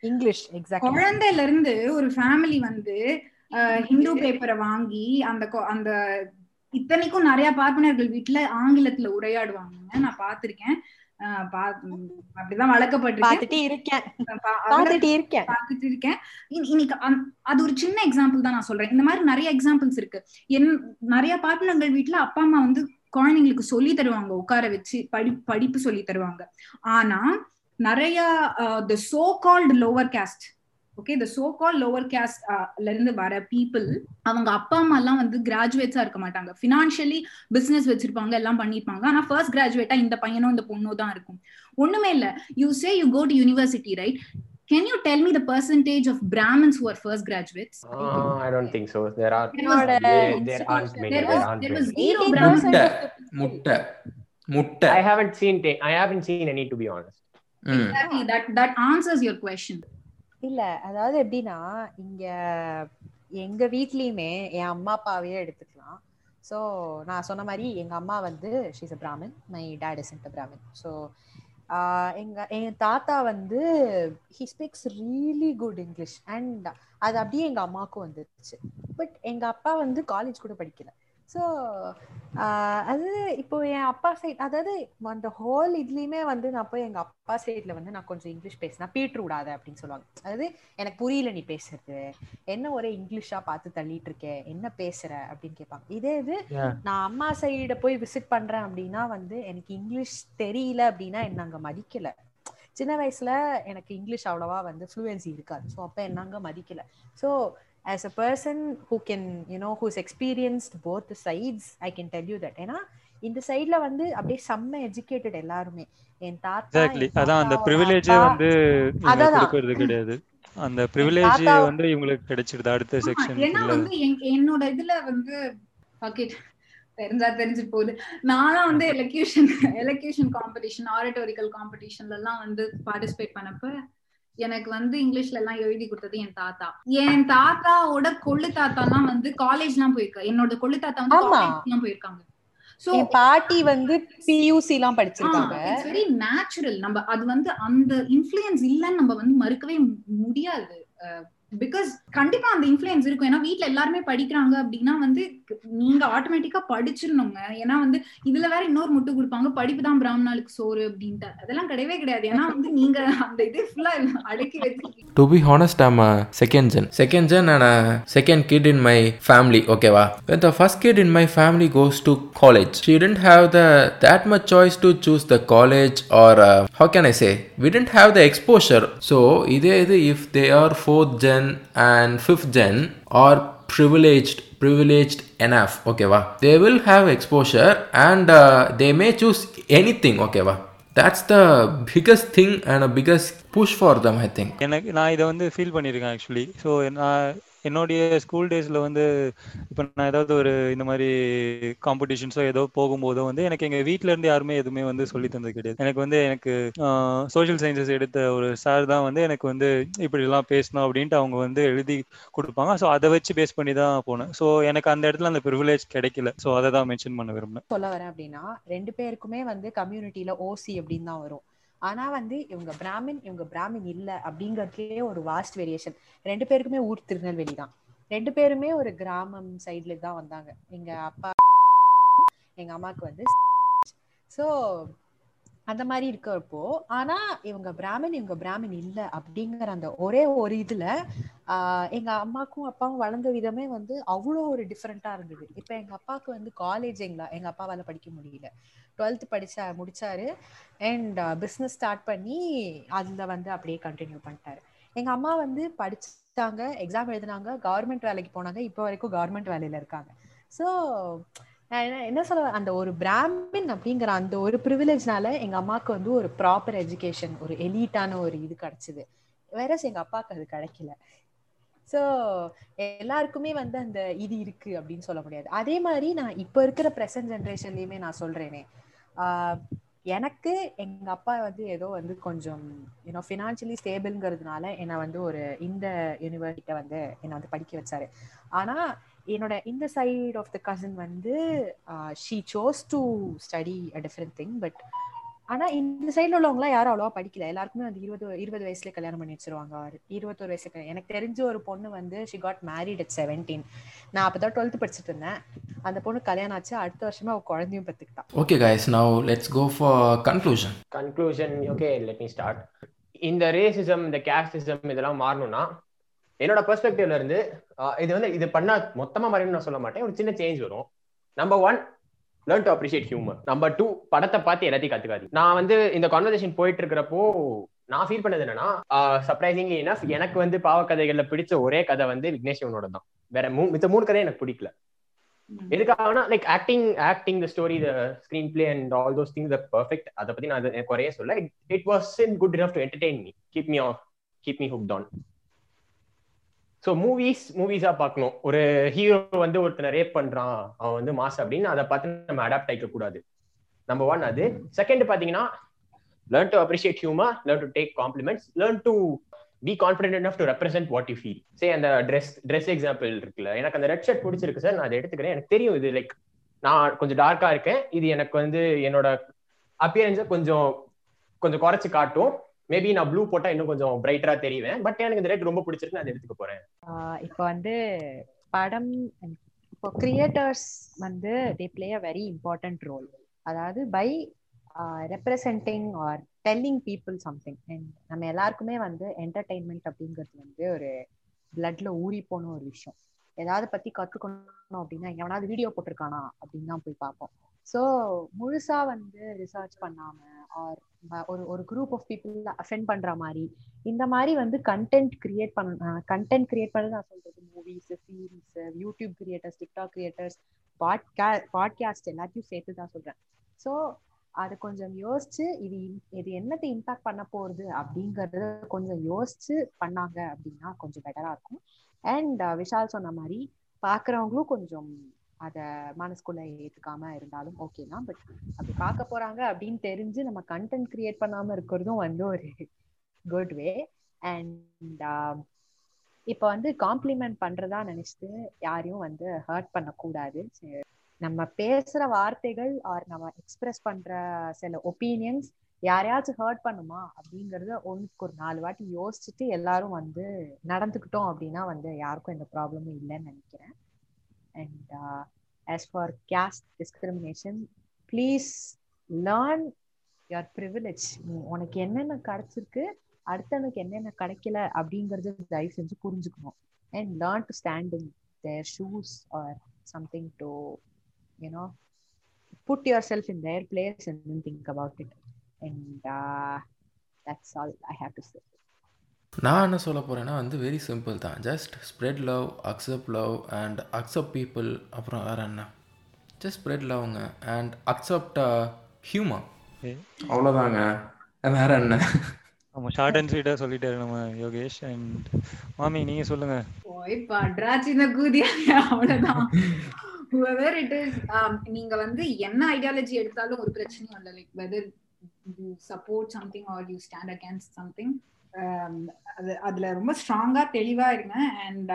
English குழந்தையில இருந்து ஒரு ஃபேமிலி வந்து ஹிந்து பேப்பரை வாங்கி அந்த அந்த இத்தனைக்கும் நிறைய பார்ப்பனர்கள் வீட்டுல ஆங்கிலத்துல உரையாடுவாங்க. நான் பார்த்திருக்கேன். அஹ், பா- உம், அப்படிதான் வளர்க்கப்பட்டிருக்கேன் பாத்துட்டு இருக்கேன். இன்னைக்கு அது ஒரு சின்ன எக்ஸாம்பிள் தான் நான் சொல்றேன். இந்த மாதிரி நிறைய எக்ஸாம்பிள்ஸ் இருக்கு. என் நிறைய பார்ட்னர்கள் வீட்ல அப்பா அம்மா வந்து குழந்தைங்களுக்கு சொல்லி தருவாங்க. உட்கார வச்சு படி படிப்பு சொல்லி தருவாங்க. ஆனா நிறைய the so called lower caste okay the so call lower கேஸ்ட்ல இருந்து வர பீப்புள் அவங்க அப்பா அம்மா எல்லாம் வந்து கிராஜுவேட்ஸா இருக்க மாட்டாங்க பினான்சியலி பிசினஸ் வச்சிருப்பாங்க எல்லாம் பண்ணிருப்பாங்க ஆனா ஃபர்ஸ்ட் கிராஜுவேட்டா இந்த பையனும் இந்த பொண்ணும் தான் இருக்கும் ஒண்ணுமே இல்ல you say you go to university right Can you tell me the percentage of Brahmins who are first graduates? Uh, I don't think so. There are There was- there, there aren't many. There There was, aren't there was many. zero 80% Brahmins. முட்டை. முட்டை முட்டை I haven't seen ta- I haven't seen any to be honest. ம் Exactly. That that answers your question. இல்ல அதாவது எப்படின்னா இங்க எங்க வீட்லயுமே என் அம்மா அப்பாவையே எடுத்துக்கலாம். ஸோ நான் சொன்ன மாதிரி எங்க அம்மா வந்து she's a Brahmin my dad is a Brahmin so எங்க என் தாத்தா வந்து he speaks really good English and அது அப்படியே எங்க அம்மாவுக்கும் வந்துருச்சு. பட் எங்க அப்பா வந்து காலேஜ் கூட படிக்கல. ஸோ அது இப்போ என் அப்பா சைட் அதாவது அந்த ஹோல் இதுலயுமே வந்து நான் போய் எங்க அப்பா சைட்ல வந்து நான் கொஞ்சம் இங்கிலீஷ் பேசினா பீட்ரு விடாத அப்படின்னு சொல்லுவாங்க. அதாவது எனக்கு புரியல நீ பேசுறது. என்ன ஒரே இங்கிலீஷா பார்த்து தள்ளிட்டு இருக்க என்ன பேசுற? அப்படின்னு கேட்பாங்க. இதே இது. நான் அம்மா சைட போய் விசிட் பண்றேன் அப்படின்னா வந்து எனக்கு இங்கிலீஷ் தெரியல அப்படின்னா என்ன அங்க மதிக்கல. சின்ன வயசுல எனக்கு இங்கிலீஷ் அவ்வளவா வந்து ஃப்ளூயன்சி இருக்காது. ஸோ அப்ப என்ன அங்க மதிக்கல. So as a person who can you know who's experienced both the sides i can tell you that. ஏன்னா இந்த சைடுல வந்து அப்படியே செம்ம எஜுகேட்டட் எல்லாருமே. என் தாத்தா அதான் அந்த ப்ரிவிலேஜே வந்து. கொடுக்கறது கிடையாது. அந்த ப்ரிவிலேஜ் வந்து இவங்களுக்கு கிடைச்சிடுது அடுத்த செக்ஷன் ஏன்னா வந்து என்- என்னோட இதுல வந்து ஓகே தெரிஞ்சா தெரிஞ்சு போகுது. நானும் வந்து எலக்யூஷன் எலக்யூஷன் காம்படிஷன் ஆரிட்டோரிக்கல் காம்படிஷன்ல எல்லாம் வந்து பார்ட்டிசிபேட் பண்ணப்ப எனக்கு வந்து இங்கிலீஷ்ல எல்லாம் எழுதி கொடுத்தது என் தாத்தா. என் தாத்தாவோட கொள்ளு தாத்தா எல்லாம் வந்து காலேஜ் எல்லாம் போயிருக்கா என்னோட கொள்ளு தாத்தா வந்து. காலேஜ் எல்லாம் போயிருக்காங்க. சோ பாட்டி வந்து பியூசி எல்லாம் படிச்சிருக்காங்க. வெரி நேச்சுரல் நம்ம அது வந்து அந்த இன்ஃப்ளூயன்ஸ் இல்லைன்னு நம்ம வந்து மறுக்கவே முடியாது. பிகாஸ் கண்டிப்பா அந்த இன்ஃபுளுயன்ஸ் இருக்கும் ஏன்னா வீட்டுல எல்லாருமே படிக்கிறாங்க அப்படின்னா வந்து நீங்க ஆட்டோமேட்டிக்கா படிச்சிடணுங்க ஏன்னா வந்து இதுல வேற இன்னொரு முட்டு கொடுப்பாங்க படிப்பு தான் பிராமணாளுக்கு சோறு அப்படின்ட்டு அதெல்லாம் கிடையவே கிடையாது ஏன்னா வந்து நீங்க அந்த இது ஃபுல்லா அடக்கி வச்சு to be honest am second gen second gen and second kid in my family ஓகேவா the first kid in my family goes to college she tend have the that much choice to choose the college or how can I say we tend have the exposure so இதே இது if they are fourth gen gen and fifth gen are privileged privileged enough okay they will have exposure and uh, they may choose anything okay that's the biggest thing and a biggest push for them i think எனக்கு நான் இதை வந்து ஃபீல் பண்ணியிருக்கேன் ஆக்சுவலி ஸோ நான் என்னுடைய ஸ்கூல் டேஸில் வந்து இப்போ நான் ஏதாவது ஒரு இந்த மாதிரி காம்படிஷன்ஸோ ஏதோ போகும்போதோ வந்து எனக்கு எங்கள் வீட்டிலேருந்து யாருமே எதுவுமே வந்து சொல்லி தந்தது கிடையாது. எனக்கு வந்து எனக்கு சோஷியல் சயின்சஸ் எடுத்த ஒரு சார் தான் வந்து எனக்கு வந்து இப்படிலாம் பேசணும் அப்படின்ட்டு அவங்க வந்து எழுதி கொடுப்பாங்க. ஸோ அதை வச்சு பேஸ் பண்ணி தான் போனேன். ஸோ எனக்கு அந்த இடத்துல அந்த ப்ரிவிலேஜ் கிடைக்கல. ஸோ அதை தான் மென்ஷன் பண்ண விரும்பினேன். சொல்ல வரேன் அப்படின்னா ரெண்டு பேருக்குமே வந்து கம்யூனிட்டியில் ஓசி அப்படின்னு தான் வரும். ஆனா வந்து இவங்க பிராமின் இவங்க பிராமின் இல்ல அப்படிங்கறதுலயே ஒரு வாஸ்ட் வேரியேஷன் ரெண்டு பேருக்குமே ஊர் திருநெல்வேலி தான். ரெண்டு பேருமே ஒரு கிராமம் சைட்ல தான் வந்தாங்க. எங்க அப்பா எங்க அம்மாக்கு வந்து சோ அந்த மாதிரி இருக்கிறப்போ ஆனா இவங்க பிராமின் இவங்க பிராமின் இல்ல அப்படிங்கிற அந்த ஒரே ஒரு இதுல ஆஹ் எங்க அம்மாக்கும் அப்பாவும் வளர்ந்த விதமே வந்து அவ்வளோ ஒரு டிஃப்ரெண்டா இருந்தது. இப்ப எங்க அப்பாவுக்கு வந்து காலேஜ் எங்களா எங்க அப்பாவால படிக்க முடியல. டுவெல்த் படிச்சா முடிச்சாரு. அண்ட் பிஸ்னஸ் ஸ்டார்ட் பண்ணி அதுல வந்து அப்படியே கண்டினியூ பண்ணிட்டாரு. எங்க அம்மா வந்து படிச்சாங்க எக்ஸாம் எழுதினாங்க கவர்மெண்ட் வேலைக்கு போனாங்க இப்போ வரைக்கும் கவர்மெண்ட் வேலையில இருக்காங்க. ஸோ என்ன சொல்ல அந்த ஒரு பிராமின் அப்படிங்கிற அந்த ஒரு ப்ரிவிலேஜ்னால எங்க அம்மாவுக்கு வந்து ஒரு ப்ராப்பர் எஜுகேஷன் ஒரு எலீட்டான ஒரு இது கிடைச்சது. வேற எங்க அப்பாவுக்கு அது கிடைக்கல. ஸோ எல்லாருக்குமே வந்து அந்த இது இருக்கு அப்படின்னு சொல்ல முடியாது. அதே மாதிரி நான் இப்போ இருக்கிற ப்ரெசன்ட் ஜென்ரேஷன்லயுமே நான் சொல்றேனே. எனக்கு எங்க அப்பா வந்து ஏதோ வந்து கொஞ்சம் யூனோ ஃபினான்ஷியலி ஸ்டேபிள்ங்கிறதுனால என்னை வந்து ஒரு இந்த யூனிவர்சிட்டியை வந்து என்னை வந்து படிக்க வச்சாரு. ஆனா என்னோட இந்த சைட் ஆஃப் த கசின் வந்து she chose to study a different thing but ஆனா இந்த சைட்ல உள்ளவங்களாம் யாரும் அவ்வளவா படிக்கல. எல்லாருக்குமே வந்து இருபது இருபது வயசுல கல்யாணம் பண்ணி வச்சிருவாங்க. இருபத்தொரு வயசுல எனக்கு தெரிஞ்ச ஒரு பொண்ணு வந்து she got married at seventeen நான் அப்பதான் டுவெல்த் படிச்சுட்டு இருந்தேன். அந்த பொண்ணு கல்யாணம் ஆச்சு. அடுத்த வருஷமா அவ குழந்தையும் பெத்துக்கிட்டான் okay guys. Now let's go for conclusion. Conclusion okay let me start இந்த ரேசிசம் இந்த கேஸ்டிசம் இதெல்லாம் மாறணும்னா என்னோட பெர்ஸ்பெக்டிவ்ல இருந்து இது வந்து இது பண்ணா மொத்தமா மாறினு நான் சொல்ல மாட்டேன். ஒரு சின்ன சேஞ்ச் வரும். Number one learn to appreciate humour number two படத்தை பார்த்து எல்லாத்தையும் கத்துக்காது நான் வந்து இந்த கான்வர்சேஷன் போயிட்டு இருக்கிறப்போ நான் ஃபீல் பண்ணது என்னன்னா சர்ப்ரைசிங்லி எனஃப் எனக்கு வந்து பாவக்கதைகள்ல பிடிச்ச ஒரே கதை வந்து விக்னேஷ் சிவனோட தான். வேற மூ மித்த மூணு கதை எனக்கு பிடிக்கல. எதுக்காகனா like acting acting the story the screen play and all those things perfect அதை பத்தி நான் குறைய சொல்ல it was in good enough to entertain me keep me keep me hook on so movies மூவிஸா பார்க்கணும். ஒரு ஹீரோ வந்து ஒருத்தனை ரேப் பண்றான் அவன் வந்து மாஸ் அப்படின்னு அதை பார்த்து நம்ம அடாப்ட் ஆகிக்க கூடாது நம்பர் ஒன் அது செகண்ட் பாத்தீங்கன்னா learn to appreciate humour learn to take compliments learn to be confident enough to represent what you feel say அந்த ட்ரெஸ் ட்ரெஸ் எக்ஸாம்பிள் இருக்குல்ல. எனக்கு அந்த ரெட் ஷர்ட் பிடிச்சிருக்கு சார் நான் அதை எடுத்துக்கிறேன். எனக்கு தெரியும் இது லைக் நான் கொஞ்சம் டார்க்கா இருக்கேன். இது எனக்கு வந்து என்னோட அப்பியரன்ஸை கொஞ்சம் கொஞ்சம் குறைச்சு காட்டும். மேபி நான் ப்ளூ போட்டா இன்னும் கொஞ்சம் பிரைட்டரா தெரிவேன். பட் எனக்கு இந்த ரெட் ரொம்ப பிடிச்சிருக்கு நான் எடுத்துக்க போறேன். இப்போ வந்து படம் இப்போ கிரியேட்டர்ஸ் வந்து they play a very important role அதாவது by representing or telling people something நம்ம எல்லாருக்குமே வந்து என்டர்டைன்மெண்ட் அப்படிங்கிறது வந்து ஒரு பிளட்ல ஊறி போன ஒரு விஷயம். ஏதாவது பத்தி கத்துக்கணும் அப்படின்னா எவனாவது வீடியோ போட்டிருக்கானா அப்படின்னு தான் போய் பார்ப்போம். ஸோ முழுசா வந்து ரிசர்ச் பண்ணாம ஆர் ஒரு ஒரு குரூப் ஆஃப் பீப்புள் அஃபெண்ட் பண்ற மாதிரி இந்த மாதிரி வந்து கண்டென்ட் கிரியேட் பண்ண கண்டென்ட் கிரியேட் பண்ணது நான் சொல்றது movies series YouTube creators TikTok creators பாட்கா podcast எல்லாத்தையும் சேர்த்து தான் சொல்றேன். ஸோ அது கொஞ்சம் யோசிச்சு இது இது என்னத்தை இம்பாக்ட் பண்ண போறது அப்படிங்கறத கொஞ்சம் யோசிச்சு பண்ணாங்க அப்படின்னா கொஞ்சம் பெட்டரா இருக்கும். அண்ட் விஷால் சொன்ன மாதிரி பாக்குறவங்களும் கொஞ்சம் அத மனசுக்குள்ள ஏத்துக்காம இருந்தாலும் ஓகே தான். பட் அப்படி பார்க்க போறாங்க அப்படின்னு தெரிஞ்சு நம்ம கண்டென்ட் கிரியேட் பண்ணாம இருக்கிறதும் வந்து ஒரு குட் வே அண்ட் இப்ப வந்து காம்ப்ளிமெண்ட் பண்றதா நினைச்சிட்டு யாரையும் வந்து ஹர்ட் பண்ணக்கூடாது. நம்ம பேசுற வார்த்தைகள் ஆர் நம்ம எக்ஸ்பிரஸ் பண்ற சில ஒப்பீனியன்ஸ் யாரையாச்சும் ஹர்ட் பண்ணுமா அப்படிங்கறத ஒன்றுக்கு ஒரு நாலு வாட்டி யோசிச்சுட்டு எல்லாரும் வந்து நடந்துக்கிட்டோம் அப்படின்னா வந்து யாருக்கும் எந்த ப்ராப்ளமும் இல்லைன்னு நினைக்கிறேன். And as far caste discrimination please learn your privilege உனக்கு என்னென்ன கிடைச்சிருக்கு அடுத்தவனுக்கு என்னென்ன கிடைக்கல அப்படிங்கறது தயவு செஞ்சு புரிஞ்சுக்கணும். And learn to stand in their shoes or something to you know put your self in their place and think about it and that's all I have to நான் என்ன சொல்ல போகிறேன்னா வந்து வெரி சிம்பிள் தான். Just spread love accept love and accept people அப்புறம் வேறு என்ன? ஜஸ்ட் ஸ்ப்ரெட் லவ்ங்க அண்ட் அக்செப்ட் ஹியூமன் Okay. அவ்வளோதாங்க வேறு என்ன? நம்ம ஷார்ட் அண்ட் ஸ்வீட்டாக சொல்லிட்டாரு நம்ம யோகேஷ் அண்ட் மாமி நீங்கள் சொல்லுங்கள் போய் பட்றா சின்ன கூதியா? அவ்வளவுதான். whoever it is um, நீங்க வந்து என்ன ஐடியாலஜி எடுத்தாலும் ஒரு பிரச்சனையும் இல்லை. Like whether you support something or you stand against something அது அதுல ரொம்ப ஸ்ட்ராங்கா தெளிவா இருங்க and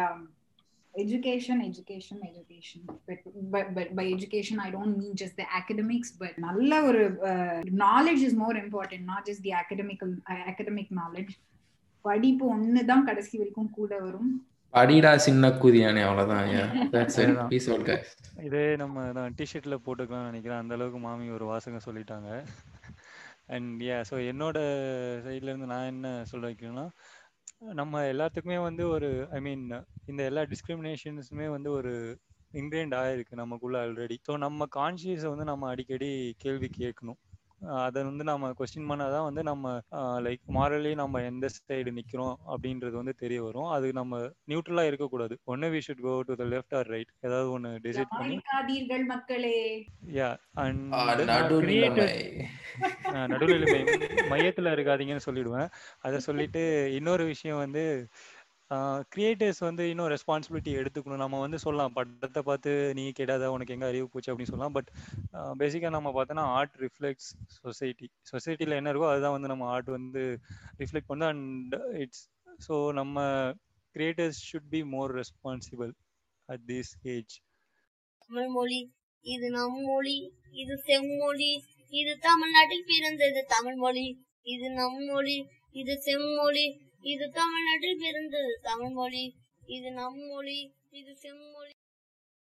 education education education but, but, but by education i don't mean just the academics but நல்ல ஒரு uh, knowledge is more important not just the academic uh, academic knowledge படிப்பு ஒண்ணுதான் கடைசி வரைக்கும் கூட வரும் படிடா சின்ன கூதியானே கைஸ் இதே நம்ம தான் டிஷர்ட்டில் போட்டுக்கலாம்னு நினைக்கிறேன் அந்த அளவுக்கு மாமி ஒரு வாசகம் சொல்லிட்டாங்க அண்ட் யா ஸோ என்னோட சைட்லேருந்து நான் என்ன சொல்ல வைக்கிறேன்னா நம்ம எல்லாத்துக்குமே வந்து ஒரு ஐ மீன் இந்த எல்லா டிஸ்கிரிமினேஷன்ஸுமே வந்து ஒரு இன்க்ரைண்ட் ஆயிருக்கு நமக்குள்ள ஆல்ரெடி ஸோ நம்ம கான்சியஸை வந்து நம்ம அடிக்கடி கேள்வி கேட்கணும். அதை வந்து நம்ம கொஸ்டின் பண்ணாதான் வந்து நம்ம லைக் மாரலி நம்ம எந்த சைடு நிக்கிறோம் அப்படின்றது வந்து தெரிய வரும். அது நம்ம நியூட்ரலா இருக்கக்கூடாது. ஒன்னு we should go to the left or right ஏதாவது ஒன்று டிசைட் பண்ணி மக்களே? யா அண்ட் நடுநிலைமை மையத்துல இருக்காதீங்கன்னு சொல்லிடுவேன். அதை சொல்லிட்டு இன்னொரு விஷயம் வந்து கிரியேட்டர்ஸ் வந்து இன்னும் ரெஸ்பான்சிபிலிட்டி எடுத்துக்கணும். நம்ம வந்து சொல்லலாம் படத்தை பார்த்து நீ கேடாத உனக்கு எங்கே அறிவு போச்சு அப்படின்னு சொல்லலாம். பட் பேசிக்காக நம்ம பார்த்தோன்னா ஆர்ட் ரிஃப்ளெக்ட்ஸ் சொசைட்டி சொசைட்டியில் என்ன இருக்கோ அதுதான் வந்து நம்ம ஆர்ட் வந்து ரிஃப்ளெக்ட் பண்ணுது. அண்ட் இட்ஸ் ஸோ நம்ம creators should be more responsible at this age Tamil மொழி இது நம் மொழி இது செம்மொழி இது தமிழ்நாட்டில் பிறந்தது தமிழ் மொழி இது நம் மொழி இது செம்மொழி இது தமிழ்நாட்டில் பிறந்தது தமிழ் மொழி இது நம் மொழி இது செம்மொழி.